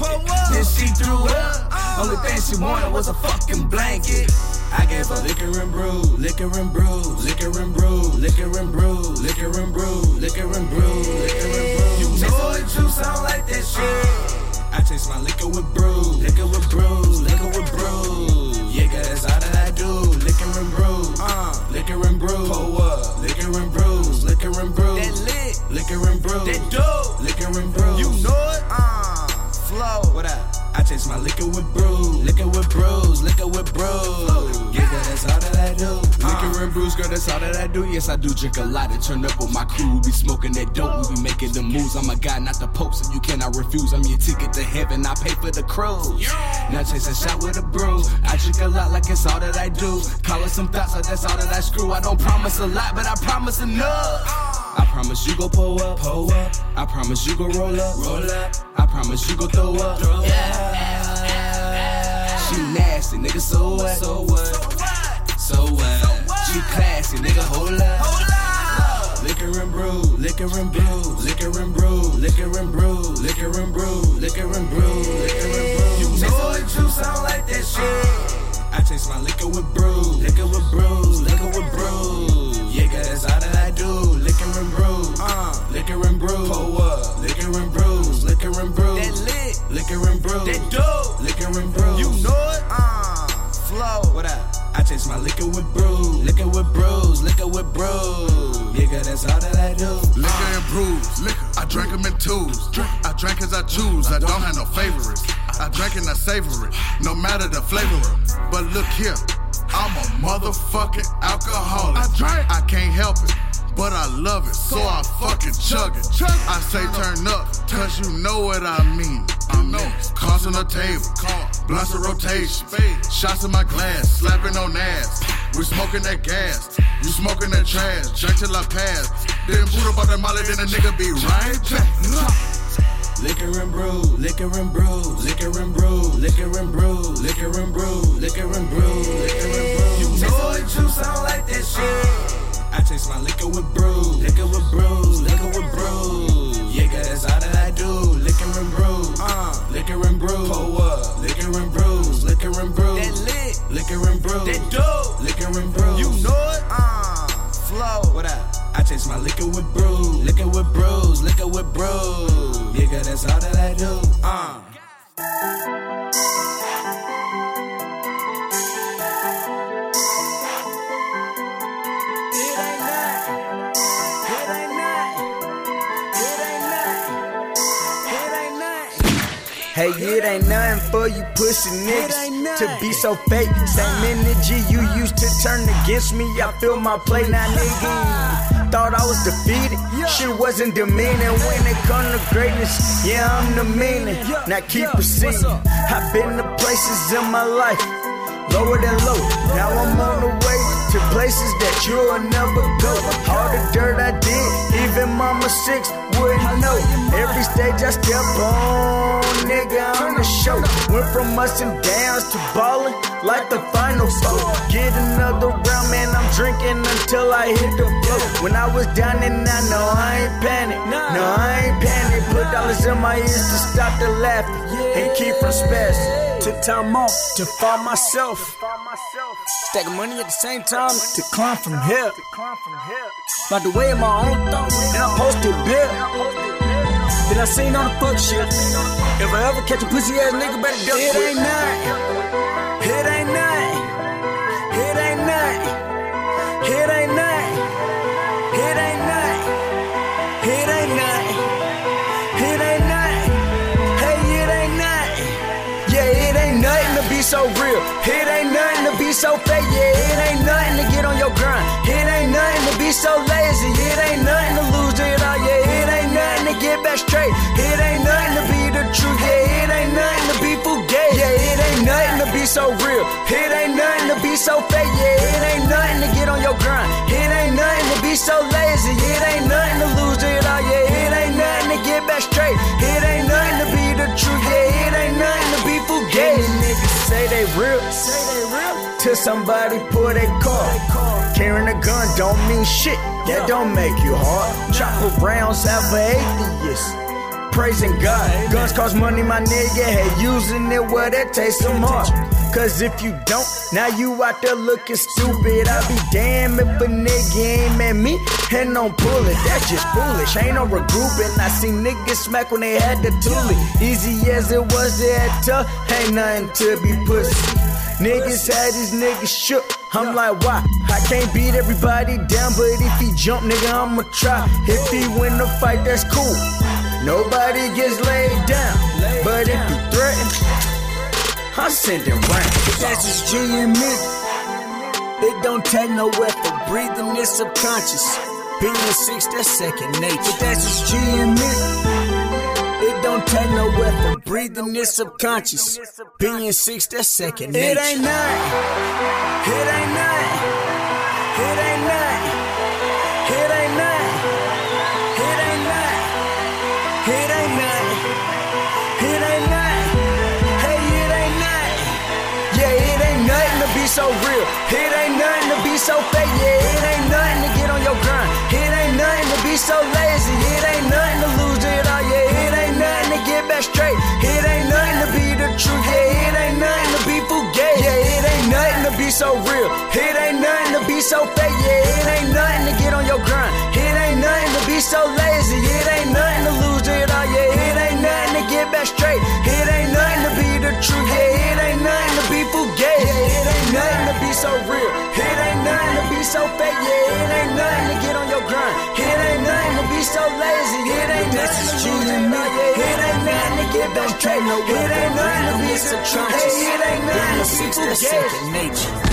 Then she threw up. Uh. Only thing she wanted was a fucking blanket. I gave her liquor and brew, liquor and brew, liquor and brew, liquor and brew, liquor and brew, liquor and brew, liquor and brew. You know it, you sound like that shit. I chase my liquor with brew, liquor with brews, liquor with brews. Do. Liquor and brew, uh, liquor and brew. Pour up, liquor and brews, liquor and brews. That lit, liquor and brews. That dope, liquor and brews. You know it, uh, flow. What up? I chase my liquor with brews, liquor with brews, liquor with brews. Yeah, that's all that I do. Liquor and brews, girl, that's all that I do. Yes, I do drink a lot and turn up with my crew. We smoking that dope, we be making the moves. I'm a guy, not the pope, so you cannot refuse. I'm your ticket to heaven, I pay for the cruise. Now chase a shot with a brew. I drink a lot like it's all that I do. Call it some thoughts, like that's all that I screw. I don't promise a lot, but I promise enough. I promise you go pull up, pull up. I promise you go roll up, roll up. I promise you go throw up, throw up. She nasty, nigga, so what? So what? So what? She classy, nigga, hold up. Hold up. Liquor and brew, liquor and brew, liquor and brew, liquor and brew, liquor and brew, liquor and brew, liquor and brew. You know it, you sound like that shit. I chase my liquor with brew, liquor with brews, liquor with brews. Drink as I choose. I don't have no favorites. I drink and I savor it, no matter the flavor. But look here, I'm a motherfucking alcoholic. I drink. I can't help it. But I love it, so I fucking chug it. I say turn up, cause you know what I mean. I know. Cards on the table, blunts of rotation, shots in my glass, slapping on ass. We smoking that gas, you smoking that trash. Drink till I pass. Then boot up on the molly, then a nigga be right back. Liquor and brew, liquor and brew, liquor and brew, liquor and brew, liquor and brew, liquor and brew, liquor and brew. You know it, you sound like that shit. I chase my liquor with brew, liquor with brews, liquor with brews. Yeah, that's all that I do. Liquor and brew, uh, liquor and brew. Pour up, liquor and brews, liquor and brews. That lit, liquor and brews. That dope, liquor and brews. You know it, uh, flow. What up? I chase my liquor with brew, liquor with brews, liquor with brews. 'cause that's all that I do. Uh. Hey, it ain't nothing for you pussy niggas. to be so fake. Same energy you used to turn against me. I feel my play now, nigga. Thought I was defeated. Shit wasn't demeaning when it come to greatness. Yeah, I'm the meaning. Now keep proceeding. I've been to places in my life lower than low. Now I'm on the way to places that you'll never go. All the dirt I did, even Mama Six wouldn't know. Every stage I step on, nigga, on the show. Went from ups and downs to ballin' like the final four. Get another round, man, I'm drinking until I hit the floor. When I was down and I know I ain't panic. No, I ain't panic. Put dollars in my ears to stop the laughter and keep spazzing. Took time off to find myself. Stacking money at the same time to climb from here. By the way, my own thoughts, and I posted bill. Then I seen all the fuck shit. If I ever catch a pussy ass nigga, better duck It ain't nothing. It ain't nothing. It ain't nothing. It ain't so real. It ain't nothing to be so fake. Yeah, it ain't nothing to get on your grind. It ain't nothing to be so lazy. It ain't nothing to lose it all. Yeah, it ain't nothing to get back straight. It ain't nothing to be the truth. Yeah, it ain't nothing to be fugazi. Yeah, it ain't nothing to be so real. It ain't nothing to be so fake. Yeah, it ain't nothing to get on your grind. It ain't nothing to be so lazy. Till somebody pull their car. Carrying a gun don't mean shit. That don't make you hard. Chopper rounds have an atheist. Praising God. Guns cost money, my nigga. Hey, using it where that takes some heart. Cause if you don't, now you out there looking stupid. I be damn if a nigga aim at me and don't pull it. That's just foolish. Ain't no regrouping. I seen niggas smack when they had the tool it. Easy as it was, they had tough. Ain't nothing to be pussy. Niggas had these niggas shook. I'm like, why? I can't beat everybody down, but if he jump, nigga, I'ma try. If he win the fight, that's cool. Nobody gets laid down. But if he threaten, I send him round. That's just G and me. It don't take no effort. Breathing is subconscious. Being six, that's second nature. That's just G and me. Don't take no effort. Breathing is subconscious. Being six, that's second nature. It ain't nothing. It ain't nothing. It ain't nothing. It ain't nothing. It ain't nothing. It ain't nothing. It ain't nothing. Hey, it ain't nothing. Yeah, it ain't nothing to be so real. It ain't nothing to be so fake. Yeah, so real. It ain't nothing to be so fake. Yeah, it ain't nothing to get on your grind. It ain't nothing to be so lazy. It ain't nothing to lose it all. Yeah, it ain't nothing to get back straight. It ain't nothing to be the truth. Yeah, it ain't nothing to be fugazi. Yeah, it ain't nothing to be so real. It ain't nothing to be so fake. Yeah, it ain't nothing to get on your grind. It ain't nothing to be so lazy. It ain't nothing to lose it all. Yeah, it ain't nothing to get back straight. No, It ain't nothing to Hey, it ain't nothing to be.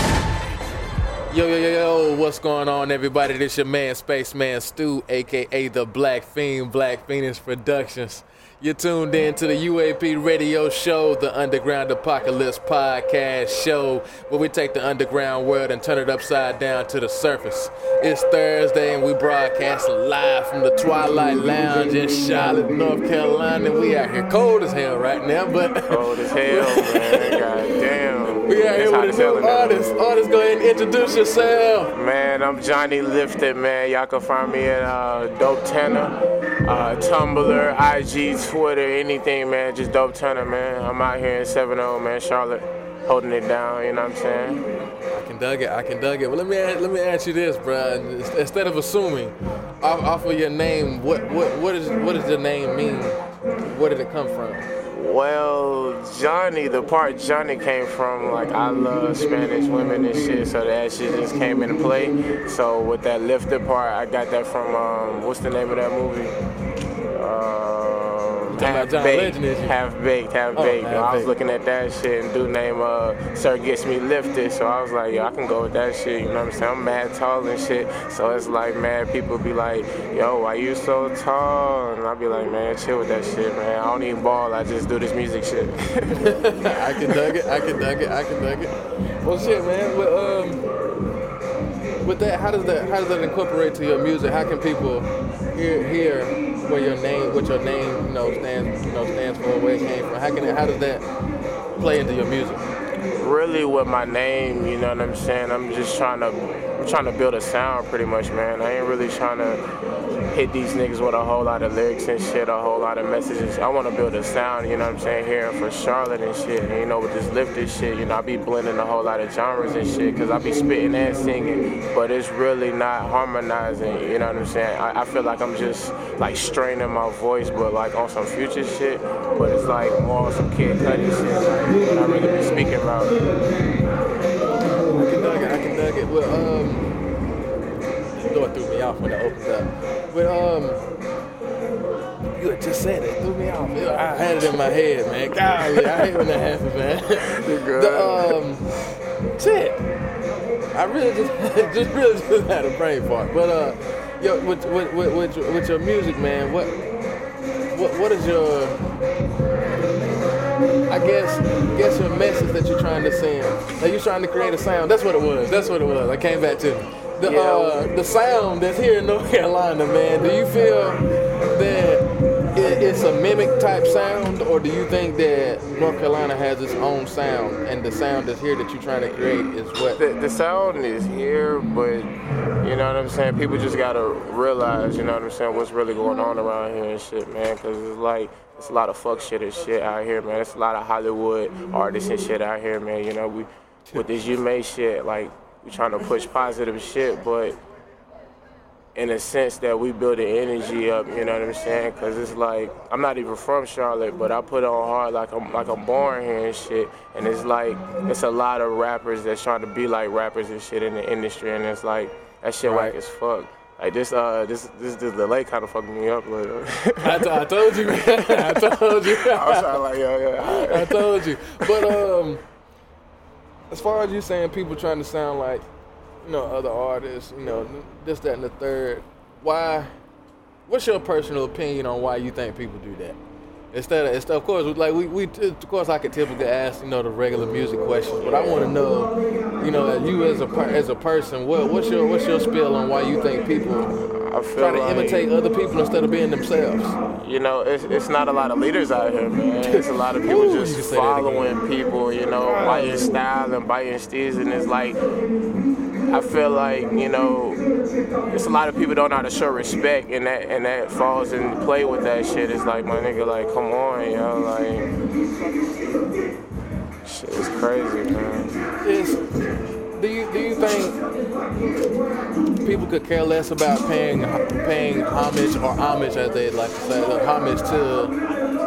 Yo, yo, yo, yo, what's going on, everybody? This your man, Spaceman Stu, aka the BlaquePheen, Black Phoenix Productions. You're tuned in to the UAP radio show, the Underground Apocalypse podcast show, where we take the underground world and turn it upside down to the surface. It's Thursday, and we broadcast live from the Twilight Lounge in Charlotte, North Carolina. We out here cold as hell right now, but cold as hell, man. God damn. We out here with a new artist. Artist, go ahead and introduce yourself. Man, I'm Johnny Lifted, man. Y'all can find me at uh, Dope Tenor, uh, Tumblr, IG, Twitter, anything, man. Just Dope Tenor, man. I'm out here in 7-0, man, Charlotte, holding it down. You know what I'm saying? I can dug it. I can dug it. Well, let me ask, let me ask you this, bro. Instead of assuming, off, off of your name, what what what is what does the name mean? Where did it come from? Well, Johnny, the part Johnny came from, like I love Spanish women and shit, so that shit just came into play. So with that lifted part, I got that from um, what's the name of that movie? Um, talking half about John baked, Legend is half baked, half Oh, baked. half I was baked. looking at that shit, and dude named uh, Sir Gets Me Lifted, so I was like, yo, I can go with that shit. You know what I'm saying? I'm mad tall and shit, so it's like, man, people be like, yo, why you so tall? And I be like, man, chill with that shit, man. I don't even ball. I just do this music shit. I can dug it. I can dug it. I can dug it. Well, shit, man. With, um, with that, how does that how does that incorporate to your music? How can people hear where your name, what your name, you know, stands, you know, stands for, where it came from? How can it, how does that play into your music? Really with my name, you know what I'm saying? I'm just trying to I'm trying to build a sound pretty much, man. I ain't really trying to hit these niggas with a whole lot of lyrics and shit, a whole lot of messages. I want to build a sound, you know what I'm saying, here for Charlotte and shit. And, you know, with this lifted shit, you know, I be blending a whole lot of genres and shit because I be spitting and singing, but it's really not harmonizing, you know what I'm saying? I, I feel like I'm just like straining my voice, but like on some future shit, but it's like more on some Kid Cudi shit, like, what I really be speaking about. I can dug it. I can dug it. Well, um, door threw me off when it opened up. But um, you had just said it. Threw me off. I had it in my head, man. Golly, I hate when that happens, man. the um, shit. I really just, just really just had a brain fart. But uh, yo, with with with, with your music, man, what what what is your I guess guess your message that you're trying to send. Like you're trying to create a sound. That's what it was. That's what it was. I came back to it. the uh, the sound that's here in North Carolina, man. Do you feel that it, it's a mimic type sound, or do you think that North Carolina has its own sound, and the sound that's here that you're trying to create is what? The, the sound is here, but you know what I'm saying. People just gotta realize, you know what I'm saying, what's really going on around here and shit, man. Cause it's like it's a lot of fuck shit and shit out here, man. It's a lot of Hollywood artists and shit out here, man. You know, we with this you made shit, like we trying to push positive shit, but in a sense that we build the energy up, you know what I'm saying? Cause it's like I'm not even from Charlotte, but I put on hard like I'm like I'm born here and shit. And it's like it's a lot of rappers that's trying to be like rappers and shit in the industry, and it's like that shit whack as fuck. Like this, uh, this, this, this delay kind of fucked me up a little. I, t- I told you, man. I told you. I was trying like, yo, yo. I told you. But um, as far as you saying people trying to sound like, you know, other artists, you know, this, that, and the third, why? What's your personal opinion on why you think people do that? Instead of, instead, of course, like we, we, of course, I could typically ask, you know, the regular music questions, but I want to know, you know, you as a per, as a person, what, what's your what's your spill on why you think people I feel try to like- imitate other people instead of being themselves? You know, it's, it's not a lot of leaders out here, man. It's a lot of people Ooh, just following people, you know, biting style and biting steers, and it's like, I feel like, you know, it's a lot of people don't know how to show respect, and that and that falls in play with that shit. It's like, my nigga, like, come on, yo, like, shit is crazy, man. is do you do you think people could care less about paying paying homage or homage as they like to say homage to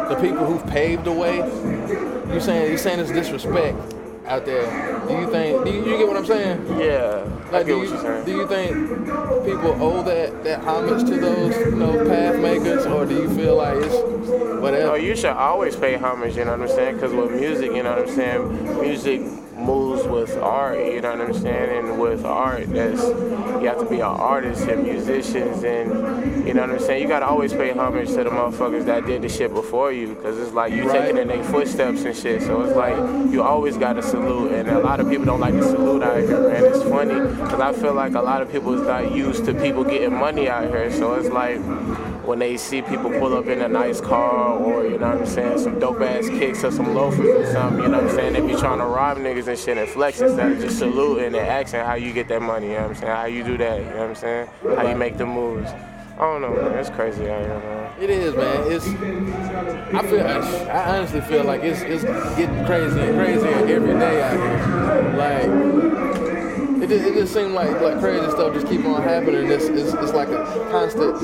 the people who've paved the way? You saying you saying it's disrespect out there? Do you think do you, you get what I'm saying? Yeah, I Like get do what you you're saying. do you think people owe that that homage to those you know path makers, or do you feel like it's whatever? No, you should always pay homage, you know what I'm saying? Because with music, you know what I'm saying? Music moves with art, you know what I'm saying? And with art, that's you have to be an artist and musicians, and you know what I'm saying? You gotta always pay homage to the motherfuckers that did the shit before you, because it's like you Right. taking in their footsteps and shit. So it's like you always gotta salute, and a lot of people don't like to salute out here, man. It's funny because I feel like a lot of people is not used to people getting money out here, so it's like when they see people pull up in a nice car or, you know what I'm saying, some dope ass kicks or some loafers or something, you know what I'm saying, they be trying to rob niggas and shit and flex instead of just saluting and asking how you get that money, you know what I'm saying, how you do that, you know what I'm saying, how you make the moves. I don't know, man, it's crazy out here, man. It is, man. It's. I feel. I honestly feel like it's it's getting crazier and crazier every day out here. Like. It just, it just seems like like crazy stuff just keep on happening. It's, it's, it's like a constant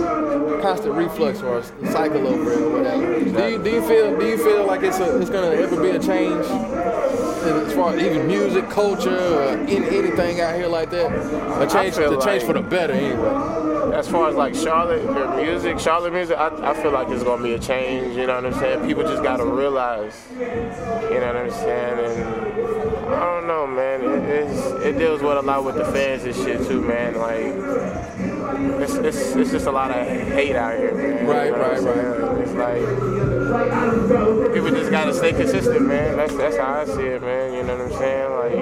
constant reflux or a cycle over it or whatever. Do you, do you feel do you feel like it's a, it's gonna ever be a change as far as even music, culture, or in, anything out here like that? A change feel a change for the better anyway. as far as like Charlotte, music, Charlotte music, I, I feel like it's gonna be a change. You know what I'm saying? People just gotta realize. You know what I'm saying? And I don't know, man. It, it's, it deals with a lot with the fans and shit too, man. Like it's, it's, it's just a lot of hate out here, man. Right, You know I'm right. It's like people just gotta stay consistent, man. That's that's how I see it, man. You know what I'm saying? Like.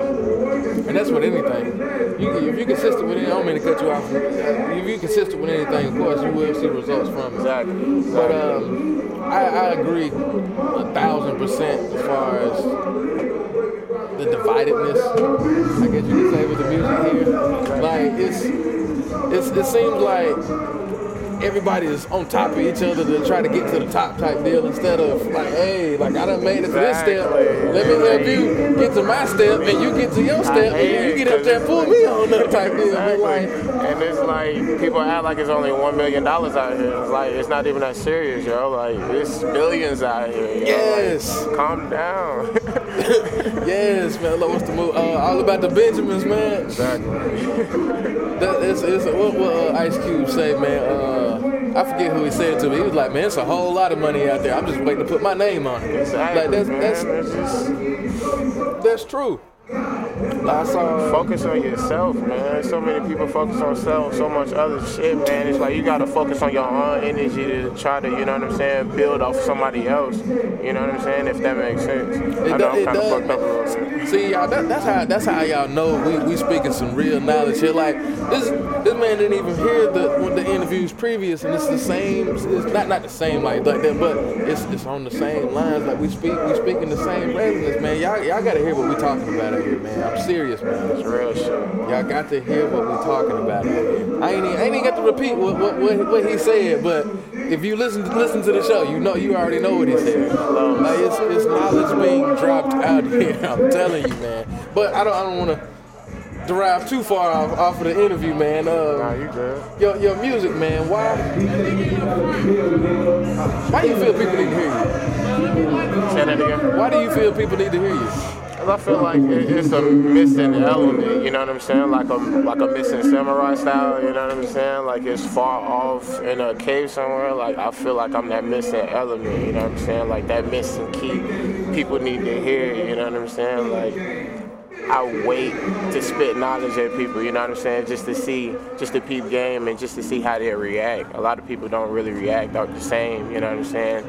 And that's with anything. You, if you're consistent with it, I don't mean to cut you off. If you're consistent with anything, of course, you will see results from it. Exactly. But um, I, I agree a thousand percent as far as the dividedness. I guess you could say with the music here. Like it's, it's it seems like everybody is on top of each other to try to get to the top type deal instead of like, hey, like I done made it to this step. Let me help you get to my step and you get to your step and you, you get up there and pull me on that type deal. Like, And it's like people act like it's only one million dollars out here. It's like it's not even that serious, yo. Like it's billions out here. Yo. Yes. Like, calm down. yes, man. Look, what's the move? Uh, all about the Benjamins, man. Exactly. That, it's, it's, what what uh, Ice Cube say, man? Uh, I forget who he said it to me. He was like, "Man, it's a whole lot of money out there. I'm just waiting to put my name on it." Like that's that's that's true. I saw. Focus on yourself, man. So many people focus on self, so much other shit, man. It's like you gotta focus on your own energy to try to, you know what I'm saying, build off somebody else. You know what I'm saying? If that makes sense. I know do- I'm it kind of does, fucked up a little. See, y'all, that, that's how that's how y'all know we, we speaking some real knowledge here. Like this this man didn't even hear the the interviews previous, and it's the same. It's not not the same like like that, but it's it's on the same lines. Like we speak we speak in the same resonance, man. Y'all y'all gotta hear what we talking about out here, man. I'm serious, man. It's real shit. Y'all got to hear what we're talking about here. I ain't even, I ain't even got to repeat what, what what what he said, but if you listen listen to the show, you know you already know what he said. Like it's, it's knowledge being dropped out here. I'm telling you, man. But I don't I don't want to derive too far off, off of the interview, man. Uh, nah, you good. Your your music, man. Why why do you feel people need to hear you? Say that again. Why do you feel people need to hear you? 'Cause I feel like it- it's a missing element, you know what I'm saying? Like a like a missing samurai style, you know what I'm saying? Like it's far off in a cave somewhere. Like I feel like I'm that missing element, you know what I'm saying? Like that missing key. People need to hear, you know what I'm saying? Like I wait to spit knowledge at people, you know what I'm saying? Just to see, just to peep game and just to see how they react. A lot of people don't really react out the same, you know what I'm saying?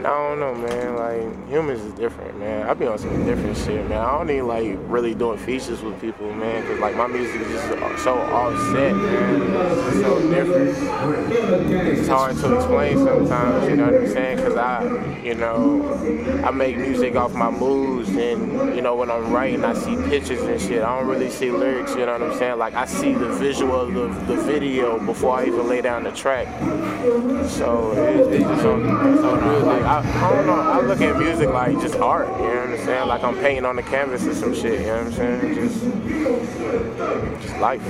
And I don't know, man. Like humans is different, man. I be on some different shit, man. I don't even like really doing features with people, man, because like my music is just so offset, man. It's so different. It's hard to explain sometimes, you know what I'm saying? Because I, you know, I make music off my moods, and you know when I'm writing, I see pictures and shit. I don't really see lyrics, you know what I'm saying? Like I see the visual of the, the video before I even lay down the track. So it's, just so, so like I, don't know. I look at music like just art. You know what I'm saying? Like I'm painting on the canvas or some shit. You know what I'm saying? Just, just life.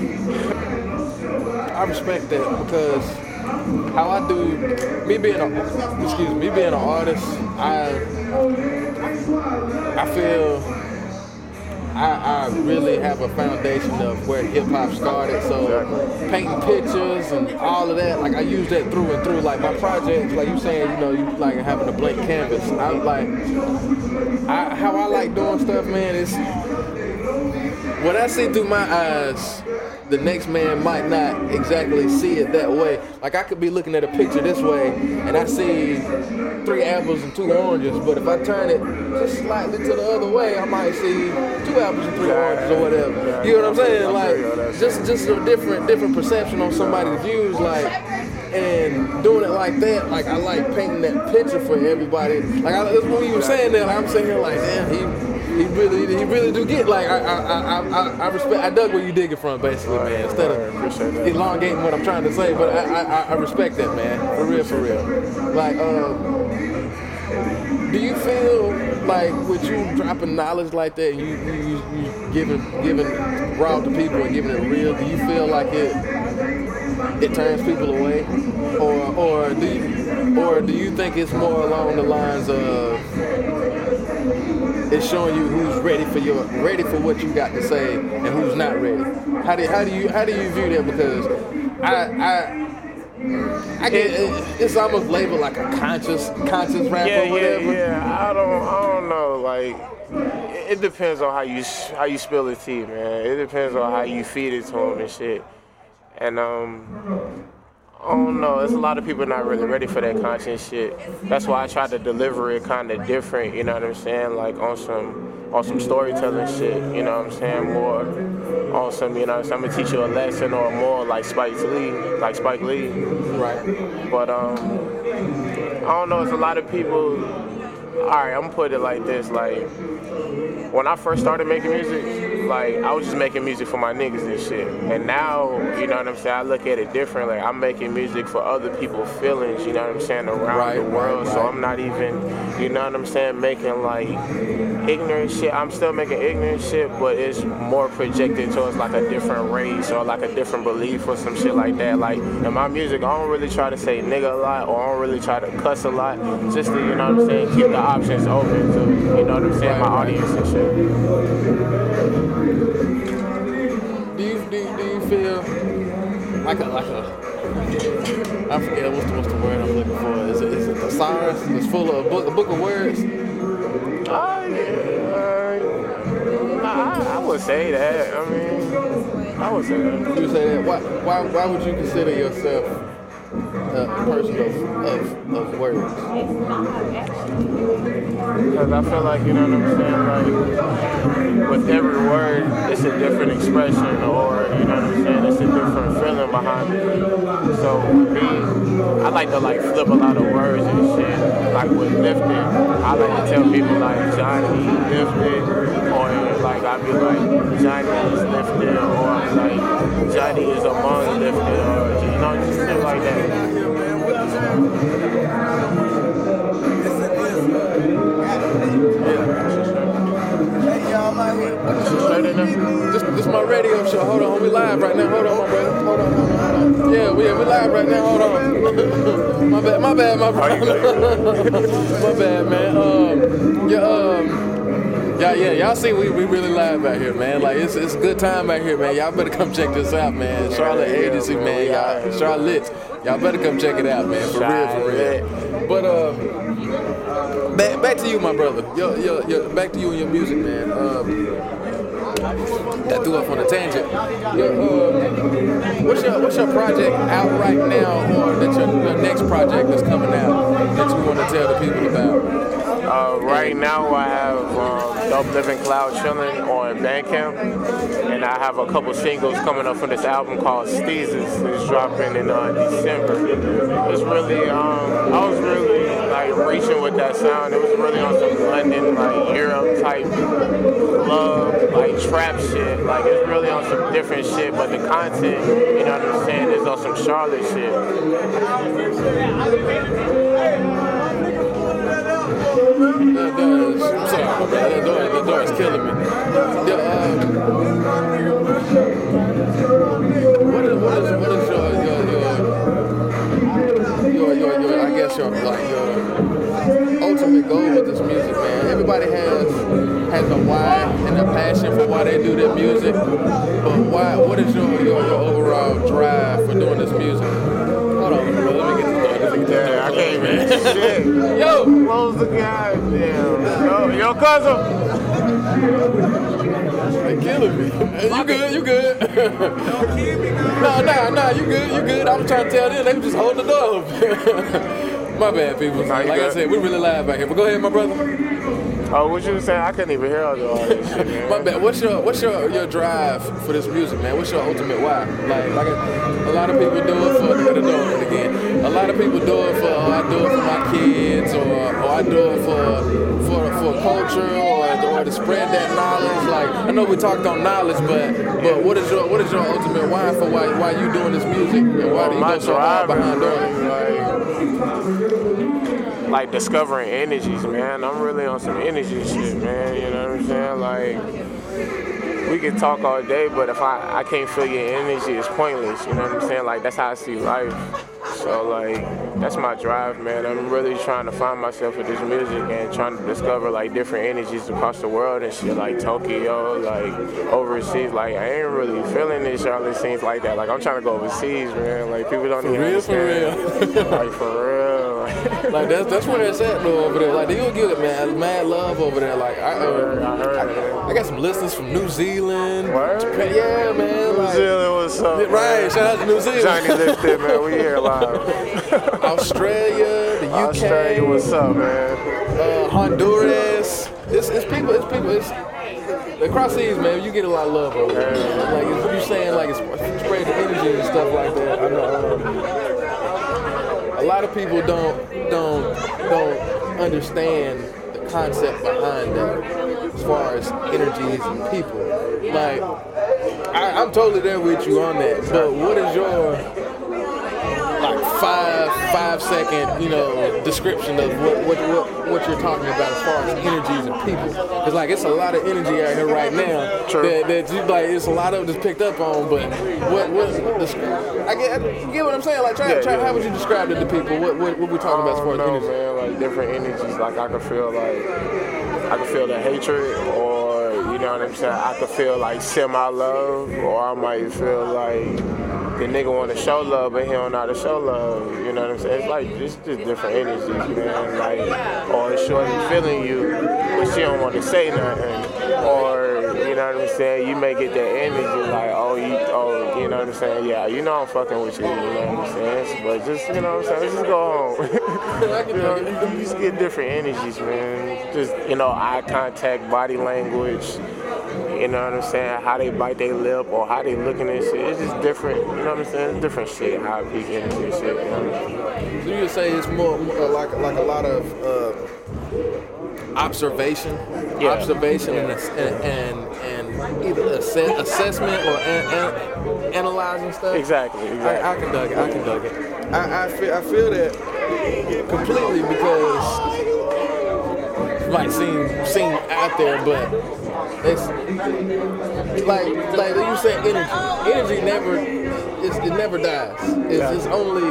I respect that because how I do me being a excuse me being an artist, I I feel I, I really have a foundation of where hip hop started. So painting pictures and all of that, like I use that through and through. Like my projects, like you saying, you know, you like having a blank canvas. I'm like I, how I like doing stuff, man. Is what I see through my eyes, the next man might not exactly see it that way. Like I could be looking at a picture this way, and I see three apples and two oranges. But if I turn it just slightly to the other way, I might see two apples and three oranges or whatever. You know what I'm saying? Like just just a different different perception on somebody's views. Like and doing it like that, like I like painting that picture for everybody. Like I, that's when you were saying that, like, I'm sitting here like, damn, he. He really, he really do get like I, I, I, I, I respect. I dug where you dig it from, basically, man. Instead of elongating what I'm trying to say, but I, I, I respect that, man. For real, for real. Like, um, do you feel like with you dropping knowledge like that, you, you, you, you giving, giving raw to people and giving it real? Do you feel like it, it turns people away, or, or do you, or do you think it's more along the lines of it's showing you who's ready for your ready for what you got to say and who's not ready. How do how do you how do you view that? Because I I. I get it's almost labeled like a conscious conscious rap yeah, or whatever. Yeah, yeah. I don't, I don't know. Like, it it depends on how you how you spill the tea, man. It depends on how you feed it to them and shit. And um, I don't know. There's a lot of people not really ready for that conscious shit. That's why I try to deliver it kind of different. You know what I'm saying? Like on some on some storytelling shit. You know what I'm saying? More on some. You know, what I'm, saying? I'm gonna teach you a lesson or more like Spike Lee, like Spike Lee. Right. But um, I don't know. It's a lot of people. All right, I'm gonna put it like this. Like when I first started making music, like I was just making music for my niggas and shit. And now, you know what I'm saying, I look at it differently. I'm making music for other people's feelings, you know what I'm saying, around Right, the world. right, So. I'm not even, you know what I'm saying, making like ignorant shit. I'm still making ignorant shit, but it's more projected towards like a different race or like a different belief or some shit like that. Like in my music, I don't really try to say nigga a lot or I don't really try to cuss a lot. Just to, you know what I'm saying, keep the options open to, you know what I'm saying, my audience and shit. Do you do, do you feel like a like a I forget what's the, what's the word I'm looking for? Is it, is it thesaurus? It's full of a book a book of words. Yeah, uh, I, I would say that. I mean, I would say that. You say that. Why why why would you consider yourself a person of of, of words? Because I feel like, you know what I'm saying, like, with every word, it's a different expression, or, you know what I'm saying, it's a different feeling behind it. So, me, I like to, like, flip a lot of words and shit, like, with lifted. I like to tell people, like, Johnny lifted, or, like, I'd be like, Johnny is lifted, or, like, Johnny is among lifted, or, you know, just shit like that. This, this my radio show. Hold on, we live right now. Hold on, my brother. Hold on, hold on, hold on. Yeah, we, we live right now. Hold on. my bad, my bad, my brother. my bad, man. Um, yeah, um, yeah, yeah. Y'all see, we, we really live out here, man. Like it's it's a good time out here, man. Y'all better come check this out, man. CharLitt Agency, man. Y'all, Charlotte. Y'all better come check it out, man. For real, for real. But uh, back back to you, my brother. Yo, yo, yo, back to you and your music, man. Um, that threw up on a tangent. Yo, uh, what's your what's your project out right now, or that your, your next project that's coming out that you want to tell the people about? Uh, right now, I have Dope Living Cloud Chillin' on Bandcamp, and I have a couple singles coming up from this album called Steezes. It's dropping in uh, December. It's really, um, I was really like reaching with that sound. It was really on some London, like Europe type club, like trap shit. Like it's really on some different shit, but the content, you know what I'm saying, is on some Charlotte shit. That does. I'm sorry, my brother. That door, that door is killing me. Yeah, um, what is what is what is your your your your your, your I guess your like your ultimate goal with this music, man? Everybody has has a why and a passion for why they do their music, but why? What is your your, your overall drive for doing this music? Hold on, bro. Let me get this door. Let me get this door. I can't even shit. Yo, close the goddamn. Yo, yo, cousin. They killing me. Hey, you good? You good? no, no, no. You good? You good? I'm trying to tell them they was just hold the door my bad, people. like I said, we really live out here. But go ahead, my brother. Oh, what you saying? I couldn't even hear all this shit, man. My bad. What's your what's your your drive for this music, man? What's your ultimate why? Like like a, a lot of people do it for the it again. A lot of people do it for oh, I do it for my kids, or or I do it for for for culture, or or to spread that knowledge. Like I know we talked on knowledge, but but what is your what is your ultimate why for why why you doing this music and why do you go so hard behind doing it? like discovering energies, man. I'm really on some energy shit, man. You know what I'm saying? Like we can talk all day, but if I, I can't feel your energy, it's pointless. You know what I'm saying? Like that's how I see life. So like that's my drive, man. I'm really trying to find myself with this music and trying to discover like different energies across the world and shit, like Tokyo, like overseas. Like I ain't really feeling this Charlotte scenes like that. Like I'm trying to go overseas, man. Like people don't For even real, for understand. like for real. like that's that's where it's at though over there. Like they gonna get it, man. Mad love over there. Like I, uh, I, heard, I got some listeners from New Zealand, Japan. Yeah, man. New like- Zealand, what's up? Right. man? Shout out to New Zealand. Johnny Lifted, man. We here live. Australia, the UK, Australia, what's up, man? Uh, Honduras. It's, it's people. It's people. It's across seas, man. You get a lot of love over there. Like it's, you saying, like it's spread the energy and stuff like that. I know. Um, a lot of people don't don't don't understand the concept behind that as far as energies and people. Like I, I'm totally there with you on that. But what is your five five second you know description of what what, what, what you're talking about as far as energies and people. It's like it's a lot of energy out here right now that, that you like it's a lot of it is picked up on but what what the, I get you get what I'm saying. Like try, Yeah, try yeah. how would you describe it to people? What what, what we talking about as um, far as no, energy? man, like different energies. Like I could feel like I could feel the hatred, or know what I'm saying. I could feel like semi love, or I might feel like the nigga want to show love, but he don't know how to show love. You know what I'm saying? It's like it's just different energies, man. Like or shorty feeling you, but she don't want to say nothing, or know what I'm saying. You may get that energy like, oh, you, oh, you know what I'm saying? Yeah, you know I'm fucking with you. You know what I'm saying? But just you know what I'm saying? Just go home. you know, you, just get different energies, man. Just you know, eye contact, body language. You know what I'm saying? How they bite their lip or how they looking at shit. It's just different. You know what I'm saying? Different shit. How energy and shit. You know? so you would say it's more, more like like a lot of uh, observation Yeah. observation and, and and and either assess, assessment or an, an, analyzing stuff. Exactly, exactly. I, I can dug it I can dug it. I, I feel I feel that completely because it might seem seem out there but it's like like you said energy. Energy never it's, it never dies. It's, it's only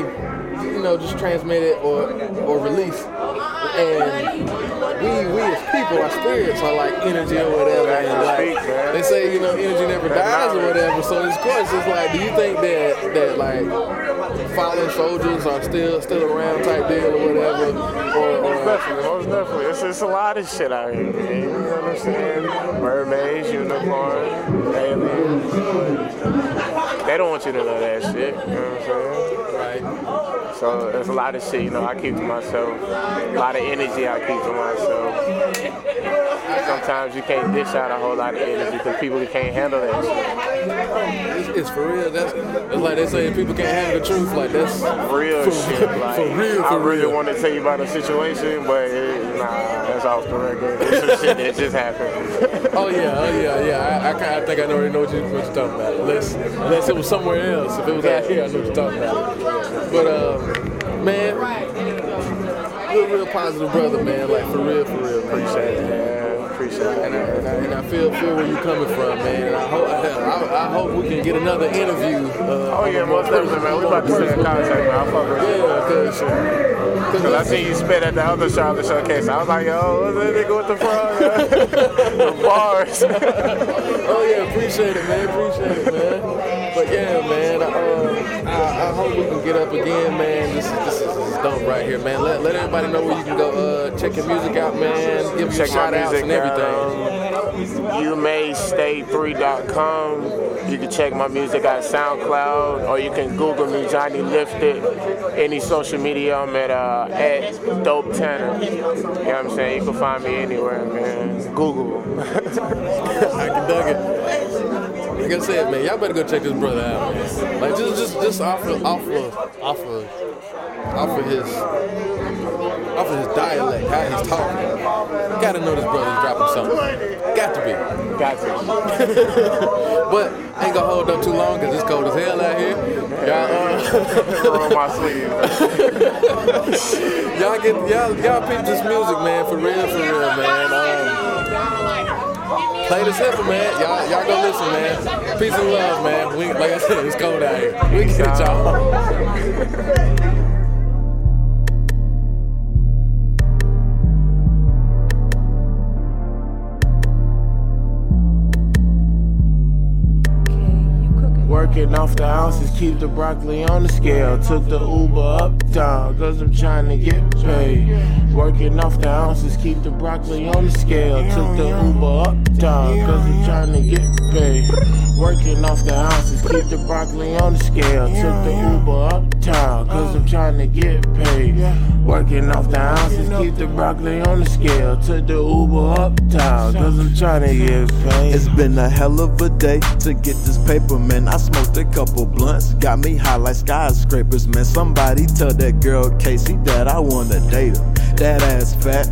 you know just transmitted or or released. And we we as people our spirits are like energy or whatever and like they say you know energy never dies or whatever so of course it's like do you think that that like fallen soldiers are still still around type deal or whatever or, or Most definitely, most definitely. It's, it's a lot of shit out here, man. You know what I'm saying? Mermaids, unicorns, aliens. They don't want you to know that shit. You know what I'm saying? So there's a lot of shit, you know, I keep to myself. A lot of energy I keep to myself. Sometimes you can't dish out a whole lot of energy because people can't handle that shit. It's, it's for real. That's it's like they say people can't handle the truth. Like that's real for, shit. Like, for real. I For really real. want to tell you about a situation, but it, nah, that's off the record. It's some shit that just happened. Oh yeah, oh yeah, yeah. I, I, I think I already know what, you, what you're talking about. Unless, unless it was somewhere else. If it was out here, I know what you're talking about. But uh, man, you're a real positive brother, man. Like for real, for real. Appreciate it, man. Appreciate it. And I, and I, and I feel feel where you're coming from, man. And I hope I, I hope we can get another interview. Uh, Oh yeah, most definitely, man. We about to stay in contact, man. I'll fuck with you. Yeah, cause, Cause I see you spit at the other Charlotte showcase. I was like, yo, what's that nigga with the frog? the bars. oh yeah, appreciate it, man. Appreciate it, man. But yeah, man. Uh, I, I hope we can get up again, man. This is this is, this is dope right here, man. Let, let everybody know where you can go. Uh, check your music out, man. Give Check my shout outs and everything. out. You may stay3.com. You can check my music at SoundCloud, or you can Google me, Johnny Lifted. Any social media, I'm at uh, at Dope Tanner. You know what I'm saying? You can find me anywhere, man. Google. I can dug it. Like I said, man, y'all better go check this brother out, man. Like just just just off of off of off of off of his off of his dialect, how he's talking. You gotta know this brother's dropping something. Got to be. Got to. Be. But ain't gonna hold up too long because it's cold as hell out here. Y'all, uh, my sleeve. y'all get y'all y'all peep this music, man, for real, for real, man. Um, Play the simple, man. Y'all, y'all go listen, man. Peace and love, man. We, like I said, it's cold out here. We get y'all. Working off the ounces, keep the broccoli on the scale. Took the Uber uptown, cause I'm trying to get paid. Working off the ounces, keep the broccoli on the scale. Took the Uber uptown, cause I'm trying to get paid. Working off the ounces, keep the broccoli on the scale. Took the Uber uptown, cause I'm trying to get paid. Working off the ounces, keep the broccoli on the scale. Took the Uber uptown, cause I'm trying to get paid. It's been a hell of a day to get this paper, man. I smoked a couple blunts, got me high like skyscrapers, man. Somebody tell that girl Casey that I wanna date her. That ass fat,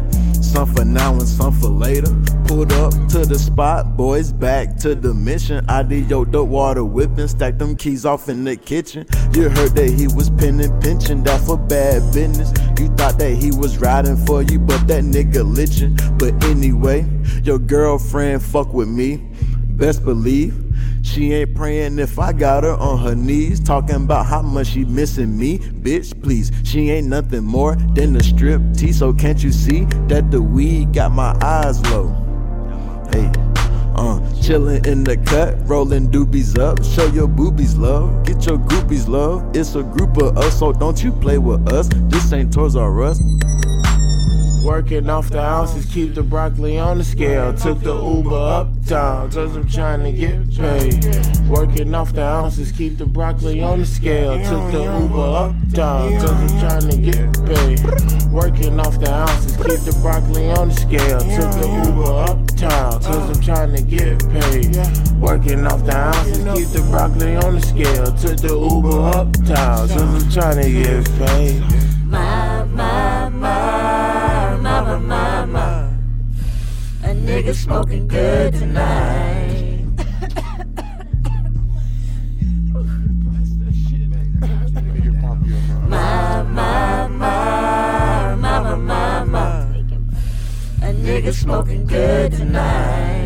some for now and some for later. Pulled up to the spot, boys back to the mission. I did yo dope water whipping, stacked them keys off in the kitchen. You heard that he was pinning, pinching, that for bad business. You thought that he was riding for you, but that nigga liching. But anyway, your girlfriend fuck with me, best believe. She ain't praying if I got her on her knees, talking about how much she missing me. Bitch, please, she ain't nothing more than a strip tee. So can't you see that the weed got my eyes low? Hey, uh, chillin' in the cut, rolling doobies up. Show your boobies love, get your groupies love. It's a group of us, so don't you play with us. This ain't Toys R Us. Working off the ounces, keep the broccoli on the scale. Took the Uber uptown, cause I'm trying to get paid. Working off the ounces, keep the broccoli on the scale. Took the Uber uptown, cause I'm trying to get paid. Working off the ounces, keep the broccoli on the scale. Took the Uber uptown, cause I'm trying to get paid. Working off the ounces, keep the broccoli on the scale. Took the Uber uptown, cause I'm trying to get paid. Nigga smoking good tonight. My, my, my, mama, mama. A nigga smoking good tonight.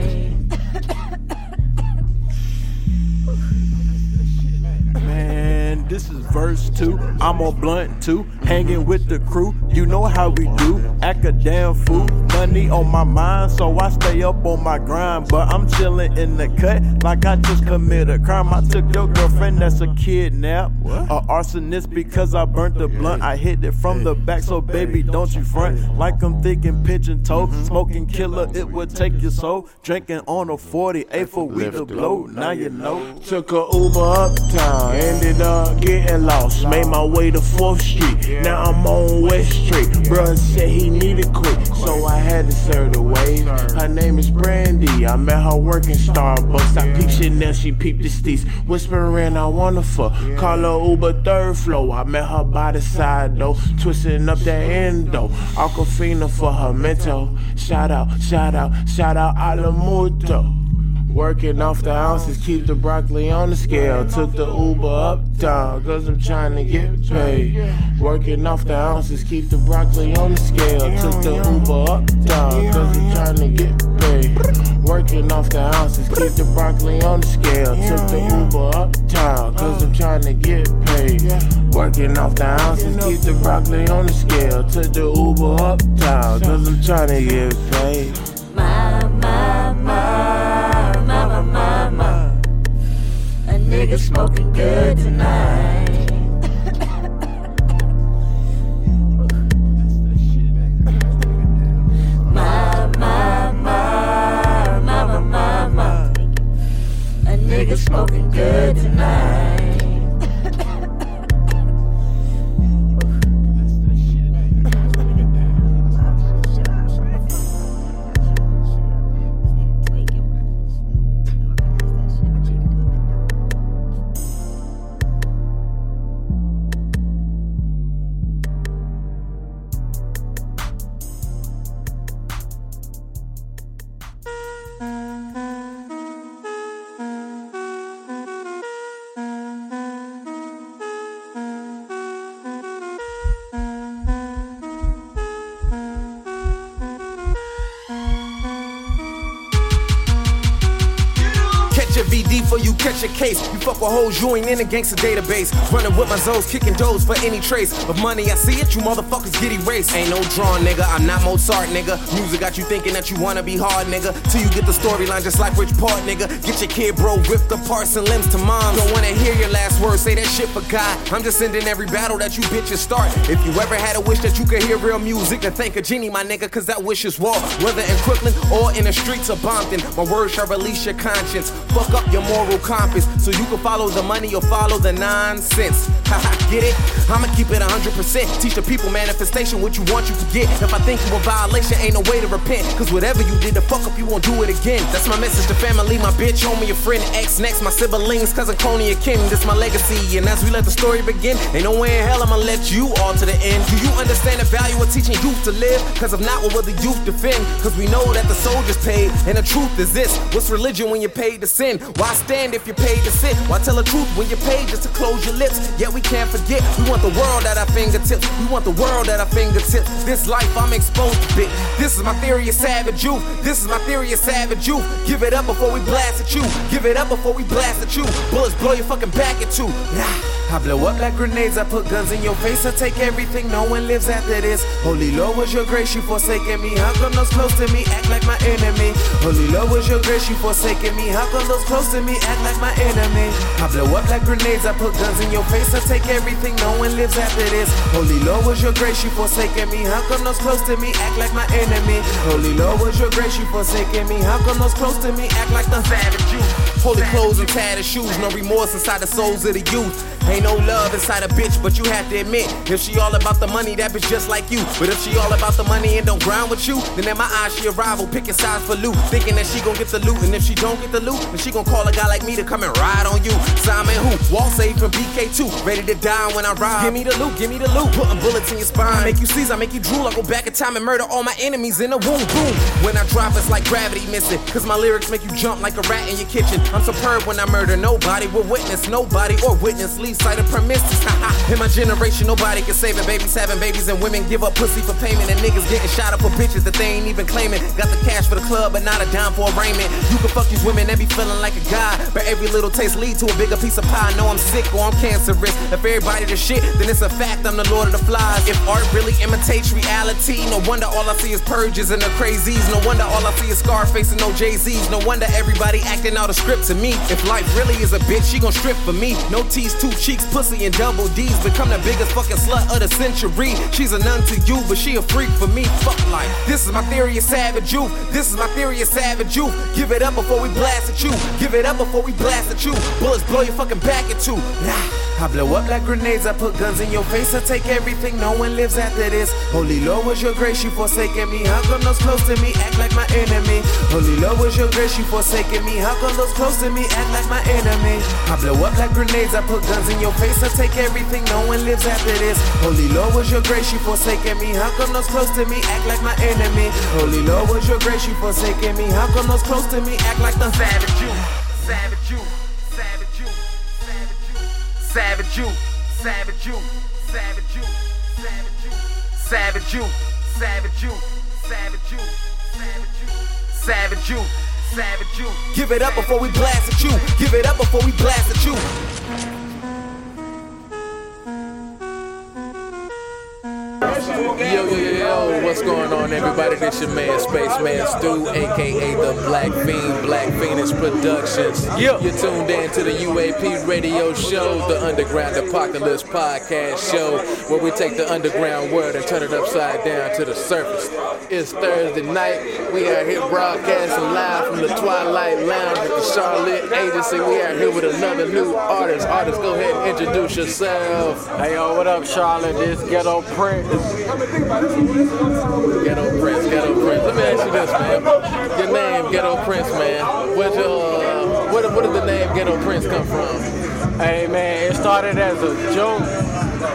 Verse two. I'm on blunt two, hanging with the crew. You know how we do. Act a damn fool. Money on my mind, so I stay up on my grind. But I'm chilling in the cut like I just committed a crime. I took your girlfriend that's a kidnap, a arsonist because I burnt the blunt. I hit it from the back, so baby, don't you front like I'm thinking pigeon toe. Smoking killer, it would take your soul. Drinking on a 40, A for weed to blow. Now you know. Took a Uber uptown, ended up getting lost. Made my way to 4th Street, now I'm on West Street. Bruh said he needed quick, so I had to serve the wave. Her name is Brandy, I met her working Starbucks. I peeped Chanel, she peeped the steez. Whispering, I wanna fuck. Call her Uber third floor, I met her by the side though. Twisting up that endo. Aquafina for her mental. Shout out, shout out, shout out Alamuto. Working off the ounces, keep the broccoli on the scale. Took the Uber uptown, cause I'm trying to get paid. Working off the ounces, keep the broccoli on the scale. Took the Uber uptown, cause I'm trying to get paid. Working off the ounces, keep the broccoli on the scale. Took the Uber uptown, cause I'm trying to get paid. Working off the ounces, keep the broccoli on the scale. Took the Uber uptown, cause I'm trying to get paid. My, my, my, Nigga smoking good tonight. My, my, my, mama, mama. A nigga smoking good tonight. Before you catch a case. You fuck with hoes, you ain't in a gangster database. Running with my zoes, kicking doors for any trace of money. I see it, you motherfuckers get erased. Ain't no drawing, nigga. I'm not Mozart, nigga. Music got you thinking that you wanna be hard, nigga. Till you get the storyline just like Rich Part, nigga. Get your kid, bro, ripped apart and limbs to mom. Don't wanna hear your last words, say that shit for God. I'm just ending every battle that you bitches start. If you ever had a wish that you could hear real music, then thank a genie, my nigga, cause that wish is war. Whether in Crooklyn or in the streets of Bompton, my words shall release your conscience. Fuck up your moral compass so you can follow the money or follow the nonsense. Haha, get it? I'ma keep it 100%. Teach the people manifestation what you want you to get. If I think you a violation, ain't no way to repent. Cause whatever you did to fuck up, you won't do it again. That's my message to family, my bitch, homie, your friend, ex, next, my siblings, cousin and Kim. This my legacy. And as we let the story begin, ain't no way in hell I'ma let you all to the end. Do you understand the value of teaching youth to live? Cause if not, what will the youth defend? Cause we know that the soldiers paid, and the truth is this. What's religion when you're paid to sin? Why stand if you're paid to sit? Why tell the truth when you're paid just to close your lips? Yet we can't forget, we want the world at our fingertips. We want the world at our fingertips. This life I'm exposed to bit. This is my theory of savage youth. This is my theory of savage youth. Give it up before we blast at you. Give it up before we blast at you. Bullets blow your fucking back at you. I blow up like grenades, I put guns in your face, I take everything, no one lives after this. Holy Lord, was your grace, you forsaken me. How come those close to me act like my enemy? Holy Lord, was your grace, you forsaken me. How come those close to me act like my enemy? I blow up like grenades, I put guns in your face, I take everything, no one lives after this. Holy Lord, was your grace, you forsaken me. How come those close to me act like my enemy? Holy Lord, was your grace, you forsaken me. How come those close to me act like the savage you? Holy clothes and tattered shoes, no remorse inside the souls of the youth. Ain't no love inside a bitch, but you have to admit, if she all about the money, that bitch just like you. But if she all about the money and don't grind with you, then in my eyes she a rival, picking sides for loot, thinking that she gon' get the loot. And if she don't get the loot, then she gon' call a guy like me to come and ride on you. Simon who? Wall safe from BK2, ready to die when I ride. Give me the loot, give me the loot, putting bullets in your spine. Make you seize, I make you drool. I go back in time and murder all my enemies in a womb, boom. When I drop, it's like gravity missing, cause my lyrics make you jump like a rat in your kitchen. I'm superb when I murder nobody will witness, nobody or witness, leave premises. In my generation, nobody can save it. Babies having babies and women give up pussy for payment. And niggas getting shot up for bitches that they ain't even claiming. Got the cash for the club, but not a dime for arraignment. You can fuck these women and be feeling like a god. But every little taste lead to a bigger piece of pie. I Know I'm sick or I'm cancerous. If everybody the shit, then it's a fact I'm the lord of the flies. If art really imitates reality, no wonder all I see is purges and the crazies. No wonder all I see is Scarface and no Jay-Z's. No wonder everybody acting out a script to me. If life really is a bitch, she gon' strip for me. No teeth, two cheeks, pussy, and double D's. Become the biggest fucking slut of the century. She's a nun to you, but she a freak for me. Fuck life. This is my theory of savage youth. This is my theory of savage youth. Give it up before we blast at you. Give it up before we blast at you. Bullets blow your fucking back at you. Nah. I blow up like grenades, I put guns in your face, I take everything, no one lives after this. Holy Lord, was your grace, you forsaken me. How come those close to me act like my enemy? Holy Lord, was your grace, you forsaken me. How come those close to me act like my enemy? I blow up like grenades, I put guns in your face, I take everything, no one lives after this. Holy Lord, was your grace, you forsaken me. How come those close to me act like my enemy? Holy Lord, was your grace, you forsaken me. How come those close to me act like the savage you? Savage you, savage you, savage you, savage you, savage you, savage you, savage you, savage you, savage you, savage you, savage you. Give it up before we blast at you. Give it up before we blast at you. Yo, yo, yo, yo, what's going on, everybody? This your man, Spaceman Stuw, aka the Black Fiend, Black Phoenix Productions. You're tuned in to the UAP radio show, the Underground Apocalypse podcast show, where we take the underground world and turn it upside down to the surface. It's Thursday night. We are here broadcasting live from the Twilight Lounge at the CharLitt Agency. We are here with another new artist. Artist, go ahead and introduce yourself. Hey, yo, what up, Charlotte? This Ghetto Prince. Ghetto Prince, Ghetto Prince. Let me ask you this, man. Your name, Ghetto Prince, man. Where's your, uh, where, where did the name Ghetto Prince come from? Hey, man, it started as a joke.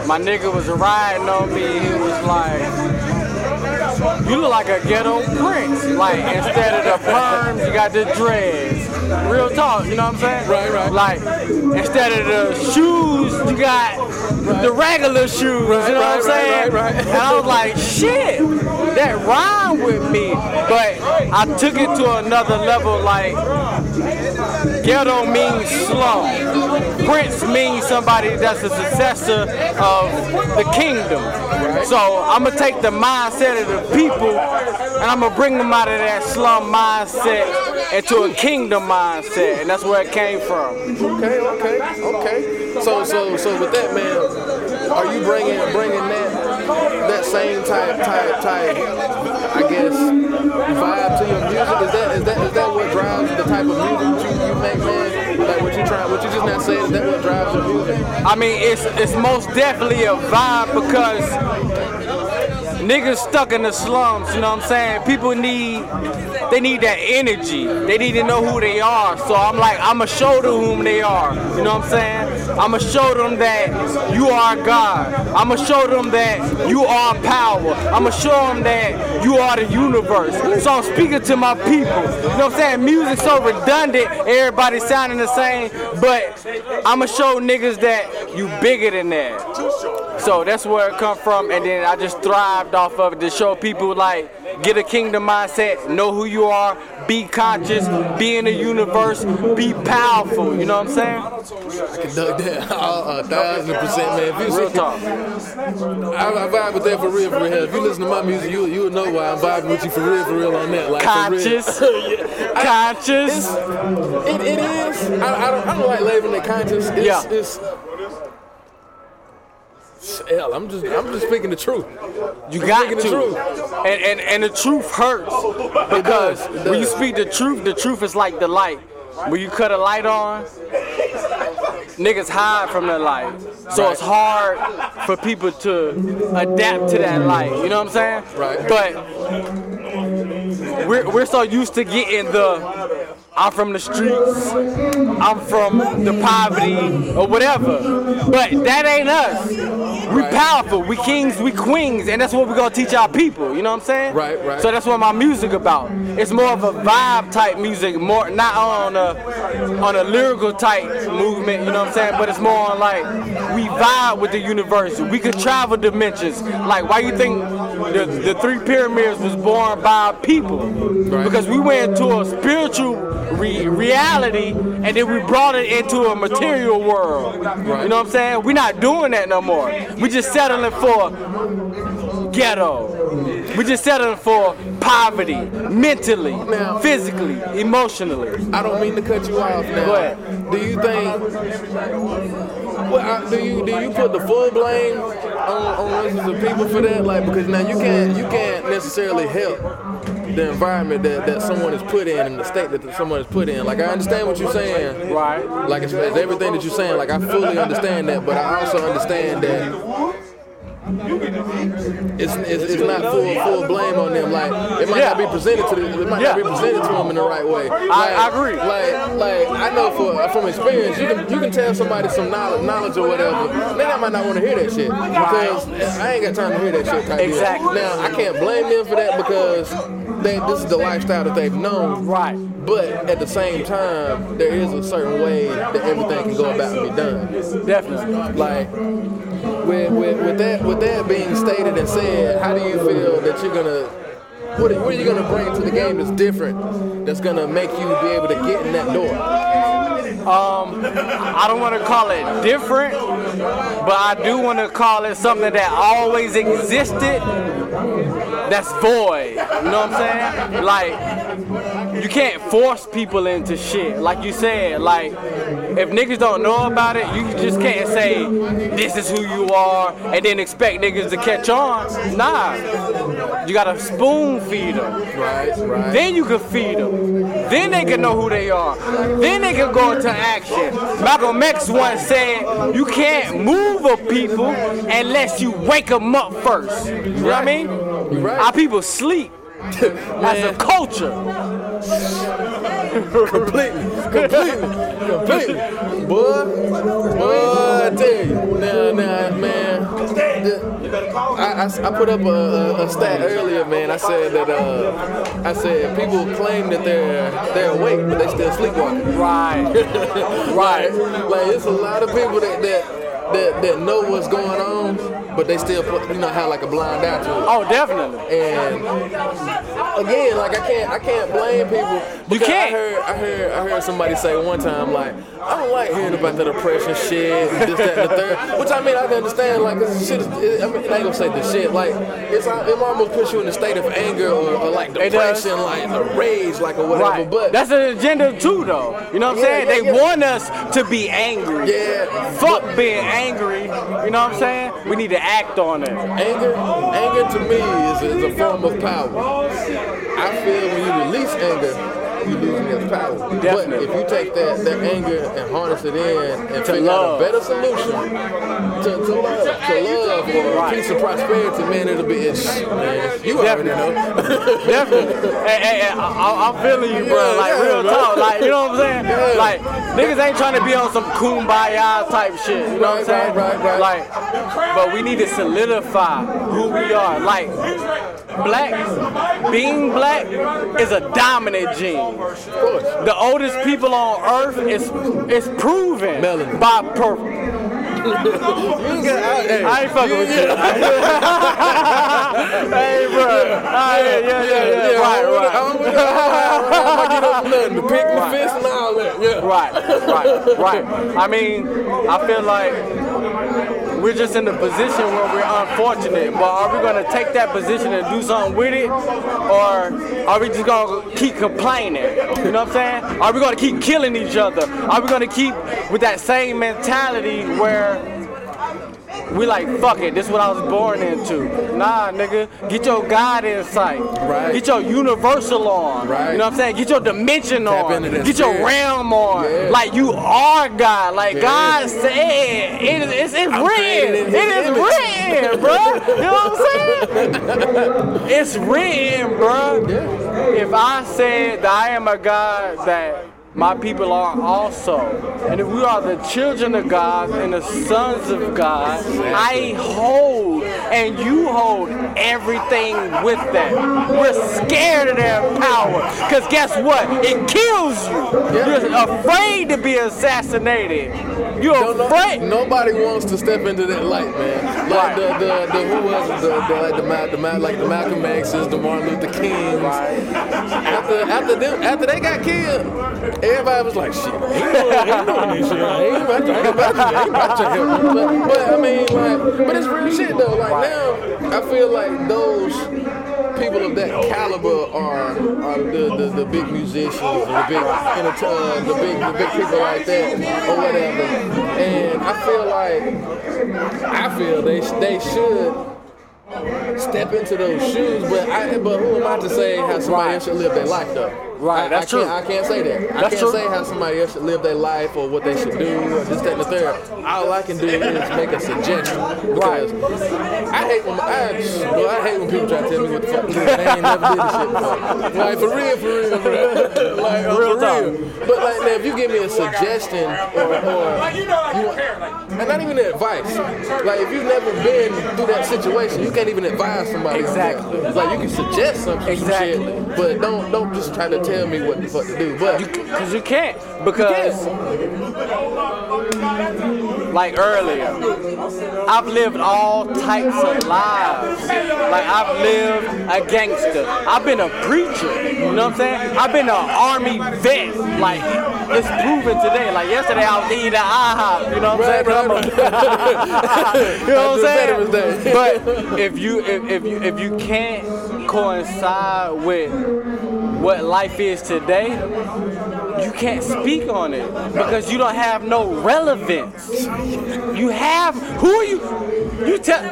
My nigga was riding on me. He was like, you look like a ghetto prince. Like, instead of the perms, you got the dreads. Real talk, you know what I'm saying? Right, right. Like, instead of the shoes, you got the regular shoes. you know what I'm right, saying? right, right, right. And I was like, shit, that rhyme with me. But I took it to another level. Like, Ghetto means slum. Prince means somebody that's a successor of the kingdom. So I'm gonna take the mindset of the people and I'm gonna bring them out of that slum mindset into a kingdom mindset, and that's where it came from. Okay, okay, okay. So, so, so with that, man, are you bringing bringing that that same type type type, I guess, vibe to your music? Is that is that is that what drives the type of music you, you make, man? Like what you trying, what you just not saying? Is that what drives your music? I mean, it's it's most definitely a vibe because niggas stuck in the slums, you know what I'm saying? People need they need that energy. They need to know who they are. So I'm like, I'ma show to whom they are. You know what I'm saying? I'ma show them that you are God. I'ma show them that you are power. I'ma show them that you are the universe. So I'm speaking to my people. You know what I'm saying? Music's so redundant, everybody sounding the same, but I'ma show niggas that you bigger than that. So that's where it come from, and then I just thrived off of it to show people like get a kingdom mindset, know who you are, be conscious, be in the universe, be powerful. You know what I'm saying? I can dug that a thousand percent, man. If you Real talk. I, I vibe with that for real, for real. If you listen to my music, you you'll know why I'm vibing with you for real, for real on that. Like Conscious. Conscious. It, it is. I, I don't. I don't like labeling it conscious. It's, Yeah. It's, Hell, I'm just. I'm just speaking the truth. You I'm got to. the truth. And, and and the truth hurts because does, it when you speak the truth, the truth is like the light. When you cut a light on, niggas hide from that light. So it's hard for people to adapt to that light. You know what I'm saying? Right. But we're we're so used to getting the I'm from the streets, I'm from the poverty, or whatever. But that ain't us. We powerful, we kings, we queens, and that's what we're gonna teach our people, you know what I'm saying? Right, right. So that's what my music about. It's more of a vibe type music, more not on a on a lyrical type movement, you know what I'm saying? But it's more on like we vibe with the universe. We could travel dimensions. Like why you think the, the three pyramids was born by people? Because we went to a spiritual re- reality and then we brought it into a material world. You know what I'm saying? We're not doing that no more. We just settling for ghetto. We just settling for poverty, mentally, physically, emotionally. I don't mean to cut you off now. Ahead. Do you think? Well, do you do you put the full blame on, on as people for that? Like because now you can't you can't necessarily help the environment that, that someone is put in and the state that someone is put in. Like I understand what you're saying. Right. Like it's, it's everything that you're saying. Like I fully understand that, but I also understand that it's, it's, it's not full full blame on them. Like it might not be presented to them. It might not be presented to them in the right way. Like, I agree. Like like I know for uh, from experience, you can you can tell somebody some knowledge, knowledge or whatever. They might not want to hear that shit because I ain't got time to hear that shit. Type deal. Exactly. Now I can't blame them for that because they this is the lifestyle that they've known. Right. But at the same time, there is a certain way that everything can go about and be done. Definitely. Like with, with, with that with that being stated and said, how do you feel that you're gonna what are, what are you gonna bring to the game that's different that's gonna make you be able to get in that door? Um, I don't want to call it different, but I do want to call it something that always existed. That's void. You know what I'm saying? Like, you can't force people into shit. Like you said, like, if niggas don't know about it, you just can't say, this is who you are, and then expect niggas to catch on. Nah. You gotta spoon feed them. Right, right. Then you can feed them. Then they can know who they are. Then they can go into action. Malcolm X once said, you can't move a people unless you wake them up first. You know what I mean? Our people sleep. As a culture. Completely, completely, completely. Boy, boy, I tell you, now, now, man, I, I, I put up a, a, a stat earlier, man. I said that, uh, I said people claim that they're they're awake, but they still sleepwalking. Right. right. Like it's a lot of people that that that, that, know what's going on, but they still put, you know have like a blind eye to it. Oh, definitely. And again, like I can't I can't blame people. You can't. I heard I heard I heard somebody say one time like I don't like hearing about the depression shit and this that and the third. Which I mean I can understand like this shit. Is, it, I mean I ain't gonna say this shit like it's uh, it almost puts you in a state of anger or, or like It depression, like a rage, like or whatever. Right. But That's an agenda too, though. You know what I'm Yeah, saying? yeah, they yeah. want us to be angry. Yeah. Fuck being angry. You know what I'm saying? We need to act on it. Anger, anger to me is, is a form of power. I feel when you release anger, you lose its power. But if you take that, that anger and harness it in and To figure out a better solution to, to love, to love or peace and prosperity, man, it'll be it's man. You already know. Definitely. hey, hey, hey, I, I- I'm feeling you, bro. Yeah, like yeah, real bro. talk. Like you know what I'm saying? Yeah. Like niggas ain't trying to be on some kumbaya type shit. You know what I'm saying? right, right. Like, but we need to solidify who we are. Like, black, being black is a dominant gene. The oldest people on earth is is proven by per. I ain't fucking with you. hey, bro. Ah, yeah, yeah, yeah, yeah. Right, right. I'm get up nothing. The pick my fist and all that. Yeah. Right, right, right. I mean, I feel like we're just in the position where we're unfortunate, but are we gonna take that position and do something with it? Or are we just gonna keep complaining? You know what I'm saying? Are we gonna keep killing each other? Are we gonna keep with that same mentality where we like, fuck it, this is what I was born into. Nah, nigga, get your God in sight. Right. Get your universal on. Right. You know what I'm saying? Get your dimension on. into that Get your spirit. realm on. Yeah. Like you are God. Like Yeah. God said, it is, it's, it's written. It is written, bro. You know what I'm saying? it's written, bro. Yeah. If I said that I am a God that my people are also. And if we are the children of God and the sons of God, I hold and you hold everything with that. We're scared of their power. Because guess what? It kills you. You're afraid to be assassinated. You're know- afraid. nobody wants to step into that light, man. Like the, the, the who was? The, the, like the, the, Ma- like the Malcolm X's, the Martin Luther Kings. After after them, after they got killed, everybody was like, shit, he doing, this shit. Ain't about to, he ain't about to, ain't about to help. But, but I mean, like, but it's real shit though. Like now, I feel like those people of that caliber are, are the, the, the big musicians, the big uh, the big the big people like that, or whatever. And I feel like I feel they they should step into those shoes, but I but who am I to say how somebody else should live their life though? Right, I, that's I can't, true. I can't say that. I can't true. say how somebody else should live their life or what they should do or this, that, and the third. All I can do is make a suggestion. Because I hate when I, well, I hate when people try to tell me what the fuck to do. They ain't never did this shit before. Like for real, for real, bro. like Real for talk. real. But like, man, if you give me a suggestion or, or you want, and not even advice. Like if you've never been through that situation, you can't even advise somebody. on that. Exactly. Like you can suggest something, Exactly. some shit, but don't don't just try to tell me what the fuck to do. But Because you can't. Because, like earlier, I've lived all types of lives. Like I've lived a gangster. I've been a preacher. You know what I'm saying? I've been an army vet. Like it's proven today. Like yesterday, I was eating IHOP. You know what I'm saying? I'm a- you know what I'm saying? But if you if, if you if you can't coincide with what life is today, you can't speak on it because you don't have no relevance. You have who are you? You tell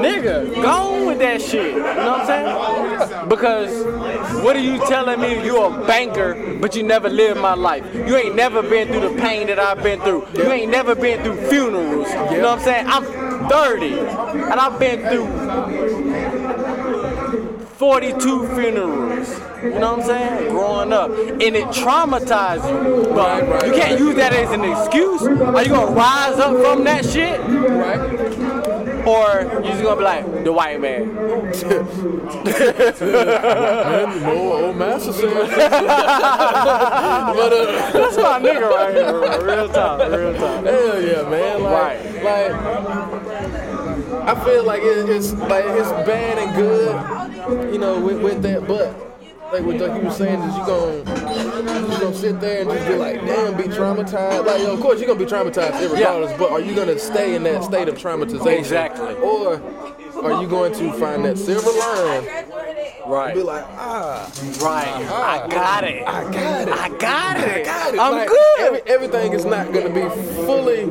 nigga, go on with that shit. You know what I'm saying? Because what are you telling me? You're a banker, but you never lived my life. You ain't never been through the pain that I've been through. You ain't never been through funerals. You know what I'm saying? I'm 30 and I've been through 42 funerals. You know what I'm saying? Growing up. And it traumatized you. But you can't use that as an excuse. Are you gonna rise up from that shit? Right. Or you just gonna be like, the white man. man, old, old master said. but, uh, That's my nigga right here, bro. Real talk, real talk. Hell yeah, man. Like, Right. like I feel like it, it's like it's bad and good, you know, with, with that, but like what you were saying is you gonna you gonna sit there and just be like, damn, be traumatized. Like, of course you're gonna be traumatized regardless, but are you gonna stay in that state of traumatization? Exactly. Or are you going to find that silver line? Right. And be like, ah, Right. ah, I got it. I got it. I got it. I got it. I'm Like, good. Every, everything is not going to be fully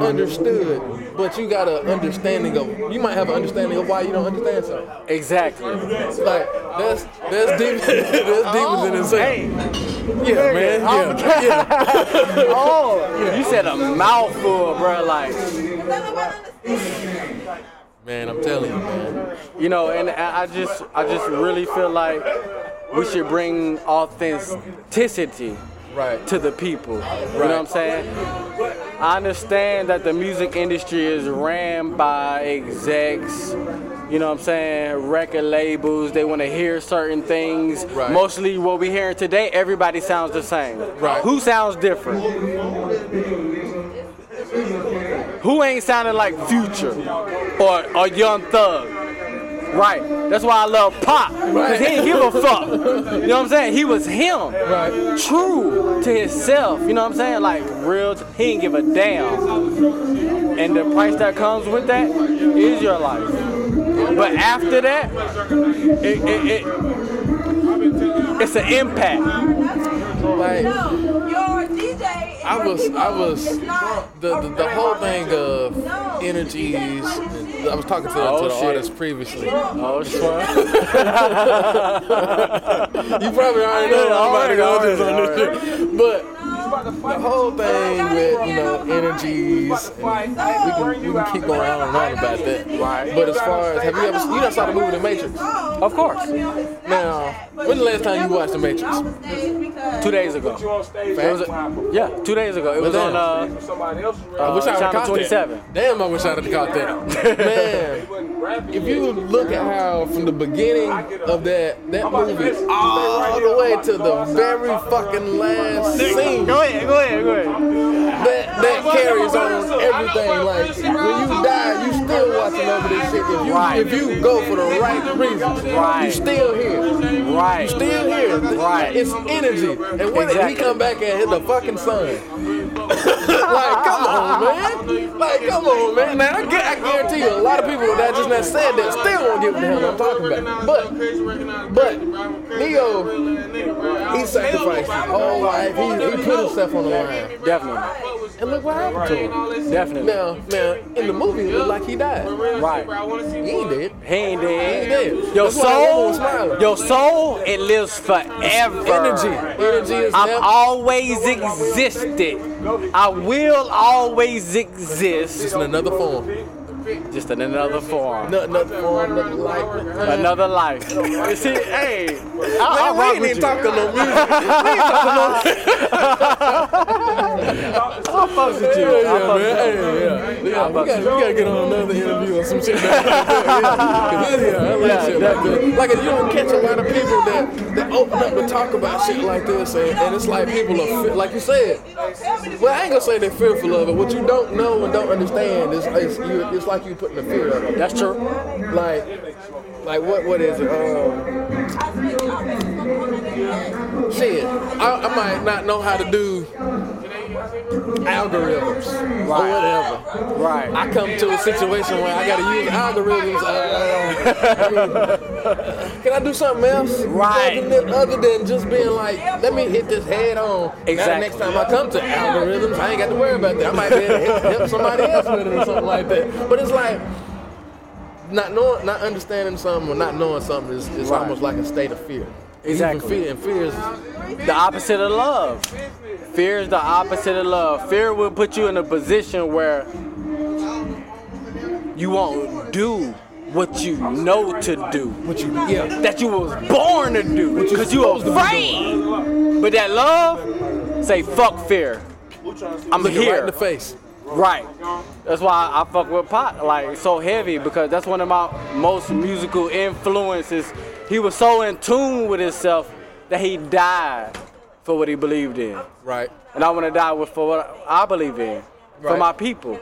understood, but you got an understanding of. You might have an understanding of why you don't understand something. Exactly. Like that's that's deep. that's deeper than insane. Yeah, man. I'm- Yeah. yeah. oh, you said a mouthful, bro. Like, Man, I'm telling you, man. you know, and I I just, I just really feel like we should bring authenticity right to the people. You know what I'm saying? I understand that the music industry is ran by execs. You know what I'm saying? Record labels. They want to hear certain things. Right. Mostly what we're hearing today, everybody sounds the same. Right. Who sounds different? Who ain't sounding like Future or, or Young Thug? Right. That's why I love Pop. Because he didn't give a fuck. You know what I'm saying? He was him. Right. True to himself. You know what I'm saying? Like real. T- he didn't give a damn. And the price that comes with that is your life. But after that, it, it, it it's an impact. Like I was, I was, the, the the whole thing of energies. I was talking to, Oh, to the oh, shit. artist previously. Oh shit! you probably already know I'm about to go this on this shit. But the whole thing with you know energies, and we can, we can keep going on and on about that. Right. But as far as have you ever you done saw the movie The Matrix? Of course. Now, when the last time you watched The Matrix? Two days ago. It was a- yeah, two days ago. It was on uh, I wish I uh, would have caught 27. that. Damn, I wish I'd have caught that. Man, if you look at how from the beginning of that that movie all the way to the very fucking last scene, Go ahead, go ahead, go ahead. that that carries on everything. Like when you die, you still watching over this shit. If you Right. if you go for the right reasons, Right. you still here. Right. You still here. Right. It's energy. And when Exactly. he come back and hit the fucking sun. Like, come on, man. Like, come on, man. Now, I, I guarantee you, a lot of people that just not said that still won't get what the hell I'm talking about. But, but, Neo, he sacrificed his whole life. He, he put himself on the line. Definitely. And look what happened to him. Definitely. Now, now, in the movie, it looked like he died. Right. He ain't dead. He ain't He dead. ain't dead. Your That's why everyone was soul, your soul, it lives forever. Energy. Energy is I've never- always existed. I will always exist. Just in another form. Just in another form. No, another form, another life. Another life. You see, hey, I, Man, I we ain't with even you. talking no music. We ain't talking no I fucks with you. Yeah, I yeah, fucks man. with Hey, you. yeah. yeah. We gotta, we gotta get on another interview or some shit. Like that. Yeah, 'Cause yeah, I like Yeah, shit like that. Like, you don't catch a lot of people that, that open up to talk about shit like this, and, and it's like people are, fe- like you said. Well, I ain't gonna say they're fearful of it. What you don't know and don't understand is, is you, it's like you putting the fear of it. That's true. Like, like what? What is it? Um, shit, I, I might not know how to do algorithms or whatever. Right. I come to a situation where I gotta use algorithms. Uh, can I do something else? Right. Other than, other than just being like, let me hit this head on. Now Exactly. next time I come to algorithms, I ain't got to worry about that. I might be able to help, help somebody else with it or something like that. But it's like not knowing, not understanding something or not knowing something is, is Right. almost like a state of fear. Exactly. Fear, and fear is The opposite of love. Fear is the opposite of love. Fear will put you in a position where you won't do what you know to do. what you, yeah. That you was born to do. Because you supposed to be afraid. But that love, say fuck fear. I'm Look here. right in the face. Right. That's why I fuck with Pac like so heavy because that's one of my most musical influences. He was so in tune with himself that he died for what he believed in. Right. And I want to die with for what I believe in. For my people.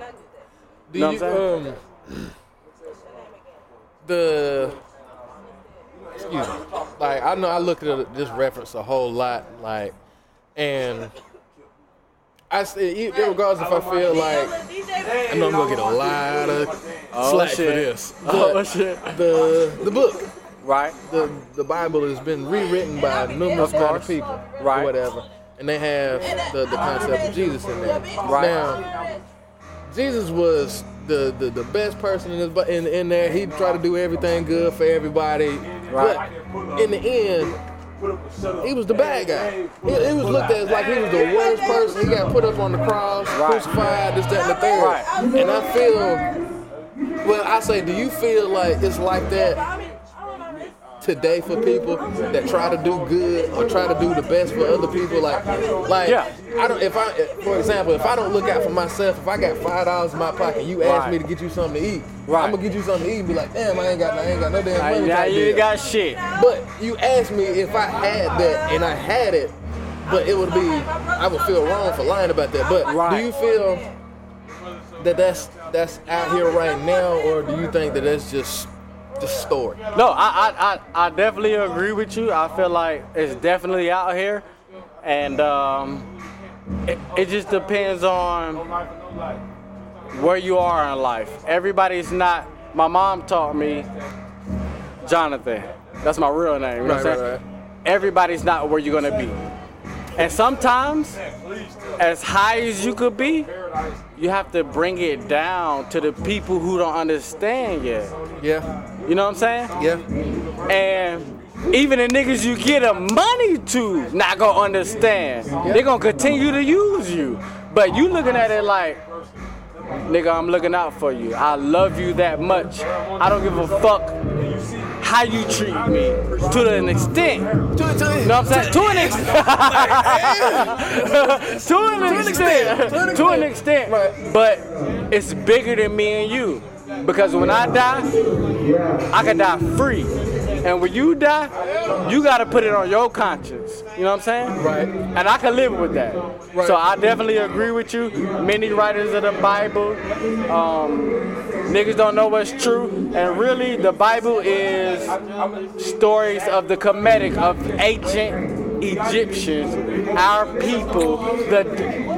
Do Know you, what I'm um, the excuse me. Like I know I look at this reference a whole lot, like, and I say, regardless if I feel like I know I'm gonna get a lot of Oh, slack shit. for this. Oh, shit. The the book, right? The the Bible has been rewritten by numerous Of of people, Right. whatever, and they have the, the concept of Jesus in there. Right. Now, Jesus was the, the, the best person in, his, bu- in in there. He tried to do everything good for everybody. Right. But in the end, he was the bad guy. He, he was looked at as like he was the worst person. He got put up on the cross, crucified, this, that, and the third. Right. And I feel, well, I say, do you feel like it's like that today for people that try to do good or try to do the best for other people? Like, like, Yeah. I don't. If I, for example, if I don't look out for myself, if I got five dollars in my pocket, you ask Right. me to get you something to eat. Right. I'm gonna get you something to eat and be like, damn, I ain't got, I ain't got no damn money. now you ain't got shit. But you asked me if I had that and I had it, but it would be, I would feel wrong for lying about that. But do you feel that that's that's out here right now, or do you think that that's just just story? No, I, I, I, I definitely agree with you. I feel like it's definitely out here, and um, it, it just depends on where you are in life. Everybody's not. My mom taught me Jonathan. That's my real name. You know what I'm Right, saying? right, Everybody's not where you're gonna be, and sometimes, as high as you could be, you have to bring it down to the people who don't understand yet. Yeah. You know what I'm saying? Yeah. And even the niggas you get the money to not gonna understand. They're gonna continue to use you. But you looking at it like, nigga, I'm looking out for you. I love you that much. I don't give a fuck how you treat me to an extent. To, you know what I'm saying? To an extent. to an extent. To an extent. But it's bigger than me and you. Because when I die, I can die free. And when you die, you gotta put it on your conscience. You know what I'm saying? Right. And I can live with that. Right. So I definitely agree with you. Many writers of the Bible, um, niggas don't know what's true. And really, the Bible is stories of the comedic of ancient Egyptians, our people, the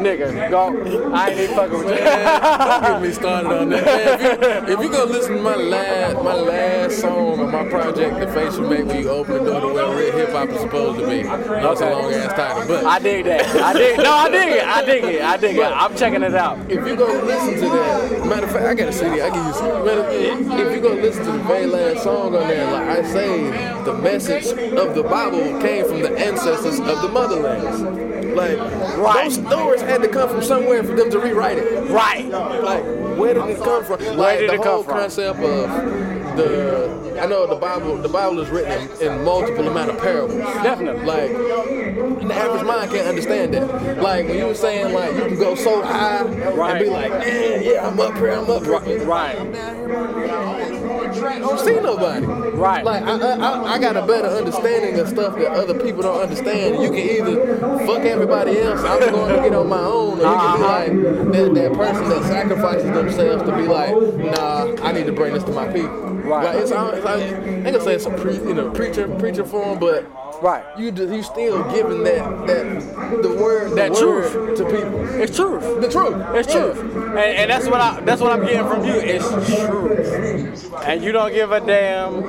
nigga. Go, I ain't even fucking with you. Don't get me started on that. Man, if, you, if you go listen to my last my last song on my project, The Face You Make You Open the Door to Where Real Hip Hop is supposed to be. That's a long ass title, but I dig that. I dig. No, I dig it. I dig it. I dig it. I'm checking it out. If you go listen to that, matter of fact, I got a CD. I give you some. If you go listen to the very last song on there, like I say, the message of the Bible came from the ancestors of the motherlands. Like those stories had to come from somewhere for them to rewrite it. Right. Like where did it come from? Where like did the it come whole from? concept of the. I know the Bible. The Bible is written in, in multiple amount of parables. Definitely. Like the average mind can't understand that. Like when you were saying like you can go so high right. and be like, man, yeah, I'm up here, I'm up here. Right. I don't oh, see nobody. Right. Like I, I, I- I got a better understanding of stuff that other people don't understand. You can either fuck everybody else, I'm going to get on my own, or you can be uh-huh. like that, that person that sacrifices themselves to be like, nah, I need to bring this to my people. Right. Like it's, it's like, I ain't gonna say it's a pre, you know, preacher preacher form, but right. You you still giving that that the word the That word truth. to people. It's truth. The truth. It's Yeah. truth. And, and that's what I that's what I'm getting from you. It's truth. And you don't give a damn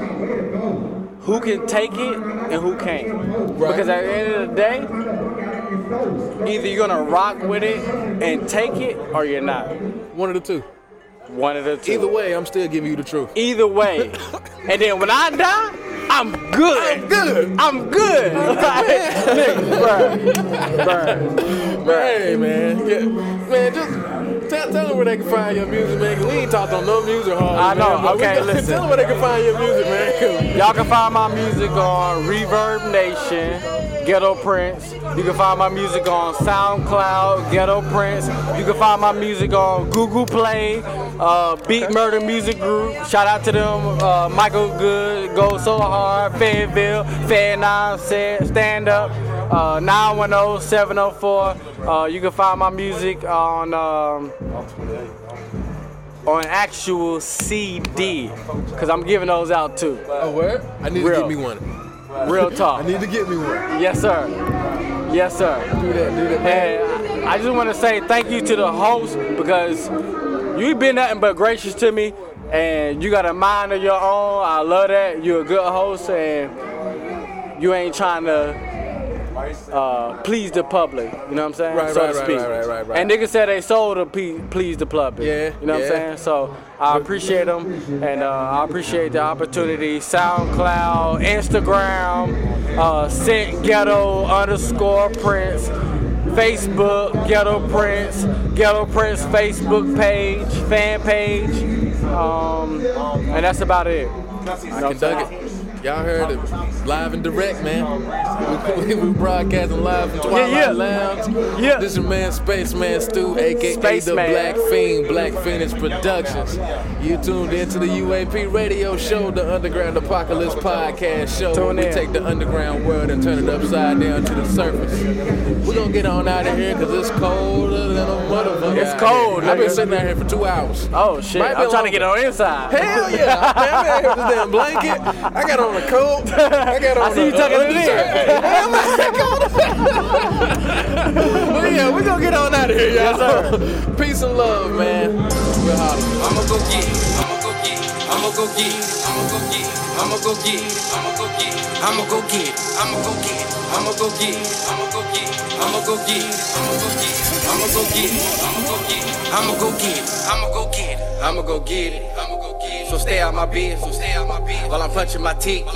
who can take it and who can't. Because at the end of the day, either you're gonna rock with it and take it or you're not. One of the two. One of the two. Either way, I'm still giving you the truth. Either way. and then when I die, I'm good. I'm good. I'm good. Like, nigga, bruh, bruh. Hey man, yeah, man, just tell, tell them where they can find your music, man. 'cause we ain't talked on no music hall. I know, Man, we okay, listen. Tell them where they can find your music, man. Y'all can find my music on ReverbNation, Ghetto Prince. You can find my music on SoundCloud, Ghetto Prince. You can find my music on Google Play, uh, Beat Murder Music Group. Shout out to them, uh, Michael Good, Go So Hard, Fayetteville, Fair Nine, Stand Up, uh, 910-704. Uh, you can find my music on um, or an actual CD? Because I'm giving those out too. Oh, where? I need Real. to get me one. Real talk. I need to get me one. Yes, sir. Yes, sir. Do that, do that. And I just want to say thank you to the host because you've been nothing but gracious to me, and you got a mind of your own. I love that. You're a good host, and you ain't trying to uh, please the public. You know what I'm saying? Right, so right, to speak. right, right, right, right. And niggas said they sold to pe- please the public. Yeah, You know what. I'm saying? So I appreciate them, and uh, I appreciate the opportunity. SoundCloud, Instagram, uh, Scent Ghetto underscore Prince. Facebook, Ghetto Prince, Ghetto Prince Facebook page, fan page, um, and that's about it. I can dug it. Y'all heard it live and direct, man. We, we broadcasting live from Twilight Yeah, yeah. Lounge. Yeah. This your man Spaceman Stuw, aka the Spaceman. Black Fiend, Black Phoenix Productions. You tuned into the UAP radio show, the Underground Apocalypse podcast show. Tune we in. take the underground world and turn it upside down to the surface. We're gonna get on out of here because it's colder than a motherfucker. It's cold. I've been sitting out here for two hours. Oh shit! I'm trying to get on inside. Hell yeah! Man, I'm out here with this damn blanket. I got on on a coat. I got on I see a, you tucking it in. well, yeah, we're going to get on out of here, y'all. Yes, Peace and love, man. We're hot. I'm going to go get. I'm going to go get. I'ma go get I'ma go get I'ma go get I'ma go get I'ma go get I'ma go get I'ma go get. I'ma go get it. I'ma go get it. I'ma go get it. I'ma go get it. I'ma go get it. I'ma go get it. So stay out my business. So stay out my business. While I'm punching my ticket.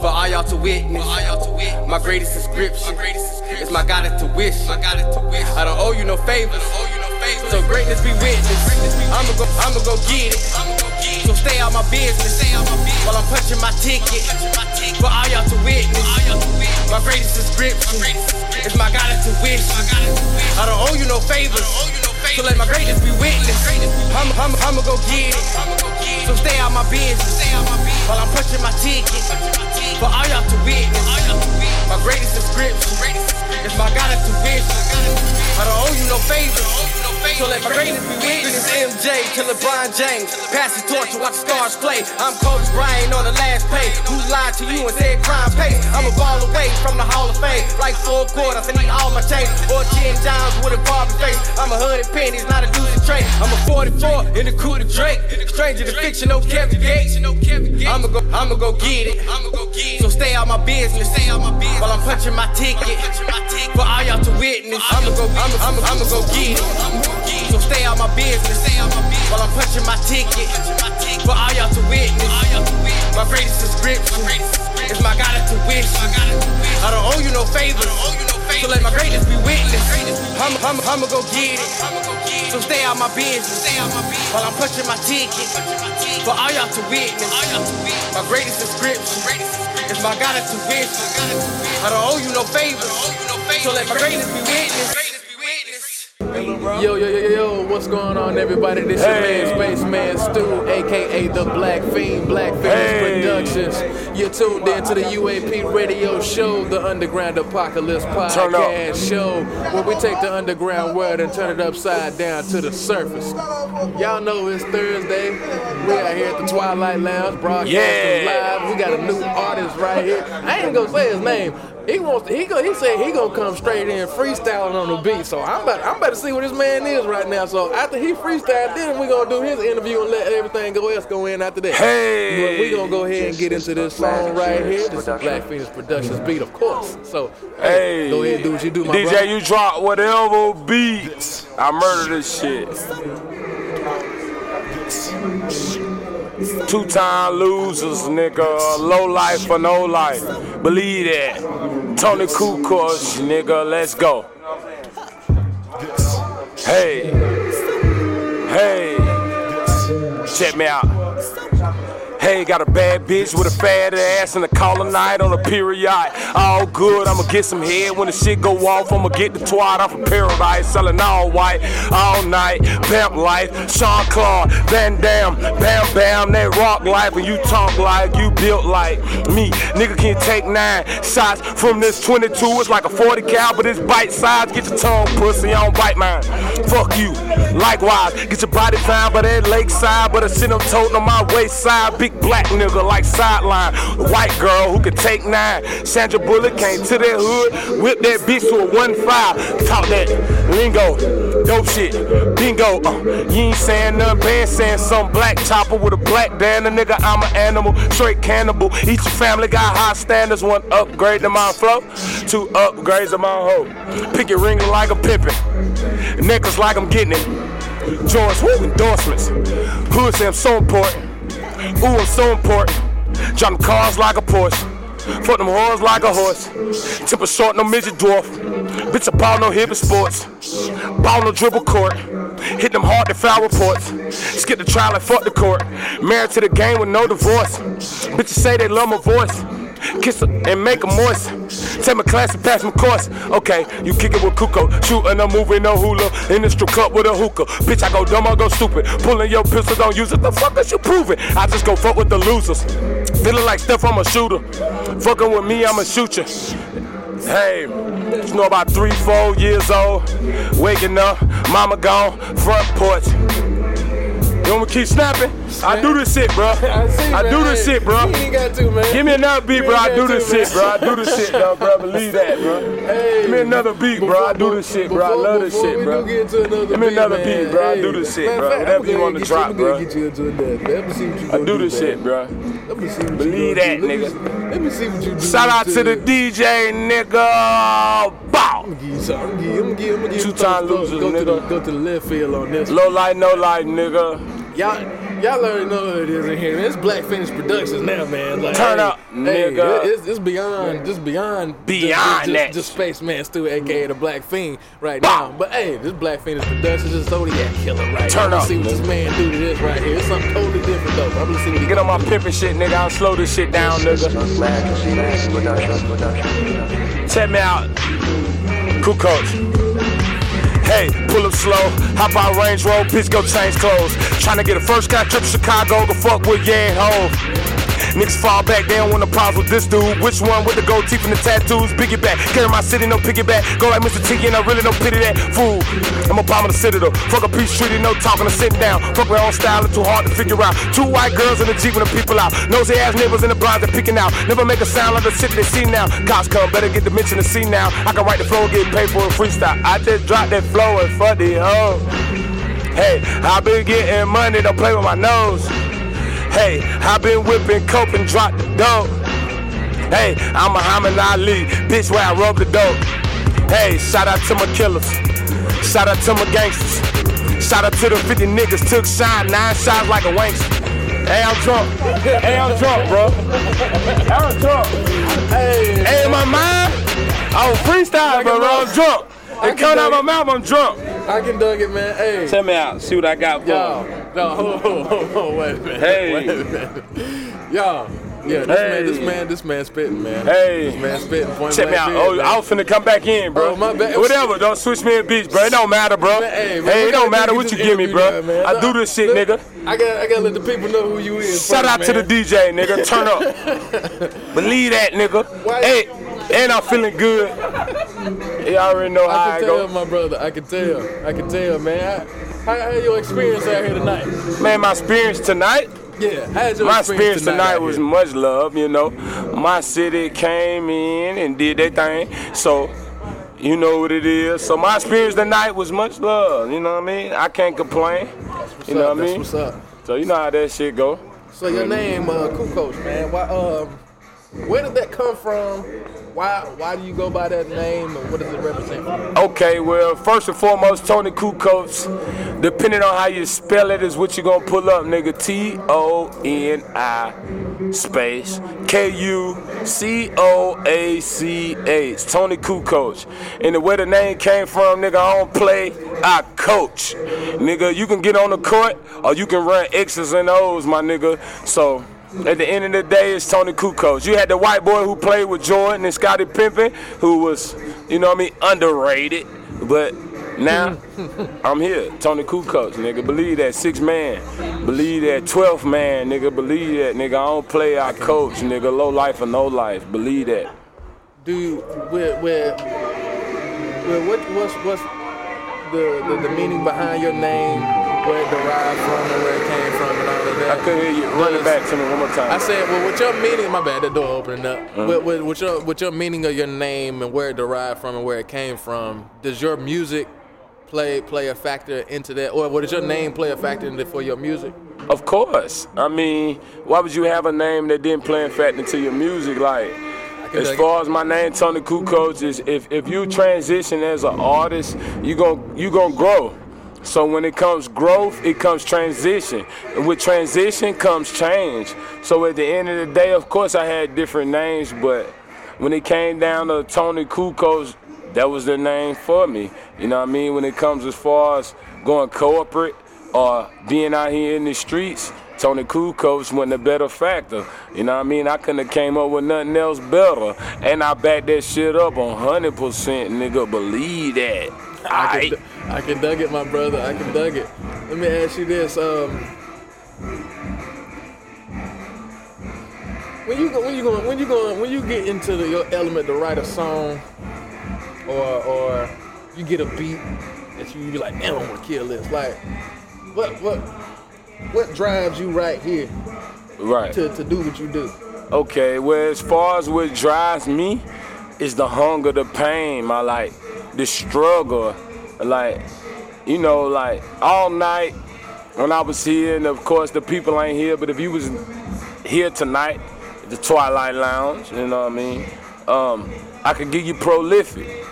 For all y'all to witness. My greatest inscription. Is my God to wish. I don't owe you no favors. owe you no favors. So greatness be witness. I'ma go. I'ma go get it. I'ma go get it. So stay out my business. Stay out my business. While I'm punching my ticket. For all y'all to witness. All y'all to witness. My greatest inscription. Is my God to wish. My God to wish. I don't owe you no favors. So let my greatness be witness. I'ma, I'ma, I'ma go get it. So stay out my business. While I'm punching my ticket. For all y'all to witness. My greatest inscription. Is my God to wish. I don't owe you no favors. So let my greatness be witness. MJ to LeBron James. Pass the torch and watch the stars play. I'm Kobe Bryant on the last page. Who lied to you and said crime pays? I'm a ball away from the Hall of Fame. Like four quarters, I need all my change. Or 10 dimes with a Barbie face. I'm a hundred pennies, not a deuce trade. I'm a 44 in the coup de Drake. Stranger to fiction, no Kevin Gates. I'ma go, I'ma go get it. So stay out my business. While I'm punching my ticket. For all y'all to witness. I'ma go, I'ma, I'ma, I'ma go get it. So stay out my business. Stay out my business. While I'm punching my ticket. For all y'all to witness. My greatest inscription. Is my God to wish. I don't owe you no favors. So let my greatness be witness. I'ma, I'ma, I'ma go get it. So stay out my business. While I'm punching my ticket. For all y'all to witness. My greatest inscription. Is my God to wish. I don't owe you no favors. So let my greatness be witness. Yo, yo, yo, yo, yo, what's going on, everybody? This your man, Spaceman Stuw, aka the Black Fiend, Black Phoenix Productions. You're tuned in to the UAP radio show, the Underground Apocalypse podcast show, where we take the underground world and turn it upside down to the surface. Y'all know it's Thursday. We are here at the Twilight Lounge, broadcasting Yeah. live. We got a new artist right here. I ain't gonna say his name. He wants to, he go he said he gonna come straight in freestyling on the beat. So I'm about I'm about to see what this man is right now. So after he freestyled, then we gonna do his interview and let everything go else go in after that. Hey! But we gonna go ahead and get into this song right here. This is Black Phoenix Productions beat, of course. So hey, Hey, go ahead and do what you do, my DJ, brother. you drop whatever beats. I murder this shit. Two time losers, nigga. Low life for no life. Believe that. Toni Kucoach, nigga, let's go. Hey, hey, check me out. Hey, got a bad bitch with a fat ass and a collar night on a period. All good, I'ma get some head when the shit go off. I'ma get the twat off of paradise, selling all white, all night. Vamp life, Sean Claude, Van Dam, Bam Bam, that rock life, and you talk like you built like me. Nigga can take nine shots from this 22. It's like a 40 cal, but it's bite size. Get your tongue, pussy, I don't bite mine. Fuck you. Likewise, get your body fine, but that lakeside, but I shit I'm toting on my waist side. Big black nigga like sideline. White girl who can take nine. Sandra Bullock came to that hood, whip that bitch to a 1-5. Talk that lingo, dope shit, bingo. Uh, you ain't saying nothing, bad saying some black chopper with a black band. A nigga, I'm an animal, straight cannibal. Each family got high standards, one upgrade to my flow, two upgrades to my hoe. Pick your ring like a pimpin', necklace like I'm getting it. George woo, endorsements. Hood say I'm so important. Ooh, I'm so important. Driving cars like a Porsche. Fuck them whores like a horse. Tip a short, no midget dwarf. Bitch, I ball no hip sports. Ball no dribble court. Hit them hard to foul reports. Skip the trial and fuck the court. Married to the game with no divorce. Bitches say they love my voice. Kiss her and make her moist. Take my class and pass my course. Okay, you kick it with Kuko. Shooting a movie, no hula. In the strip club with a hookah. Bitch, I go dumb, I go stupid. Pulling your pistol, don't use it. The fuck is you proving? I just go fuck with the losers. Feeling like Steph, I'm a shooter. Fucking with me, I'ma shoot you. Hey, you know about three, four years old, waking up, mama gone, front porch. You want me keep snapping? I do this shit, bro. I, do this shit, bro. You ain't got to, man. Give me another beat, bro. I do this shit, bro. I do this shit, though, bro. Believe that, bro. Give me another beat, bro. I do this shit, bro. I love this shit, bro. Give me another beat, bro. I do this shit, bro. Whatever you want to drop, bro. Get you into a dance. Let me see what you I do this shit, bro. Let me see what Believe that. Nigga. Let me see what you do. Shout out to the DJ, nigga. Bow. Go, to the, nigga. go to the left field on this. Low light, no light, nigga. Y'all, y'all already know who it is in here. Man. It's Black Phoenix Productions now, man. Like, Turn hey, up, hey, nigga. It's, it's beyond, just beyond, Beyond just, just, that. Just Spaceman Stuw, aka the BlaquePheen, right now. But hey, this Black Phoenix Productions is Zodiac Killer, right? Turn up, See what this man do to this right here. It's something totally different, though. I'm gonna see what he Get on my pimpin' shit, nigga. I'll slow this shit down, nigga. Check me out. Kucoach. Hey, pull up slow, hop out Range Road, bitch, go change clothes. Tryna get a first guy trip to Chicago, go fuck with Yang Ho. Niggas fall back, they don't wanna pause with this dude. Which one with the gold teeth and the tattoos? Biggie back, carry my city, no piggyback. Go like Mr. T, and I really don't pity that fool. I'm a bomb of the citadel. Fuck a peace treaty, no talking or sitting down. Fuck my own style, it's too hard to figure out. Two white girls in the Jeep with the people out. Nosy ass neighbors in the blinds, they picking out. Never make a sound like the shit they see now. Cops come, better get the mention to see now. I can write the flow get paid for a freestyle. I just dropped that flow and fuck the hoe. Hey, I been getting money, don't play with my nose. Hey, I been whipping coke and drop the dope. Hey, I'm Muhammad Ali, bitch where I rub the dope. Hey, shout out to my killers. Shout out to my gangsters. Shout out to the 50 niggas took shine, nine shots like a wankster. Hey, I'm drunk. Hey, I'm drunk, bro. I'm drunk. Hey, hey in my mind, I was freestyling, bro. I'm drunk. It coming out my mouth, I'm drunk. I can dug it, man. Hey. Tell me out. See what I got for Yo, you. no, hold on, hold on, wait a minute. Hey. Wait a minute. Yo, yeah, this man, this man, this man spitting, man. Hey. This man spitting. Point Check me out. period, Oh, man. I was finna come back in, bro. Oh, my bad. Whatever. Don't switch me in beats, bro. It don't matter, bro. Man, hey, hey, man, we it don't matter what you give me, bro. done, man. I do this shit, Look, nigga. I got, I gotta let the people know who you is. Bro. Shout first, out to the. DJ, nigga. Turn up. Believe that, nigga. Hey, and I'm feeling good. You already know how I I can tell, go. my brother. I can tell. I can tell, man. How, how, your experience out here tonight? Man, my experience tonight. Yeah, how's your My experience tonight tonight was here? much love, you know. My city came in and did their thing. So, you know what it is. So my experience tonight was much love, you know what I mean? I can't complain. You know up, what I mean? what's up. So you know how that shit go. So your name, uh, Coach, man. Why, um, where did that come from? Why, why do you go by that name, and what does it represent? Okay, well, first and foremost, Toni Kucoach, depending on how you spell it, is what you're gonna pull up, nigga. T O N I space K U C O A C H. Toni Kucoach. And the way the name came from, nigga, I don't play, I coach. Nigga, you can get on the court or you can run X's and O's, my nigga. So, At the end of the day, it's Toni Kucoach. You had the white boy who played with Jordan and Scottie Pippen, who was, you know what I mean, underrated. But now, I'm here. Toni Kucoach, nigga. Believe that. Six man. Believe that. 12th man, nigga. Believe that, nigga. I don't play, I coach, nigga. Low life or no life. Believe that. Do you, where, where, where what, what's, what's the, the, the meaning behind your name, where it derived from and where it came from and all of that? I couldn't hear you. Run it back to me one more time. I said, well, with your meaning, my bad, the door opening up. Mhm. With, with, with your with your meaning of your name and where it derived from and where it came from, does your music play play a factor into that, or what does your name play a factor into for your music? Of course. I mean, why would you have a name that didn't play a factor into your music? Like, as far as my name, Toni Kucoach, is if, if you transition as an artist, you gon' you gonna grow. So when it comes growth, it comes transition. And with transition comes change. So at the end of the day, of course I had different names, but when it came down to Toni Kucoach, that was the name for me. You know what I mean? When it comes as far as going corporate or being out here in the streets, Toni Kucoach wasn't a better factor. You know what I mean? I couldn't have came up with nothing else better. And I back that shit up on 100%, nigga. Believe that. I can, I can dug it, my brother. I can dug it. Let me ask you this: um, when you go, when you going, when you going, when you get into the, your element to write a song, or or you get a beat that you, you be like, damn, I want to kill this. Like, what what what drives you right here Right. to, to do what you do? Okay, well, as far as what drives me is the hunger, the pain, my like, the struggle. Like, you know, like all night when I was here, and of course the people ain't here, but if you was here tonight the Twilight Lounge, you know what I mean? Um, I could give you prolific.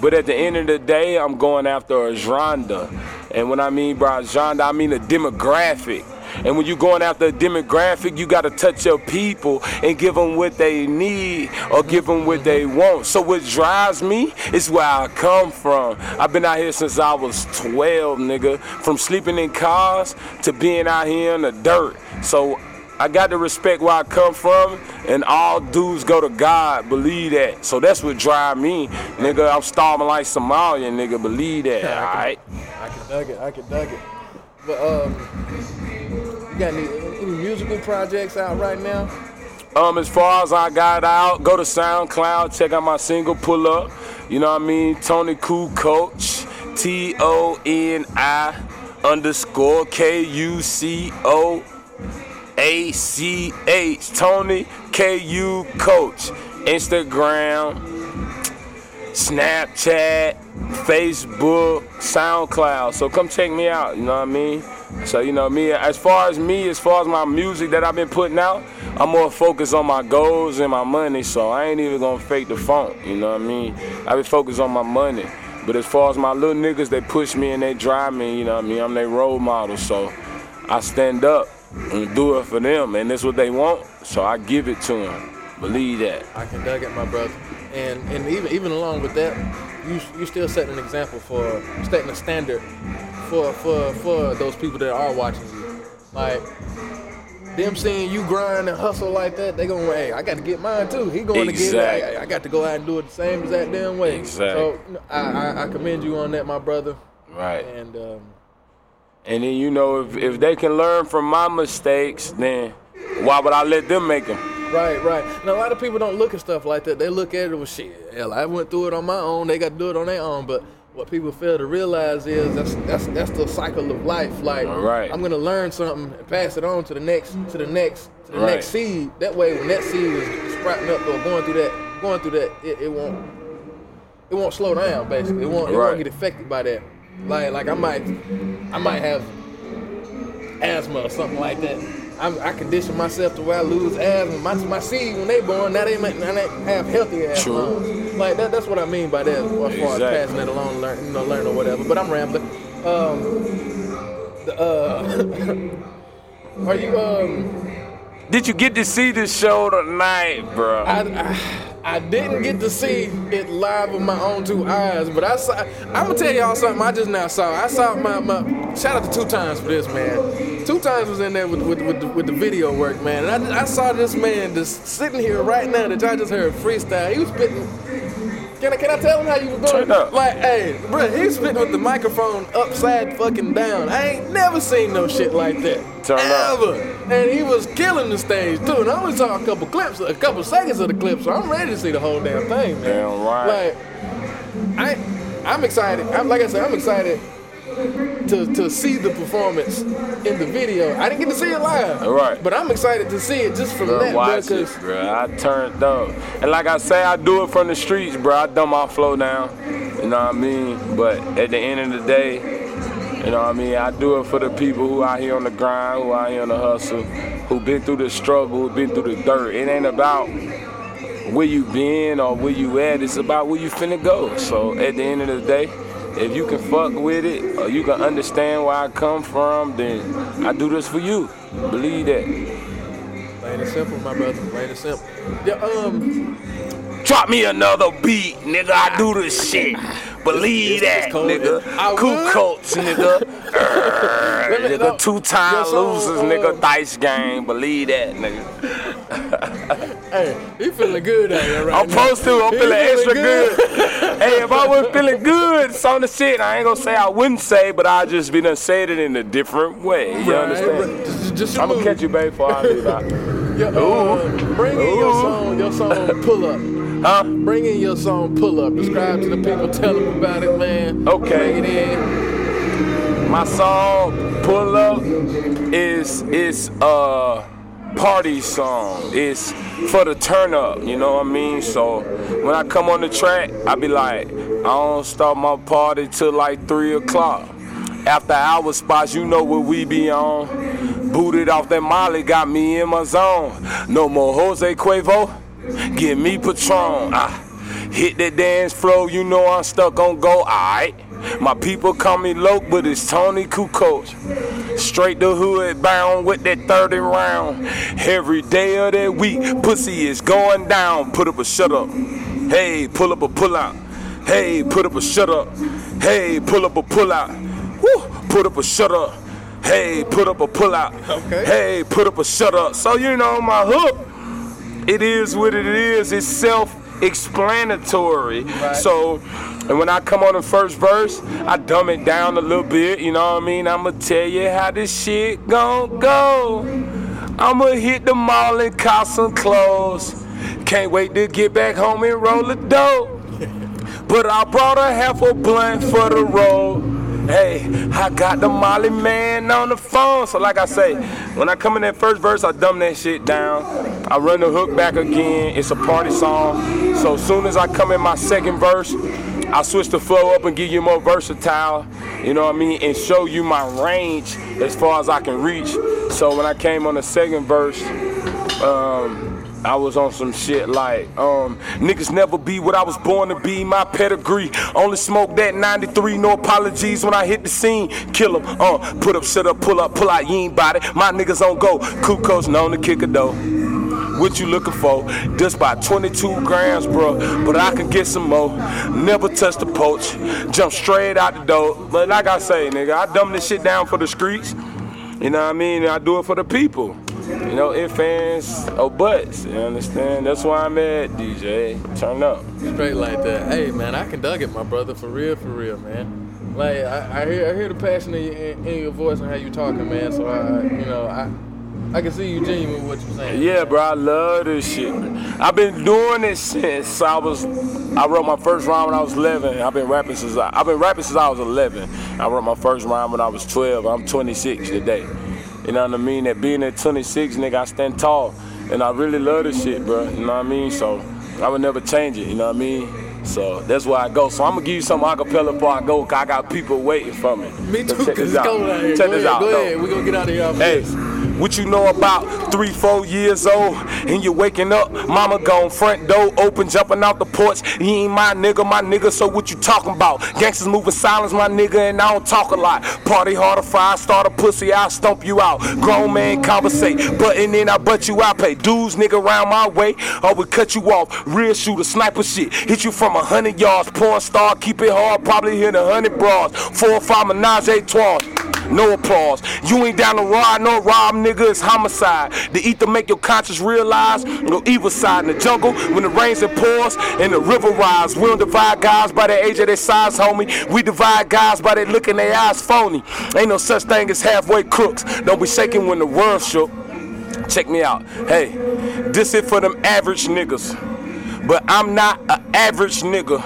But at the end of the day, I'm going after a genre. And when I mean by genre, I mean a demographic. And when you're going after a demographic, you got to touch your people and give them what they need or give them what they want. So what drives me is where I come from. I've been out here since I was 12, nigga. From sleeping in cars to being out here in the dirt. So I got to respect where I come from, and all dudes go to God. Believe that. So that's what drive me, nigga. I'm starving like Somalia, nigga. Believe that. All right. I can dug it. I can dug it. But um, you got any, any musical projects out right now? Um, as far as I got out, go to SoundCloud, check out my single Pull Up. You know what I mean? Toni Kucoach. T O N I underscore K U C O A C H. Tony K U Coach. Instagram, Snapchat, Facebook, SoundCloud. So come check me out, you know what I mean? So, you know, me, as far as me, as far as my music that I've been putting out, I'm more focused on my goals and my money, so I ain't even gonna fake the funk, you know what I mean? I been focused on my money. But as far as my little niggas, they push me and they drive me, you know what I mean? I'm their role model, so I stand up and do it for them, and that's what they want, so I give it to them. Believe that. I can dug it, my brother. And and even even along with that, you you still setting an example for setting a standard for for for those people that are watching you. Like them seeing you grind and hustle like that, they gonna hey, I got to get mine too. He going to get Exactly. it. I, got to go out and do it the same as that damn way. Exactly. So I, I I commend you on that, my brother. Right. And um, And then you know, if, if they can learn from my mistakes, then why would I let them make them? Right, right. And a lot of people don't look at stuff like that. They look at it with shit. Hell, I went through it on my own. They got to do it on their own. But what people fail to realize is that's that's that's the cycle of life. Like Right. I'm gonna learn something and pass it on to the next to the next to the Right. next seed. That way, when that seed is sprouting up or going through that going through that, it, it won't it won't slow down. Basically, it won't it Right. won't get affected by that. Like like I might I might have asthma or something like that. I'm, I condition myself to where I lose asthma. My, my seed when they born, now they make, now they have healthy asthma. True. Like that, that's what I mean by that, as far as passing that along, learn, you know, learn or whatever. But I'm rambling. Um, the, uh, are you um? Did you get to see the show tonight, bro? I, I, I didn't get to see it live with my own two eyes, but I saw. I'm gonna tell y'all something. I just now saw. I saw my, my shout out to two times for this man. Two times was in there with with, with, the, with the video work, man. And I, I saw this man just sitting here right now that y'all just heard freestyle. He was spitting. Can I, can I tell him how you was doing? Turn up. Like, hey, bro, he was spitting with the microphone upside fucking down. I ain't never seen no shit like that. Turn up. And he was killing the stage too. And I only saw a couple clips, a couple seconds of the clip, so I'm ready to see the whole damn thing, man. Damn right. Like, I, I'm excited. I'm like I said, I'm excited to to see the performance in the video. I didn't get to see it live, Right. But I'm excited to see it just from Bro, that, bro. watch it, bro. I turned up. And like I say, I do it from the streets, bro. I dumb my flow down. You know what I mean? But at the end of the day, you know what I mean? I do it for the people who out here on the grind, who out here on the hustle, who been through the struggle, who been through the dirt. It ain't about where you been or where you at. It's about where you finna go. So at the end of the day, if you can fuck with it or you can understand where I come from, then I do this for you. Believe that. plain and simple, my brother. Plain and simple. Yeah, um, Drop me another beat, nigga. I do this shit. Believe that, nigga. Cool coats, nigga. Err, nigga, two time losers, nigga. Dice game. Believe that, nigga. hey, he feeling good out here right I'm supposed to. I'm feeling extra good. hey, if I was feeling good, it's on the shit. I ain't gonna say I wouldn't say, but I just be done said it in a different way. You understand? Just- just I'm gonna catch you, babe, before I leave out. Yeah, uh, bring in your song, your song Pull Up. Huh? Bring in your song Pull Up. Describe to the people, tell them about it, man. Okay. Bring it in. My song Pull Up is is a party song. It's for the turn up, you know what I mean? So when I come on the track, I be like, I don't start my party till like three o'clock. After hour spots, you know what we be on. Booted off that Molly, got me in my zone. No more Jose Cuervo, give me Patron. Ah. Hit that dance flow, you know I'm stuck on go, alright. My people call me Loke, but it's Toni Kucoach. Straight to hood bound with that 30 round. Every day of that week, pussy is going down. Put up a shut up. Hey, pull up a pull out. Hey, put up a shut up. Hey, pull up a pull out. Woo, put up a shut up. Hey, put up a pull out. Okay. Hey, put up a shut up. So you know my hook it is what it is. It's self-explanatory. So, and when I come on the first verse, I dumb it down a little bit. You know what I mean? I'ma tell you how this shit gon' go. I'ma hit the mall and cop some clothes. Can't wait to get back home and roll the dope. But I brought a half a blunt for the road. Hey, I got the Molly man on the phone. So like I say, when I come in that first verse, I dumb that shit down. I run the hook back again. It's a party song. So soon as I come in my second verse, I switch the flow up and give you more versatile. You know what I mean? And show you my range as far as I can reach. So when I came on the second verse, um, I was on some shit like, um, niggas never be what I was born to be, my pedigree. Only smoke that 93, no apologies when I hit the scene. Kill 'em, uh, put up, shut up, pull up, pull out, you ain't body. My niggas on go, Kuko's known to kick a dough. What you looking for? Just by 22 grams, bro. But I can get some more. Never touch the poach. Jump straight out the door. But like I say, nigga, I dumb this shit down for the streets. You know what I mean? I do it for the people. You know, if fans or butts. You understand? That's why I'm at, DJ. Turn up. Straight like that. Hey man, I can dug it, my brother, for real, for real, man. Like I, I hear, I hear the passion in your, in, in your voice and how you talking, man. So I, you know, I, I can see you genuine with what you're saying. Yeah, bro, I love this shit. I've been doing it since I was. I wrote my first rhyme when I was 11. I've been rapping since I, I've been rapping since I was 11. I wrote my first rhyme when I was 12. I'm 26 today. You know what I mean? That being at 26, nigga, I stand tall, and I really love this shit, bro. You know what I mean? So I would never change it. You know what I mean? So that's where I go. So I'm gonna give you some acapella before I go, cause I got people waiting for me. Me too, check cause this it's cold out here. Check Go this ahead, out. go though. ahead. We gonna get out of here. Hey. What you know about three, four years old, and you're waking up, mama gone front door open, jumping out the porch. You ain't my nigga, my nigga, so what you talking about? Gangsters moving silence, my nigga, and I don't talk a lot. Party harder, fire, start a pussy, I'll stomp you out. Grown man conversate, button in, I butt you out. Pay dudes, nigga, round my way, or we cut you off. Real shooter, sniper shit, hit you from a hundred yards. Porn star, keep it hard, probably hit a hundred bras. Four or five menage a trois. No applause. You ain't down to ride, no rob, nigga, it's homicide. The ether make your conscience realize no evil side in the jungle when the rains and pours and the river rise. We don't divide guys by the age of their size, homie. We divide guys by their look in their eyes phony. Ain't no such thing as halfway crooks. Don't be shaking when the world shook. Check me out. Hey, this it for them average niggas. But I'm not an average nigga.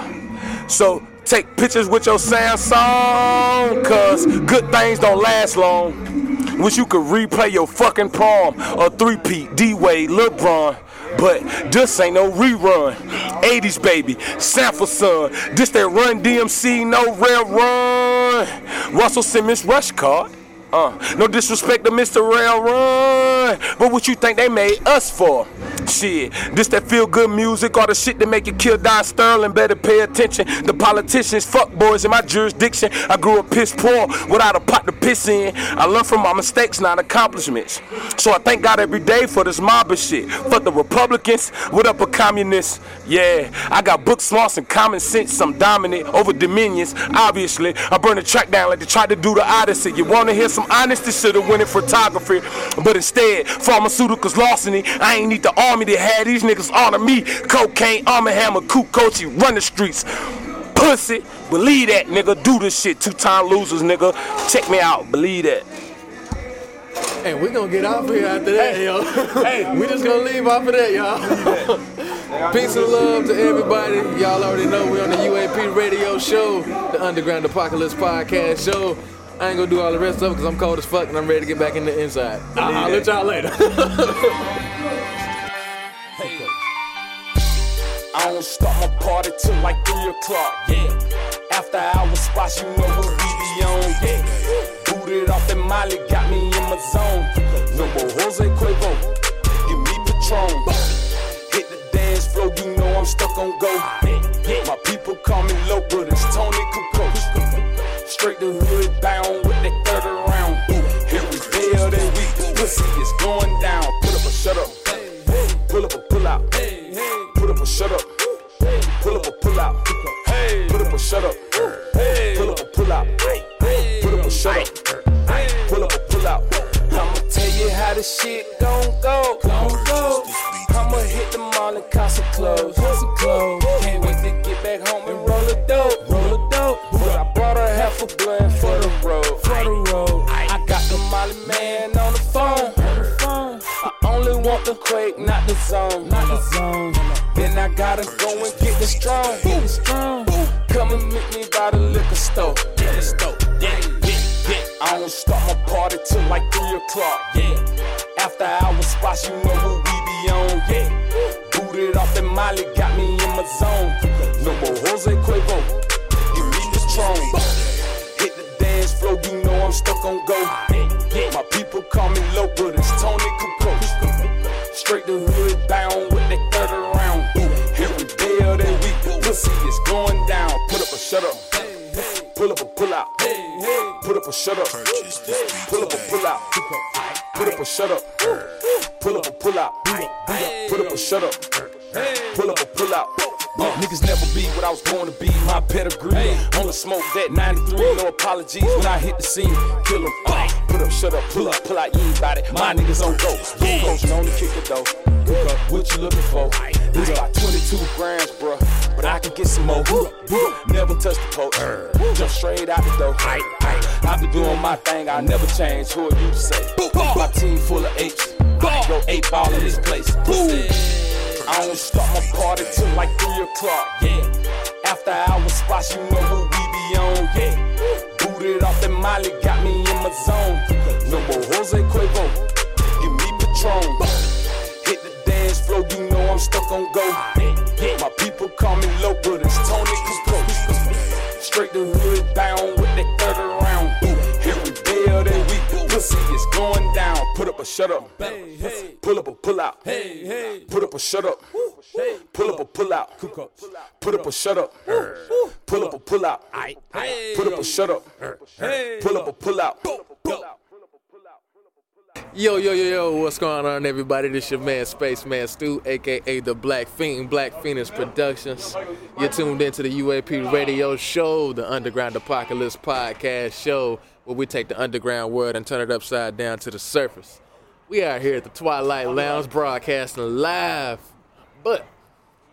So take pictures with your Samsung, cause good things don't last long. Wish you could replay your fucking prom or three-peat, D-Wade, LeBron. But this ain't no rerun. 80s baby, sample son. This that run DMC, no rail run. Russell Simmons rush card. Uh, no disrespect to Mr. Rail Run, but what you think they made us for? Shit, this that feel good music or the shit that make you kill Don Sterling? Better pay attention. The politicians, fuck boys in my jurisdiction. I grew up piss poor without a pot to piss in. I learned from my mistakes, not accomplishments. So I thank God every day for this mob of shit. Fuck the Republicans, what up, a communist? Yeah, I got book smarts and common sense. I'm dominant over dominions. Obviously, I burn the track down like they tried to do the Odyssey. You wanna hear some honesty? Should've went in photography, but instead, pharmaceuticals larceny. I ain't need the army that had these niggas honor me. Cocaine, armor hammer, kook coachy, run the streets. Pussy, believe that, nigga. Do this shit. Two time losers, nigga. Check me out. Believe that. Hey, we gonna get off here after that, yo. Hey, we just gonna leave off of that, y'all. Peace and love to everybody. Y'all already know we're on the UAP radio show, the Underground Apocalypse podcast show. I ain't gonna do all the rest of it because I'm cold as fuck and I'm ready to get back in the inside. I'll, I'll let y'all later. I don't start my party till like 3 o'clock. Yeah. After hours spots, you know what we be on. Yeah. Booted off that Molly, got me in my zone. No more Jose Cuervo, give me Patron. Hit the dance floor, you know I'm stuck on go. My people call me low, but it's Toni Kucoach. Straight to hood, bound with that third round. Here we build and we pussy is going down. Put up a shut up. Pull up a pull out. Put up a shut up. Pull up a pull out. Put up a shut up. Pull up a pull out. Put up a shut up. Pull up a pull out. I'ma tell you how this shit. Gon' go. Till like 3 o'clock. Yeah. After hours spots, you know who we be on. Yeah. Booted off that Molly, got me in my zone. No more Jose Cuervo. Give me the strong. Hit the dance floor, you know I'm stuck on go. My people call me low, but it's Toni Kucoach. Straight to hood, bound with that third round. Here we build and we pussy is going down. Put up a shut up. Pull up a pull out. Put up a shut up. Pull up a pull out. Put up a shut up. Pull up a pull out. Put up a shut up. Pull up a pull out. Uh, niggas never be what I was born to be. My pedigree. On the smoke that 93. No apologies when I hit the scene. Kill 'em. Uh, put up, shut up, pull up, pull out. You ain't bout it. My niggas on ghost. Coach known to kick it though. Look up, what you looking for? This about 22 grams, bruh. But I can get some more. Never touch the post. Jump straight out the door. I be doing my thing. I never change. Who are you to say? My team full of apes. Go ape ball in this place. Boom. I don't start my party till like 3 o'clock. Yeah. After hours spots, you know who we be on. Yeah. Booted off that Molly, got me in my zone. No more Jose Cuervo. Give me Patron. Hit the dance floor, you know I'm stuck on go. My people call me low, but it's Toni Kucoach. Straight to hood, down with that third round. Here we build and we pussy is going down. Put up a shut up. Pull up a pull out. Hey, hey, put up a shut up. Pull up a pull out. Put up a shut up. Pull up a pull out. Put up a shut up. Pull up a pull out. Yo, yo, yo, yo, what's going on, everybody? This is your man, Spaceman Stuw, aka the BlaquePheen, Black Phoenix Productions. You're tuned into the UAP radio show, the Underground Apocalypse podcast show, where we take the underground world and turn it upside down to the surface. We are here at the Twilight Lounge broadcasting live, but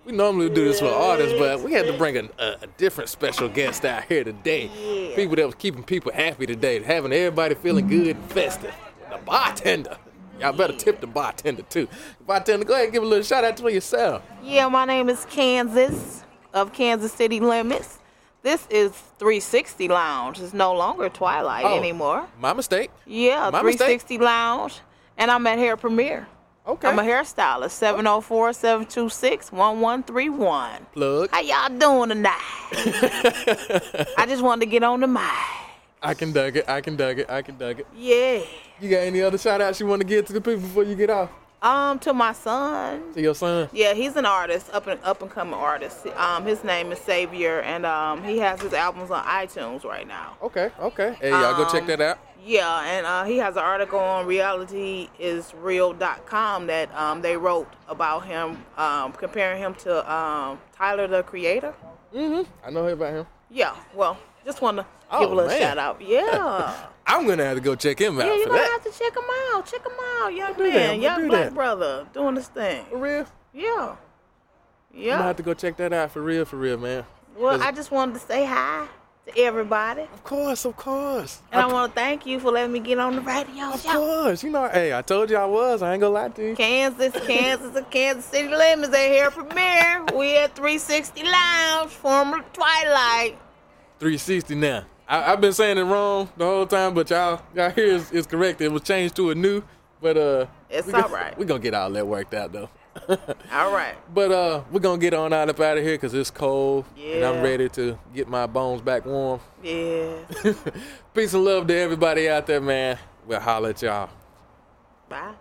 we normally do this for artists, but we had to bring a, a, a different special guest out here today. People that was keeping people happy today, having everybody feeling good and festive. Bartender. Y'all better tip the bartender too. Bartender, go ahead and give a little shout out to yourself. Yeah, my name is Kansas of Kansas City Limits. This is 360 Lounge. It's no longer Twilight Oh, anymore. My mistake. Yeah, My mistake. 360 Lounge. And I'm at Hair Premier. Okay. I'm a hairstylist. 704 726 1131. Plug. How y'all doing tonight? I just wanted to get on the mic. I can dug it. I can dug it. I can dug it. Yeah. You got any other shout outs you want to give to the people before you get off? Um, to my son. To your son? Yeah, he's an artist, up and up and coming artist. Um, his name is Savior, and um, he has his albums on iTunes right now. Okay, okay. Hey, y'all go check Um, that out. Yeah, and uh, he has an article on realityisreal.com that um, they wrote about him, um, comparing him to um, Tyler the Creator. Mm-hmm. I know about him. Yeah, well, just want to Oh, give a little man. shout out. Yeah. I'm gonna have to go check him out yeah, you're gonna that. have to check him out. Check him out, young do that, man, I'ma young black that. brother, doing his thing. For real? Yeah. Yeah. I'm gonna have to go check that out for real, for real, man. Well, I just wanted to say hi to everybody. Of course, of course. And I, want to thank you for letting me get on the radio Of show. course, you know. Hey, I told you I was. I ain't gonna lie to you. Kansas, Kansas, and Kansas City Lemons are here premiere. We at 360 Lounge, former Twilight. 360 now. I, I've been saying it wrong the whole time, but y'all, y'all here is, is correct. It was changed to a new, but uh, It's we all right. We gonna get all that worked out though. All right. But uh, we're gonna get on out of out of here because it's cold and I'm ready to get my bones back warm. Yeah. Peace and love to everybody out there, man. We'll holler at y'all. Bye.